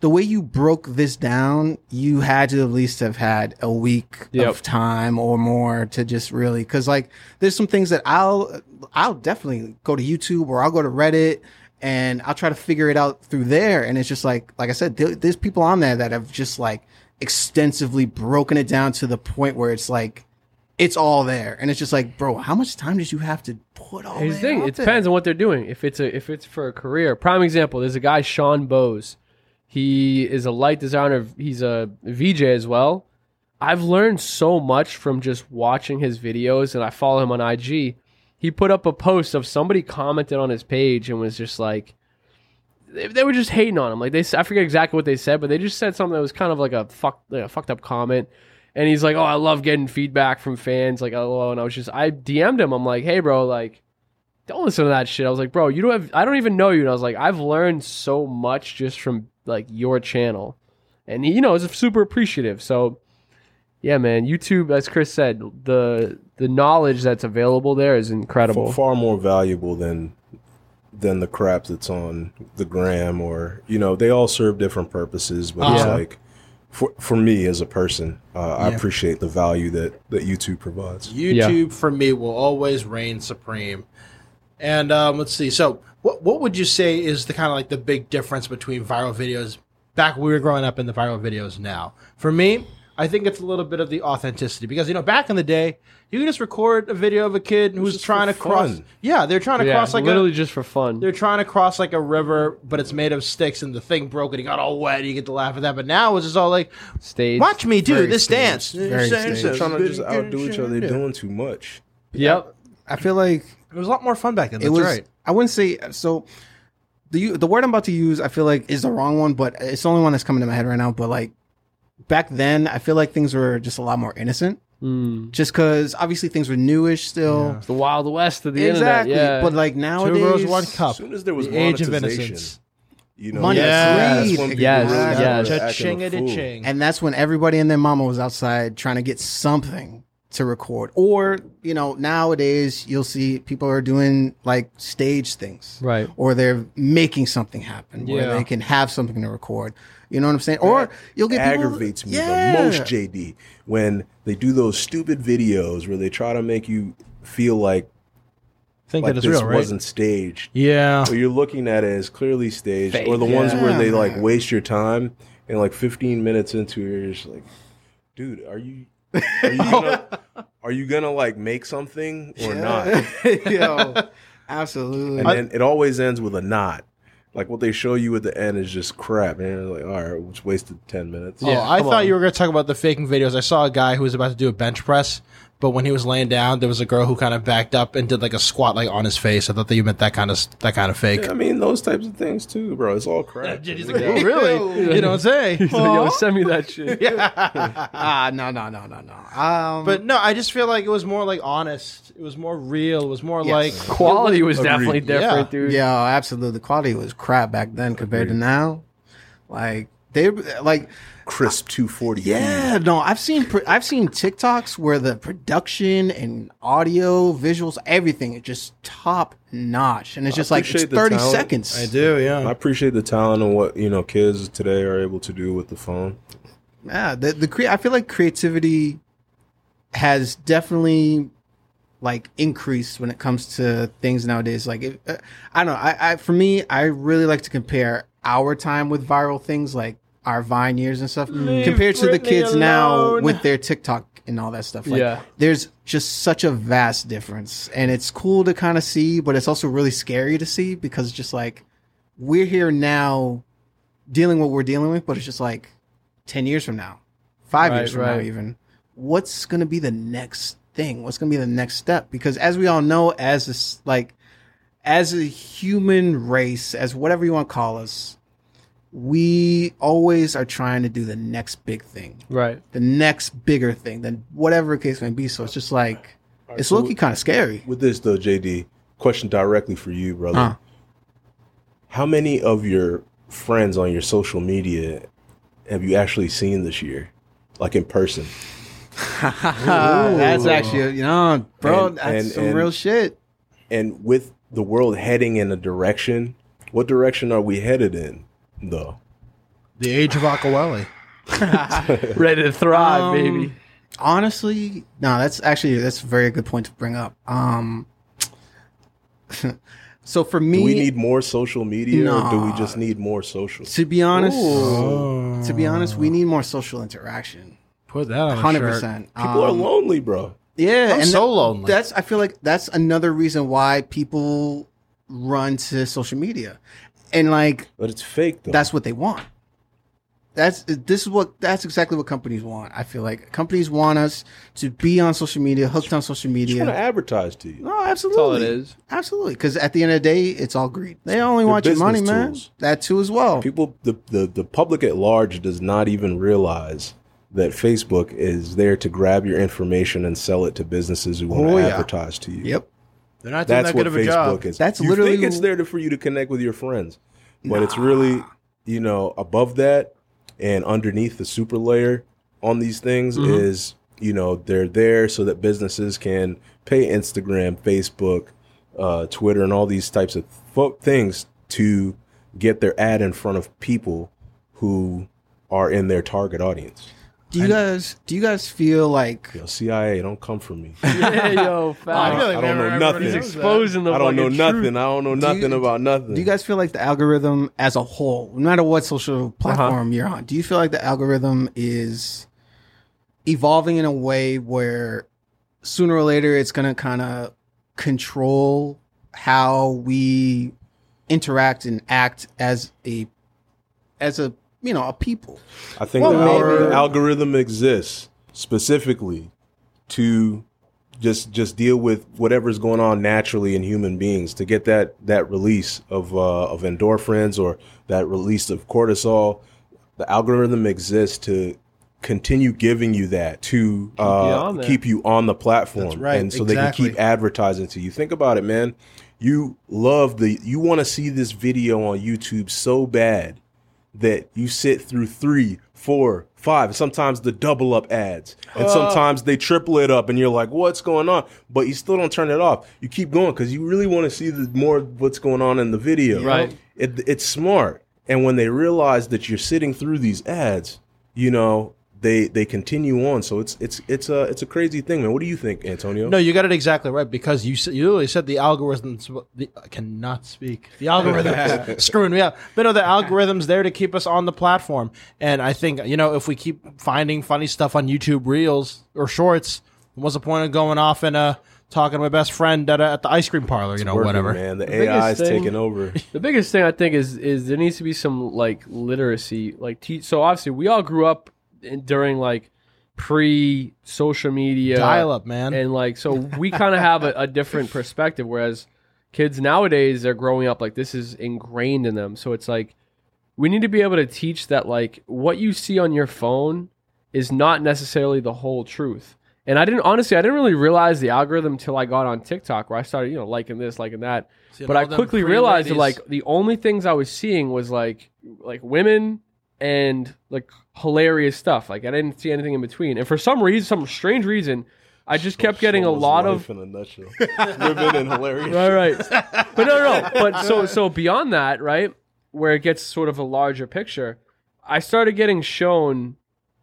the way you broke this down, you had to at least have had a week Yep. of time or more to just really cuz like there's some things that I'll I'll definitely go to YouTube or I'll go to Reddit and I'll try to figure it out through there and it's just like like I said there, there's people on there that have just like extensively broken it down to the point where it's like it's all there and it's just like bro how much time did you have to put all Here's the thing: it there? depends on what they're doing. If it's a if it's for a career, prime example. There's a guy Sean Bose. He is a light designer. He's a VJ as well. I've learned so much from just watching his videos, and I follow him on IG. He put up a post of somebody commented on his page and was just like, they, were just hating on him. Like they, I forget exactly what they said, but they just said something that was kind of like a fuck, like a fucked up comment. And he's like, "Oh, I love getting feedback from fans." Like, oh, and I was just, I DM'd him. I'm like, "Hey, bro, like, don't listen to that shit." I was like, "Bro, you don't have, I don't even know you." And I was like, "I've learned so much just from like your channel," and he, you know, is super appreciative. So, yeah, man, YouTube, as Kris said, the the knowledge that's available there is incredible. Far, far more valuable than than the crap that's on the gram or you know they all serve different purposes but it's Yeah. like for for me as a person uh, I appreciate the value that that YouTube provides. YouTube for me will always reign supreme. And um, let's see. So, what what would you say is the kind of like the big difference between viral videos back when we were growing up and the viral videos now? For me, I think it's a little bit of the authenticity because you know back in the day, you could just record a video of a kid who's trying to for cross. fun. Yeah, they're trying to yeah, cross like literally a. just for fun. They're trying to cross like a river, but it's made of sticks, and the thing broke, and he got all wet. And you get to laugh at that, but now it's just all like, Stage. "Watch me do Very this staged. dance." Very staged. They're trying to just outdo each other. They're doing too much. Yep. I feel like It was a lot more fun back then. it That's was right. I wouldn't say so. The the word I'm about to use, I feel like is the wrong one, but it's the only one that's coming to my head right now. But like back then, I feel like things were just a lot more innocent, Mm. just because obviously things were newish still. It's the wild west of the exactly, internet. Yeah. but like Two nowadays, girls, one cup. As soon as there was The age of innocence. you know, Money, that's- greed. that's when people Yes, really yes. Cha-ching a a fool. ching. and that's when everybody and their mama was outside trying to get something to record. Or you know, nowadays you'll see people are doing like stage things, Right. Or they're making something happen Yeah. where they can have something to record. You know what I'm saying? Or you'll get people, aggravates me Yeah. the most, JD, when they do those stupid videos where they try to make you feel like think like that this real, right? wasn't staged. yeah. Or you're looking at it as clearly staged, Fake. or the ones where Yeah, they like waste your time and like 15 minutes into it, you're just like, dude, are you? Are you gonna, are you gonna like make something or not? Yo, absolutely. And then it always ends with a not. Like what they show you at the end is just crap, and you're like, all right, we just wasted ten minutes. Oh, I thought you were going to talk about the faking videos. I saw a guy who was about to do a bench press, but when he was laying down, there was a girl who kind of backed up and did like a squat like on his face. I thought that you meant that kind of that kind of fake. I mean, those types of things too, bro. It's all crap. He's like, "Oh, really? You know what I'm saying? He's like, yo, send me that shit. Ah, no, no, no, no, no. Um, But no, I just feel like it was more like honest. It was more real. It was more Yes. like Quality was Agreed. definitely different, Yeah. dude. yeah, absolutely. The quality was crap back then compared to now. Like they like Crisp 240. Yeah, no, I've seen I've seen TikToks where the production and audio, visuals, everything is just top notch, and it's just like it's thirty talent. seconds. I do, yeah. I appreciate the talent and what you know kids today are able to do with the phone. Yeah, the the crea- I feel like creativity has definitely like increased when it comes to things nowadays. Like, if, uh, I don't know. I, I for me, I really like to compare our time with viral things like our Vine years and stuff compared to the Britney kids now alone. with their TikTok and all that stuff. Like, Yeah. there's just such a vast difference, and it's cool to kind of see, but it's also really scary to see because just like we're here now dealing what we're dealing with, but it's just like 10 years from now, five Right, years from now, right. even. What's going to be the next thing? What's going to be the next step? Because as we all know, as this, like, as a human race, as whatever you want to call us, we always are trying to do the next big thing, Right. the next bigger thing, than whatever case may be. So it's just like, it's so- looking kind of scary. With this though, JD, question directly for you, brother. Huh. How many of your friends on your social media have you actually seen this year, like in person? that's actually, you know, bro, And- that's and- some and- real shit. And with the world heading in a direction, what direction are we headed in, though? The age of Agcaoili. Ready to thrive, Um, baby. honestly no that's actually that's a very good point to bring up um so for me Do we need more social media, or do we just need more social? to be honest Oh. to be honest we need more social interaction Put that on 100% shirt. People are Um, lonely, bro. yeah I'm and so that- lonely. that's i feel like that's another reason why people run to social media and like But it's fake, though. that's what they want that's this is what that's exactly what companies want i feel like companies want us to be on social media hooked on social media want to advertise to you. No, absolutely. all it is. Absolutely. Because at the end of the day, it's all greed. They only They're want your money, business man. tools. That too as well. People, the, the the public at large does not even realize that Facebook is there to grab your information and sell it to businesses who want Oh, to yeah. advertise to you. Yep. They're not doing That's that what good of a Facebook job. is. That's you literally- think it's there to, for you to connect with your friends, but it's really you know above that and underneath the super layer on these things Mm-hmm. is you know they're there so that businesses can pay Instagram, Facebook, uh, Twitter, and all these types of fo- things to get their ad in front of people who are in their target audience. Do you guys do you guys feel like Yo, CIA, don't come for me. yeah, yo, I fam. feel like I don't know nothing. He's exposing the I don't know nothing. truth. I don't know Do nothing you- about nothing. do you guys feel like the algorithm as a whole, no matter what social uh-huh. platform you're on, do you feel like the algorithm is evolving in a way where sooner or later it's gonna kind of control how we interact and act as a as a you know a people? I think Well, the, al- algorithm exists specifically to just just deal with whatever's going on naturally in human beings to get that that release of uh, of endorphins or that release of cortisol. The algorithm exists to continue giving you that to uh, on there. keep you on the platform, That's right, and so they can keep advertising to you. Think about it, man. You love the you want to see this video on YouTube so bad that you sit through three, four, five, sometimes the double up ads, and uh. sometimes they triple it up, and you're like, "What's going on?" But you still don't turn it off. You keep going because you really want to see the more what's going on in the video. Right. It, it's smart, and when they realize that you're sitting through these ads, you know they they continue on. So it's it's it's a it's a crazy thing, man. What do you think, Antonio? No, you got it exactly right because you you literally said the algorithms. The, I cannot speak. The algorithm screwing me up. But no, the algorithm's there to keep us on the platform, and I think you know if we keep finding funny stuff on YouTube Reels or Shorts, what's the point of going off and uh talking to my best friend at, a, at the ice cream parlor? You know, Working, whatever. man. The, The AI is thing- taking over. The biggest thing I think is is there needs to be some like literacy, like teach. so obviously we all grew up in, during like pre social media Dial up, man. and like so we kind of have a, a different perspective whereas kids nowadays they're growing up like this is ingrained in them. So it's like we need to be able to teach that like what you see on your phone is not necessarily the whole truth. And i didn't honestly i didn't really realize the algorithm until i got on tiktok where i started you know liking this liking that. Seeing but i quickly pretty realized that like the only things i was seeing was like like women and like hilarious stuff like i didn't see anything in between and for some reason some strange reason i just kept getting a lot of in a nutshell. Women and hilarious. right right but no no but so so beyond that right where it gets sort of a larger picture i started getting shown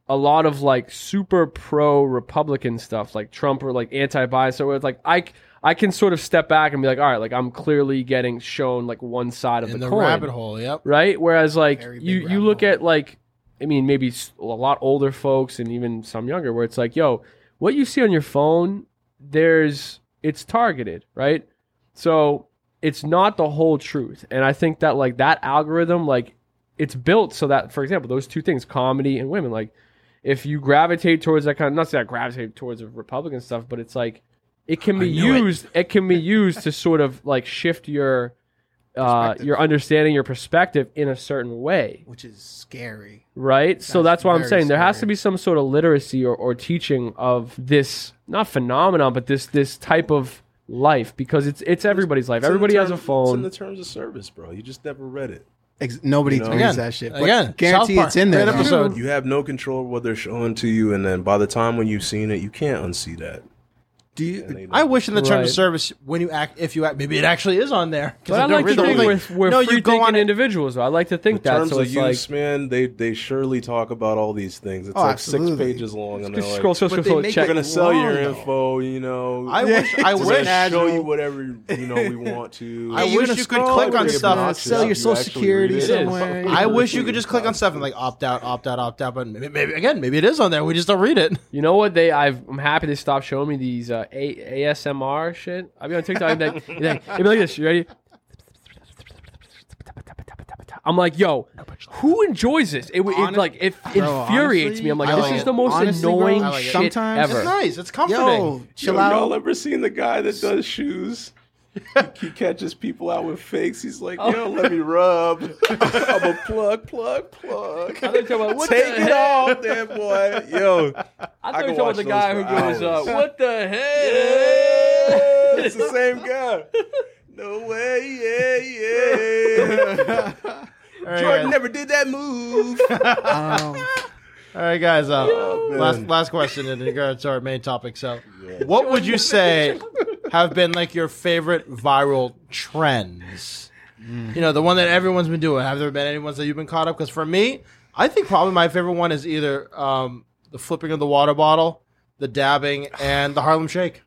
a lot of like super pro republican stuff like trump or like anti-bias. so it's like i i can sort of step back and be like all right like i'm clearly getting shown like one side of in the, the coin rabbit hole. Yep. right? Whereas like you you look hole. at like I mean maybe a lot older folks and even some younger where it's like yo what you see on your phone there's it's targeted right so it's not the whole truth and I think that like that algorithm like it's built so that for example those two things comedy and women like if you gravitate towards that kind of not that I gravitate towards the Republican stuff but it's like it can be I knew it. used it can be used to sort of like shift your uh, your understanding your perspective in a certain way which is scary. right so That's that's why i'm very saying there has to be some sort of literacy or, or teaching of this not phenomenon but this this type of life because it's it's everybody's life It's in the everybody has a phone. It's in the terms of service, bro. You just never read it. Ex- nobody You know? reads that shit. But again, guarantee it's in there. episode. You have no control of what they're showing to you, and then by the time when you've seen it, you can't unsee that. Do you? I wish in the terms Right. of service when you act, if you act, maybe it actually is on there. 'Cause but i don't like to think whole we're, we're no, free you go thinking on it. individuals though. i like to think In that terms so of it's use, like man, they they surely talk about all these things. It's Oh, like absolutely. six pages long, and they're just like, scroll scroll But scroll, they scroll make check we're gonna sell your wrong, though. info. You know, I wish, I we're wish, gonna show natural. you whatever you know we want to. I wish you could scroll, click on gonna stuff. Sell your You social actually security read it. somewhere. I wish you could just click on stuff and like opt out, opt out, opt out. But maybe, maybe again, maybe it is on there. We just don't read it. You know what? They I've, I'm happy they stopped showing me these uh, A- ASMR shit. I'll be on TikTok. and like, and like, it'd be like this. You ready? I'm like, yo, who enjoys this? It, would- it Honest- like it Bro, infuriates honestly, me. I'm like, I this like is it. the most Honestly, bro, annoying I like it. shit Sometimes- ever. It's nice. It's comforting. Yo, chill Yo, out. Y'all ever seen the guy that does shoes? He, he catches people out with fakes. He's like, Oh. yo, let me rub. I'm a plug, plug, plug. I thought you were about, what Take the it heck? off, there, boy. Yo, I I thought can you were about the guy for who goes, uh, "What the heck?" it's the same guy. No way, yeah, yeah. All right, Jordan guys. never did that move. Um, All right, guys. Uh, man. last last question in regards to our main topic. So, what would you say have been like your favorite viral trends? You know, the one that everyone's been doing. Have there been any ones that you've been caught up? Because for me, I think probably my favorite one is either um, the flipping of the water bottle, the dabbing, and the Harlem Shake.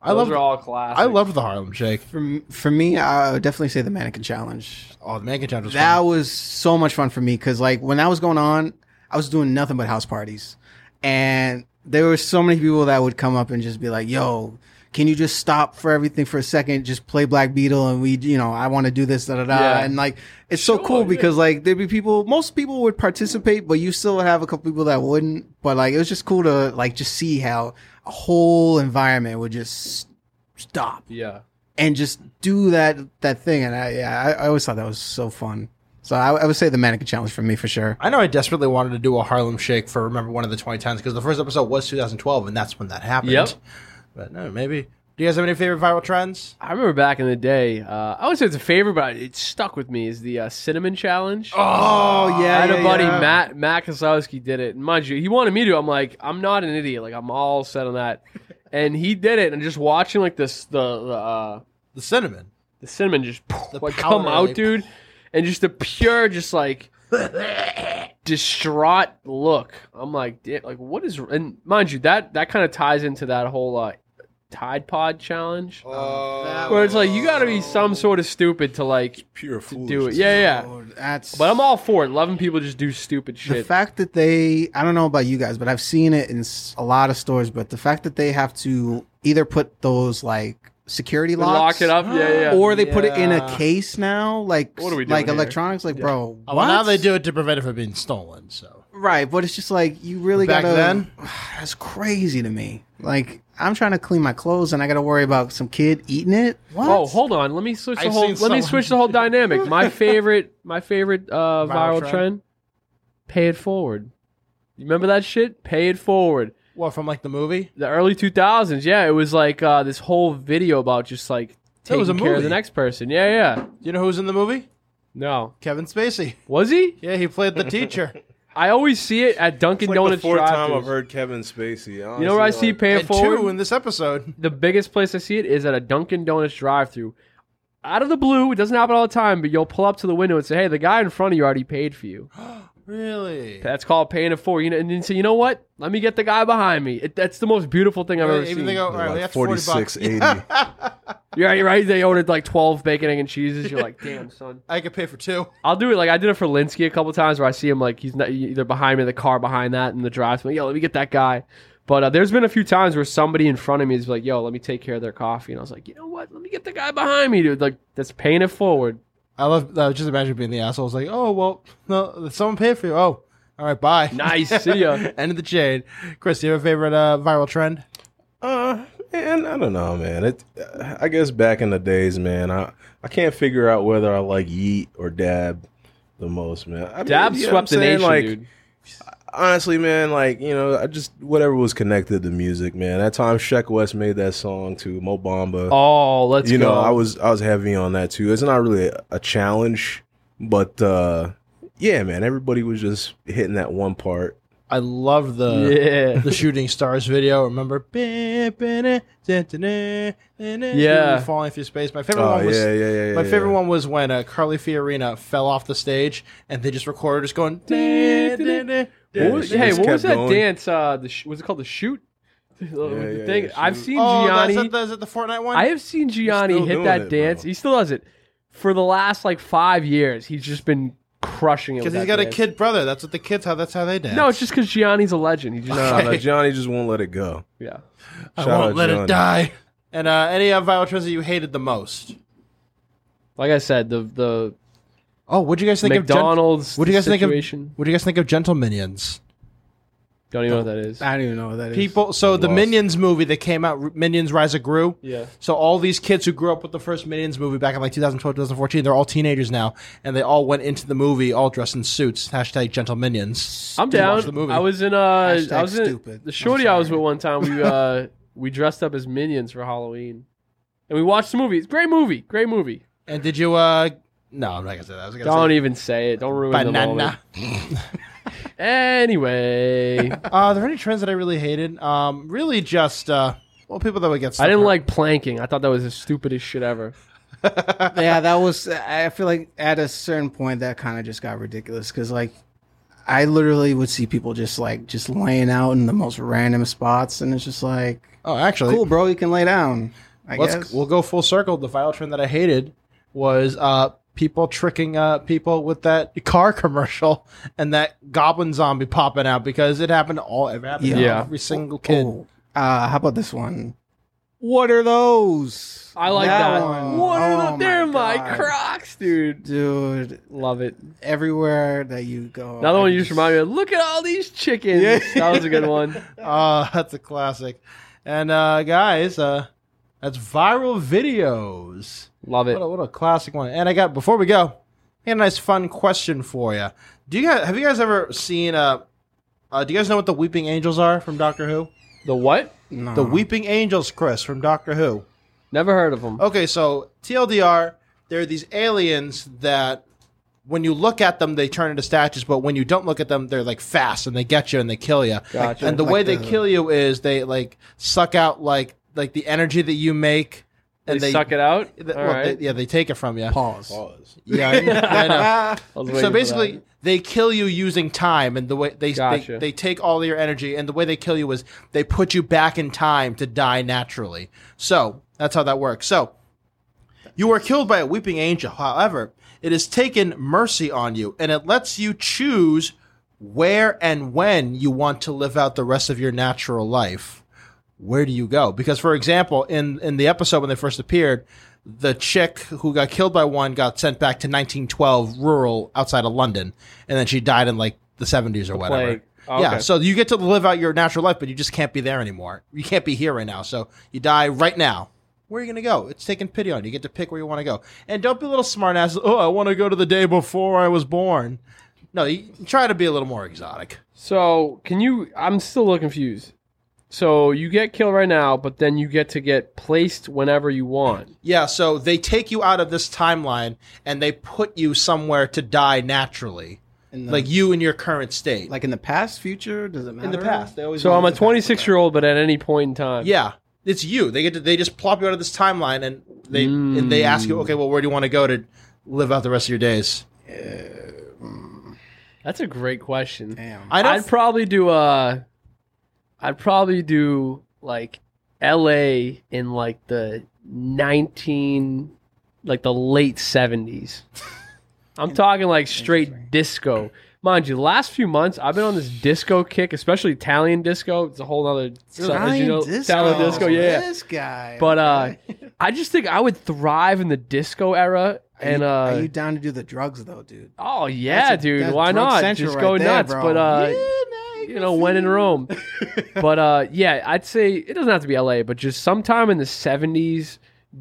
I Those love are all classic. I love the Harlem Shake. for, for me, I would definitely say the mannequin challenge. Oh, the mannequin challenge was That fun. was so much fun for me because, like, when that was going on, I was doing nothing but house parties, and there were so many people that would come up and just be like, "Yo, can you just stop for everything for a second? Just play Black Beatles, and we, you know, I want to do this, da da da." Yeah. And like, it's so cool yeah. because like there'd be people, most people would participate, but you still have a couple people that wouldn't. But like, it was just cool to like just see how a whole environment would just stop Yeah. and just do that that thing. And I yeah, I, I always thought that was so fun. So I, I would say the mannequin challenge for me for sure. I know I desperately wanted to do a Harlem Shake for remember one of the 2010s because the first episode was 2012 and that's when that happened. Yep. But no, maybe. Do you guys have any favorite viral trends? I remember back in the day. Uh, I would say it's a favorite, but it stuck with me. Is the uh, cinnamon challenge? Oh yeah, I yeah, had a buddy, yeah. Matt Matt Kozlowski, did it. And mind you, he wanted me to. I'm like, I'm not an idiot. Like, I'm all set on that. and he did it, and just watching like this, the the, uh, The cinnamon. the cinnamon just The like come out, dude, and just the pure, just like distraught look. I'm like, like what is? And mind you, that that kind of ties into that whole uh, Tide Pod challenge, oh, where it's like you got to be some sort of stupid to like Pure to do it. Yeah, yeah. Oh, that's But I'm all for it. Loving people just do stupid shit. the fact that they I don't know about you guys, but I've seen it in a lot of stores. But the fact that they have to either put those like security Lock it up. Yeah, yeah. or they put it in a Yeah. case now, like What are we like here? electronics. Like, bro, Oh, well, now they do it to prevent it from being stolen. So right, but it's just like you really Back gotta. then? that's crazy to me. Like I'm trying to clean my clothes and I got to worry about some kid eating it. What? Oh, hold on. Let me switch the I've whole. seen Let me someone- switch the whole dynamic. My favorite, my favorite uh, Viral viral, trend? trend. Pay it forward. You remember that shit? Pay it forward. What from like the movie? The early 2000s. Yeah, it was like uh, this whole video about just like That was taking a care of movie. the next person. Yeah, yeah. You know who's in the movie? No, Kevin Spacey. was he? Yeah, he played the teacher. I always see it at Dunkin' It's like the Donuts fourth time drive-thrus. I've heard Kevin Spacey. You know where I Honestly, see like- pay it and forward? two in this episode. the biggest place I see it is at a Dunkin' Donuts drive-through. Out of the blue, it doesn't happen all the time, but you'll pull up to the window and say, "Hey, the guy in front of you already paid for you." Really? That's called paying it forward. You know, and then say, "You know what? Let me get the guy behind me." It, that's the most beautiful thing I've ever Even seen. they go, all right, like we got 40 bucks. 46.80. Yeah, you're right. They ordered like twelve bacon, egg, and cheeses. You're like, "Damn, son." I could pay for two. I'll do it. Like I did it for Linsky a couple times, where I see him like he's not, either behind me, the car behind that, and the drive-through. Yo, let me get that guy. But uh, there's been a few times where somebody in front of me is like, "Yo, let me take care of their coffee," and I was like, "You know what? Let me get the guy behind me, dude." Like that's paying it forward. I love. Uh, just imagine being the asshole. It's like, oh well, no, someone paid for you. Oh, all right, bye. Nice, see ya. End of the chain. Kris, do you have a favorite uh, viral trend? Uh, man, I don't know, man. It, I guess back in the days, man, I I can't figure out whether I like Yeet or Dab the most, man. I mean, Dab you know what I'm swept the nation, like, dude. Honestly, man, like you know, I just whatever was connected to music, man. That time Sheck Wes made that song to Mo Bamba. Oh, let's you go. know, I was I was heavy on that too. It's not really a, a challenge, but uh yeah, man, everybody was just hitting that one part. I love the yeah. the shooting stars video. Remember? Yeah. falling through space. My favorite Oh one was yeah, yeah, yeah, yeah. my favorite one was when uh, Carly Fiorina fell off the stage and they just recorded just going. "Da, da, da, Yeah, What was, hey, what was that going. dance? Uh, the sh- was it called the shoot? The yeah, thing. yeah, I've seen Oh, Gianni. at the, is it the Fortnite one? I have seen Gianni hit that it, bro. dance. He still does it. For the last like five years, he's just been crushing it. because he's that got a kid brother. That's what the kids how. That's how they dance. No, it's just because Gianni's a legend. He just Nah, nah, Johnny just won't let it go. yeah. I won't out let it die. And uh, any uh, viral trends that you hated the most? Like I said, the the Oh, what do you guys think of? Gen- McDonald's. what do you guys think of- situation. what do you guys think of Gentle Minions? Don't even know what that is. I don't even know what that is. People. So the Lost. Minions movie that came out, Minions: Rise of Gru. Yeah. So all these kids who grew up with the first Minions movie back in like 2012, 2014, they're all teenagers now, and they all went into the movie all dressed in suits. Hashtag Gentle Minions. I'm to down. watch the movie. I was in uh, I Hashtag was in stupid. the shorty I was with one time. We uh, we dressed up as minions for Halloween, and we watched the movie. It's a great movie. Great movie. And did you? uh No, I'm not gonna say that. I was gonna Don't say even say it. Don't ruin the banana. moment. Anyway, Uh, are there any trends that I really hated? Um, really just uh, well, people that would get. I didn't hurt. like planking. I thought that was the stupidest shit ever. yeah, that was. I feel like at a certain point that kind of just got ridiculous because like I literally would see people just like just laying out in the most random spots, and it's just like, Oh, actually, cool, bro, you can lay down. I Let's guess. we'll go full circle. The viral trend that I hated was uh people tricking uh people with that car commercial and that goblin zombie popping out because it happened to all it happened to every single kid. Oh, uh, how about this one? What are those? I like that. one. What are Oh the, they're my, Crocs, dude. dude. Love it. Everywhere that you go, Another I one you just remind me of. Look at all these chickens. Yeah. That was a good one. Uh that's a classic. And uh guys, uh that's viral videos. Love it. What a, what a classic one. And I got before we go, I got a nice fun question for you. Do you guys have you guys ever seen uh, uh do you guys know what the weeping angels are from Doctor Who? The what? No. The weeping angels, Kris, from Doctor Who. Never heard of them. Okay, so TLDR, there are these aliens that when you look at them, they turn into statues, but when you don't look at them, they're like fast and they get you and they kill you. Gotcha. And the Like way they kill you is they like suck out like like the energy that you make, They, and they, suck it out. th- All well, right. they- yeah, they take it from you. pause. Pause. Yeah, I, I know. I was waiting So basically, they kill you using time, and the way they, Gotcha. they they take all your energy, and the way they kill you is they put you back in time to die naturally. So that's how that works. So you are killed by a weeping angel. However, it has taken mercy on you, and it lets you choose where and when you want to live out the rest of your natural life. Where do you go? Because, for example, in in the episode when they first appeared, the chick who got killed by one got sent back to 1912 rural outside of London, and then she died in like the 70s or whatever. Plague. Oh, Yeah, okay. so you get to live out your natural life, but you just can't be there anymore. You can't be here right now. So you die right now. Where are you going to go? It's taking pity on you. You get to pick where you want to go. And don't be a little smart ass. Oh, I want to go to the day before I was born. No, you try to be a little more exotic. So can you? I'm still a little confused. So you get killed right now, but then you get to get placed whenever you want. Yeah, so they take you out of this timeline and they put you somewhere to die naturally, In the, like you in your current state. like in the past, future, does it matter? in the past, they always. So I'm a 26 year old, but at any point in time. Yeah, it's you. They get to, they just plop you out of this timeline and they and they ask you, okay, well, where do you want to go to live out the rest of your days? That's a great question. Damn. I don't. I'd probably do uh I'd probably do like LA in like the 19 like the late 70s. I'm talking like straight disco. Mind you, the last few months I've been on this disco kick, especially Italian disco. It's a whole other Italian you know, disco. Italian disco, yeah. This guy. But uh. I just think I would thrive in the disco era Are and you, uh are you down to do the drugs though, dude? oh yeah, a- dude, why not? Just right go there, nuts. bro. But uh you know, when in Rome. but uh, yeah, I'd say it doesn't have to be LA, but just sometime in the '70s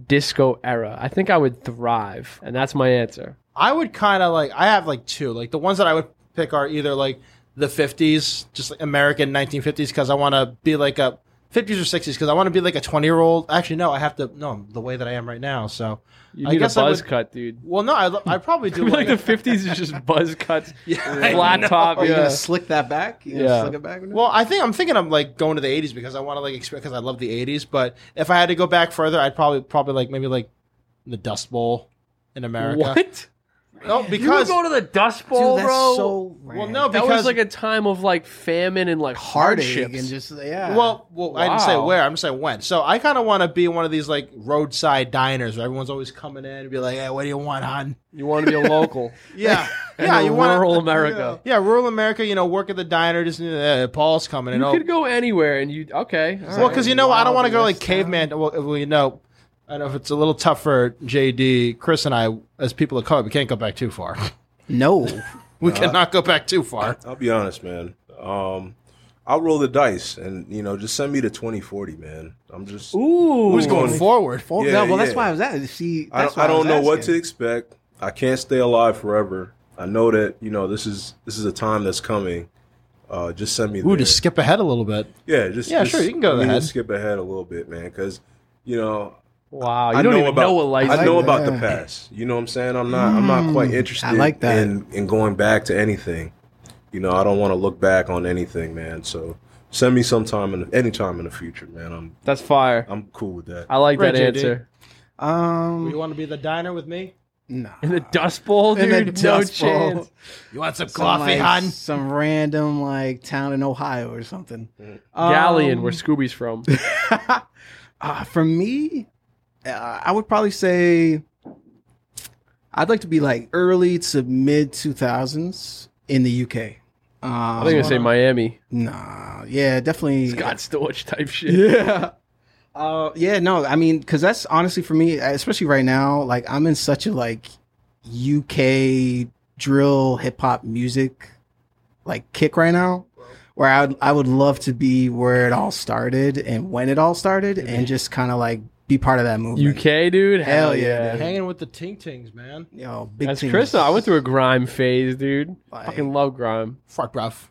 disco era, I think I would thrive, and that's my answer. I would kind of like. I have like two. Like the ones that I would pick are either like the 50s, just like American 1950s, because I want to be like a 50s or 60s, because I want to be like a 20 year old. Actually, no, I have to. No, the way that I am right now. So, You I need a guess I buzz would- cut, dude. well, no, I I probably do like like. the '50s is just buzz cuts, I flat know. top. Are you Yeah. gonna slick that back? You Yeah. slick it back? with? Well, I think I'm thinking of like going to the 80s because I want to like experience because I love the 80s. But if I had to go back further, I'd probably probably like maybe like the Dust Bowl in America. What? No, because You would because go to the Dust Dude, Bowl, that's bro? so well, rad. no, that was like a time of like famine and like heartache hardships. and just yeah. Well, well, I didn't say Wow. where. I'm just saying when. So I kind of want to be one of these like roadside diners where everyone's always coming in and be like, "Hey, what do you want, hon?" you want to be a local. Yeah, in yeah. You want rural America. Yeah, rural America. You know, work at the diner. Just uh, Paul's coming in. You Oh, could go anywhere, and you okay? all well, right. because you know, I don't want to go like caveman. Well, well, you know, I know if it's a little tough for JD, Kris, and I as people of color, we can't go back too far. no. We cannot go back too far. I'll be honest, man. Um, I'll roll the dice and you know just send me to twenty forty, man. I'm just Ooh, Who's going forward? Well, Yeah, no, well, that's why I was at. See, I don't, I why was don't know what to expect. I can't stay alive forever. I know that you know this is this is a time that's coming. Uh, just send me. Ooh, there. just skip ahead a little bit. yeah, just Yeah, just- sure, you can go I mean, ahead. just Skip ahead a little bit, man, because you know Wow, you I don't know even about know what life. I know like about the past. You know what I'm saying? I'm not I'm not quite interested like that. in in going back to anything. You know, I don't want to look back on anything, man. So send me sometime in any time in the future, man. I'm That's fire. I'm cool with that. I like Right, that JD. answer. Um, You want to be the diner with me? no. In the Dust Bowl, dude. In the dude. no Dust Bowl. chance. You want some Some, coffee, like, hon? Some random like town in Ohio or something. Galleon, Um, where Scooby's from. Uh, for me, uh, I would probably say I'd like to be like early to mid 2000s in the UK. Um, I think I say Miami. nah, yeah, definitely. Scott Storch type shit. Yeah. Uh, yeah, no, I mean, because that's honestly for me, especially right now, like I'm in such a like UK drill hip hop music like kick right now, where I would I would love to be where it all started and when it all started, and just kind of like be part of that movement. UK, dude. Hell Hell, yeah, yeah. dude. Hanging with the Ting Tings, man. Yo, big That's teams. Kris. though. I went through a grime phase, dude. Like- Fucking love grime. Fuck, bruv.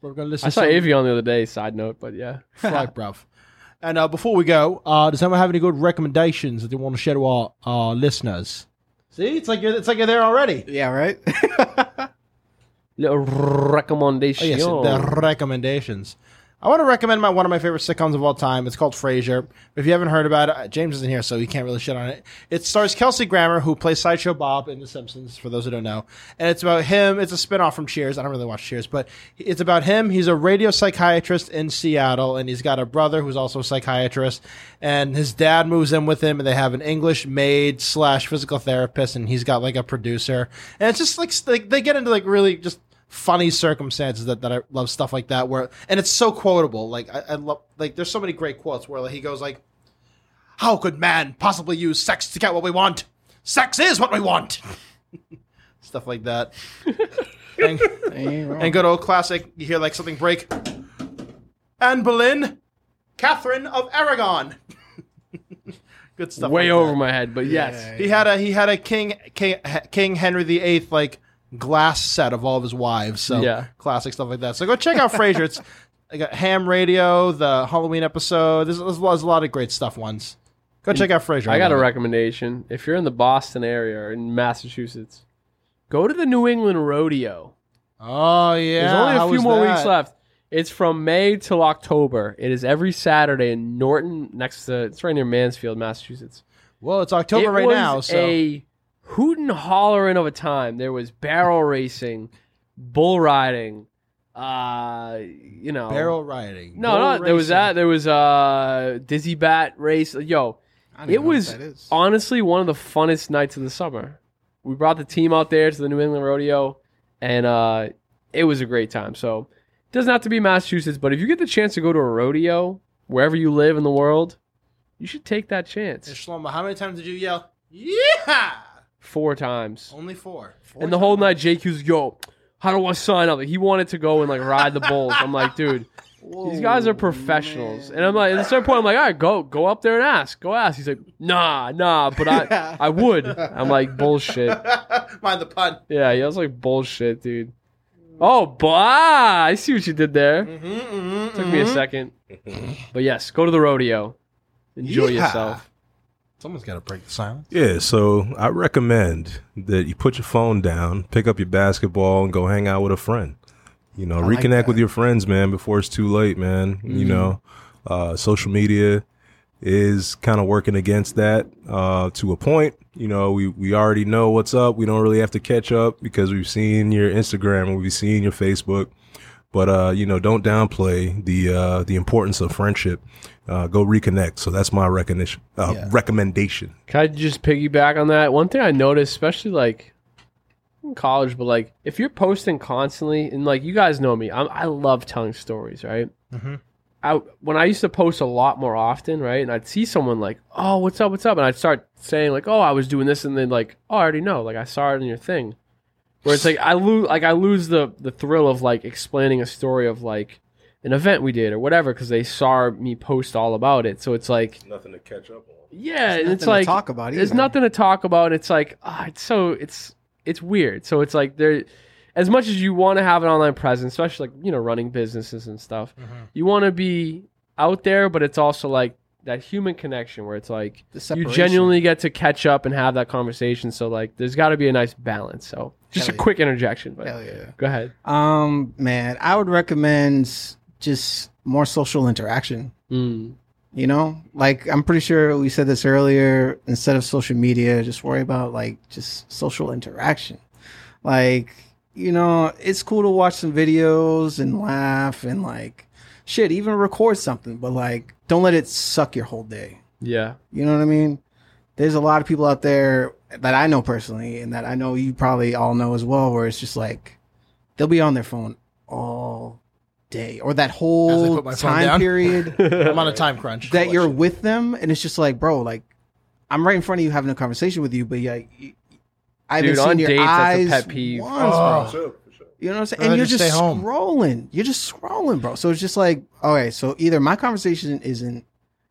We're gonna listen. I saw to some- Avion the other day. Side note, but yeah. Fuck, bruv. And uh, before we go, uh, does anyone have any good recommendations that they want to share to our, our listeners? See, it's like you're, it's like you're there already. Yeah, right. Little Oh, yes, the recommendations. I want to recommend my one of my favorite sitcoms of all time. It's called Frasier. If you haven't heard about it, uh, James isn't here, so he can't really shit on it. It stars Kelsey Grammer, who plays Sideshow Bob in The Simpsons, for those who don't know. And it's about him. It's a spinoff from Cheers. I don't really watch Cheers, but it's about him. He's a radio psychiatrist in Seattle, and he's got a brother who's also a psychiatrist. And his dad moves in with him, and they have an English maid slash physical therapist, and he's got like a producer. And it's just like, like they get into like really just funny circumstances that, that I love stuff like that where and it's so quotable like I, I love like there's so many great quotes where like, he goes like how could man possibly use sex to get what we want sex is what we want stuff like that. and, Ain't wrong. and go to a classic. You hear like something break. Anne Boleyn, Catherine of Aragon. Good stuff. Way like over that. my head, but yes. He had a he had a King King, King Henry VIII like glass set of all of his wives. So Yeah. classic stuff like that. So go check out Frasier. It's I got Ham Radio, the Halloween episode. There's, there's, a lot- there's a lot of great stuff ones. Go check out Frasier. I got a recommendation. If you're in the Boston area or in Massachusetts, go to the New England Rodeo. Oh yeah. There's only a how few more that? weeks left. It's from May till October. It is every Saturday in Norton, next to it's right near Mansfield, Massachusetts. Well, it's October it right now, so a hoot and hollering of a time. There was barrel racing, bull riding, uh, you know, barrel riding. No, no, there was that. There was uh dizzy bat race. Yo, it even know what was honestly one of the funnest nights of the summer. We brought the team out there to the New England Rodeo, and uh, it was a great time. So it doesn't have to be Massachusetts, but if you get the chance to go to a rodeo wherever you live in the world, you should take that Hey, chance. Shlomo, how many times did you yell? Yeah, Four times, only four. Four and the whole night, Jake was yo. How do I sign up? Like, he wanted to go and like ride the bulls. I'm like, dude, these guys are professionals. And I'm like, at a certain point, I'm like, all right, go, go up there and ask, go ask. He's like, nah, nah, but I, I would. I'm like, bullshit. Mind the pun. Yeah, he was like bullshit, dude. Oh, bah! I see what you did there. Mm-hmm, Took me a second, but yes, go to the rodeo, enjoy Yeah. yourself. Someone's got to break the silence. Yeah, so I recommend that you put your phone down, pick up your basketball, and go hang out with a friend. You know, like reconnect that. with your friends, man, before it's too late, man. You know, uh, social media is kind of working against that uh, to a point. You know, we, we already know what's up. We don't really have to catch up because we've seen your Instagram and we've seen your Facebook. But uh, you know, don't downplay the uh, the importance of friendship. Uh, go reconnect. So that's my recognition uh, Yeah. recommendation. Can I just piggyback on that? One thing I noticed, especially like in college, but like if you're posting constantly, and like you guys know me, I'm, I love telling stories, right? Mhm. I when I used to post a lot more often, right, and I'd see someone like, "Oh, what's up? What's up?" and I'd start saying like, "Oh, I was doing this," and then like, "Oh, I already know," like I saw it in your thing. Where it's like I lose, like I lose the the thrill of like explaining a story of like an event we did or whatever because they saw me post all about it. So it's like Nothing to catch up on. yeah, and nothing it's to like talk about There's nothing to talk about. It's like ah, it's so it's it's weird. So it's like there, as much as you want to have an online presence, especially like you know running businesses and stuff, Mm-hmm. you want to be out there, but it's also like that human connection where it's like you genuinely get to catch up and have that conversation. So like there's got to be a nice balance. So just Hell a yeah. quick interjection, but Hell yeah. go ahead. Um, man, I would recommend just more social interaction. Mm. You know, like I'm pretty sure we said this earlier. Instead of social media, just worry about like just social interaction. Like, you know, it's cool to watch some videos and laugh and like shit, even record something, but like don't let it suck your whole day. Yeah, You know what I mean? There's a lot of people out there that I know personally and that I know you probably all know as well, where it's just like they'll be on their phone all day or that whole put my phone time down. period I'm on a time crunch. that you're with them and it's just like, bro, like I'm right in front of you having a conversation with you, but yeah, I haven't Dude, seen on your dates, that's a eyes pet peeve. once, Oh. bro. You know what I'm saying? And you're just just stay home. scrolling. You're just scrolling, bro. So it's just like, okay, so either my conversation isn't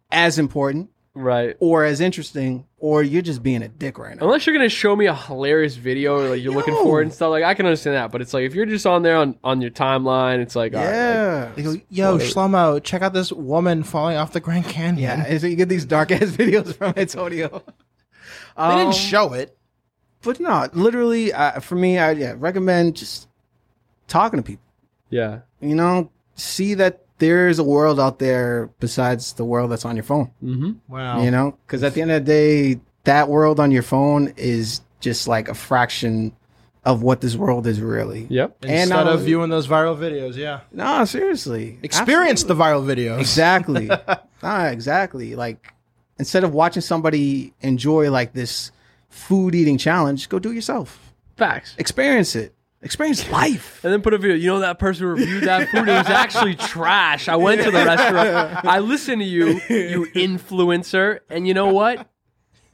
as important right. or as interesting, or you're just being a dick right now. Unless you're gonna show me a hilarious video or like you're looking for it and stuff, like I can understand that. But it's like if you're just on there on, on your timeline, it's like all right, like, Yeah. They go, yo, Whatever. Shlomo, check out this woman falling off the Grand Canyon. yeah. And so you get these dark ass videos from Antonio. They Um, didn't show it. but not literally, uh, for me, I yeah, recommend just talking to people. yeah. You know, see that there's a world out there besides the world that's on your phone. Mm-hmm. Wow. You know, because at the end of the day, that world on your phone is just like a fraction of what this world is really. Yep. And Instead of viewing those viral videos, yeah. No, seriously. Experience the viral videos. Exactly. ah, exactly. Like instead of watching somebody enjoy like this food eating challenge, go do it yourself. Facts. Experience it. Experience life. And then put a video. You know that person who reviewed that food. It was actually trash. I went to the restaurant. I listened to you, you influencer, and you know what?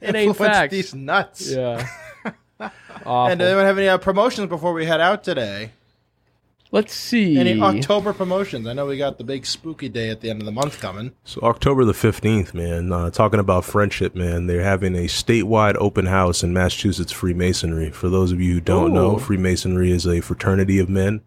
It ain't Influence facts. These nuts. Yeah. Awful. And anyone have any uh, promotions before we head out today? Let's see. Any October promotions? I know we got the big spooky day at the end of the month coming. So October the 15th, man, uh, talking about friendship, man, they're having a statewide open house in Massachusetts Freemasonry. For those of you who don't know, Freemasonry is a fraternity of men.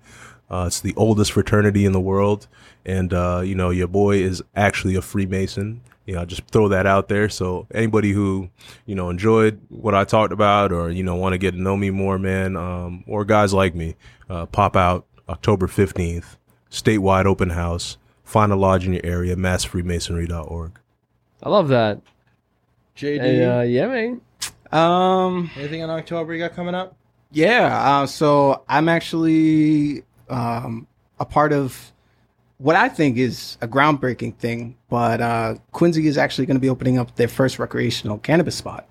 Uh, it's the oldest fraternity in the world. And, uh, you know, your boy is actually a Freemason. You know, just throw that out there. So anybody who, you know, enjoyed what I talked about or, you know, want to get to know me more, man, um, or guys like me, uh, pop out October 15th, statewide open house. Find a lodge in your area, massfreemasonry.org. I love that. JD, Hey, uh, yeah, man. Um, anything in October you got coming up? yeah. Uh, so I'm actually um, a part of what I think is a groundbreaking thing, but uh, Quincy is actually going to be opening up their first recreational cannabis spot.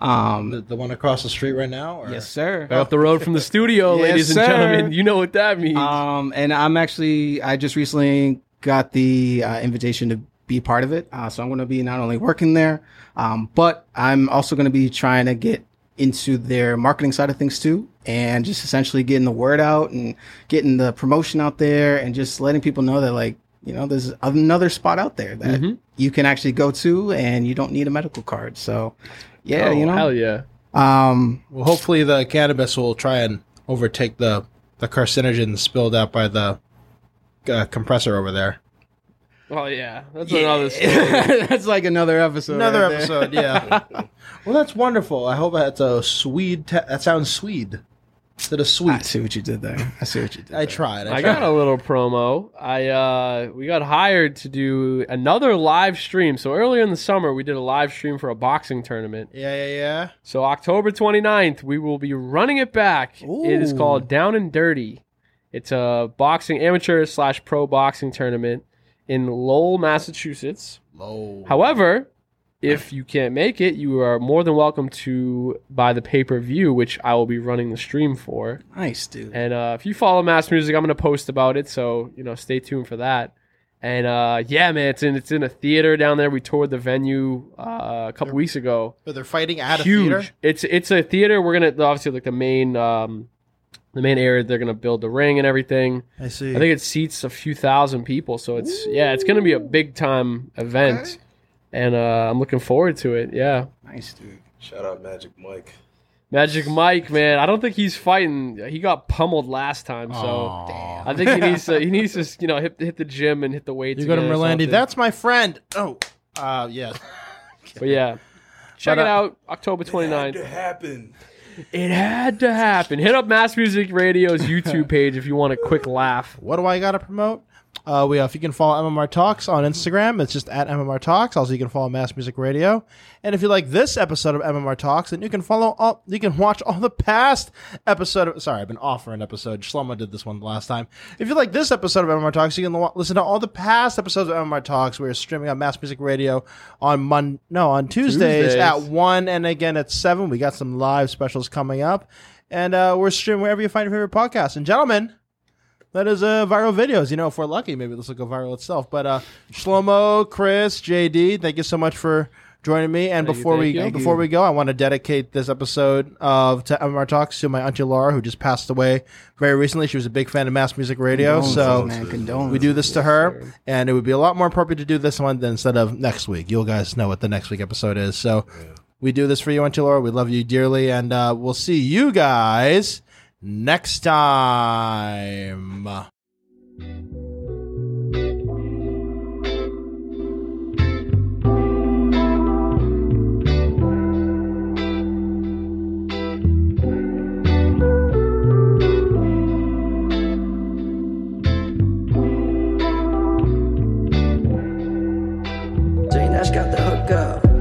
Um, The, the one across the street right now? Or? yes, sir. Right up the road from the studio, Yes, ladies and sir. gentlemen. You know what that means. Um, and I'm actually, I just recently got the uh, invitation to be part of it. Uh, so I'm going to be not only working there, um, but I'm also going to be trying to get into their marketing side of things too, and just essentially getting the word out and getting the promotion out there, and just letting people know that like you know there's another spot out there that Mhm. you can actually go to, and you don't need a medical card. So yeah, oh, you know, hell yeah. um, Well, hopefully the cannabis will try and overtake the the carcinogens spilled out by the uh, compressor over there. Oh yeah, that's another story. that's like another episode. Another right episode, yeah. well, that's wonderful. I hope that's a Swede. Te- that sounds Swede. Instead of I sweet. see what you did there. I see what you did. I there. tried. I, I got a little promo. I uh we got hired to do another live stream. So earlier in the summer we did a live stream for a boxing tournament. Yeah, yeah, yeah. So October 29th, we will be running it back. It is called Down and Dirty. It's a boxing amateur slash pro boxing tournament in Lowell, Massachusetts. Lowell. However, if you can't make it, you are more than welcome to buy the pay per view, which I will be running the stream for. Nice, dude. And uh, if you follow Mass Music, I'm gonna post about it, so you know, stay tuned for that. And uh, yeah, man, it's in it's in a theater down there. We toured the venue uh, a couple weeks ago. But they're fighting at a theater. It's it's a theater. We're gonna obviously like the main um, the main area. They're gonna build the ring and everything. I see. I think it seats a few thousand people. So it's yeah, it's gonna be a big time event. Okay. And uh, I'm looking forward to it. Yeah. Nice, dude. Shout out Magic Mike. Magic Mike, man, I don't think he's fighting. He got pummeled last time, so Aw. I think he needs to. He needs to, you know, hit, hit the gym and hit the weights. You go to again Merlandi. That's my friend. Oh, uh, yes. But yeah, check Shout it out- out. October 29th. happen. It had to happen. Hit up Mass Music Radio's YouTube page if you want a quick laugh. What do I got to promote? Uh, we, uh, if you can follow MMR Talks on Instagram, it's just at MMR Talks. Also, you can follow Mass Music Radio. And if you like this episode of MMR Talks, then you can follow all, you can watch all the past episode of, sorry, I've been off for an episode. Shlomo did this one the last time. If you like this episode of MMR Talks, you can listen to all the past episodes of MMR Talks. We're streaming on Mass Music Radio on Mon, no, on Tuesdays, Tuesdays. at one and again at seven. We got some live specials coming up. And, uh, we're streaming wherever you find your favorite podcast. And gentlemen, that is uh, viral videos. You know, if we're lucky, maybe this will go viral itself. But uh, Shlomo, Kris, JD, thank you so much for joining me. And Thank before thank we you. Before we go, I want to dedicate this episode of to MMR Talks to my auntie Laura, who just passed away very recently. She was a big fan of Mass Music Radio, Condolences, so we do this to her, and it would be a lot more appropriate to do this one than instead of next week. You guys know what the next week episode is, so we do this for you, Auntie Laura. We love you dearly, and uh, we'll see you guys next time. Got the hook up.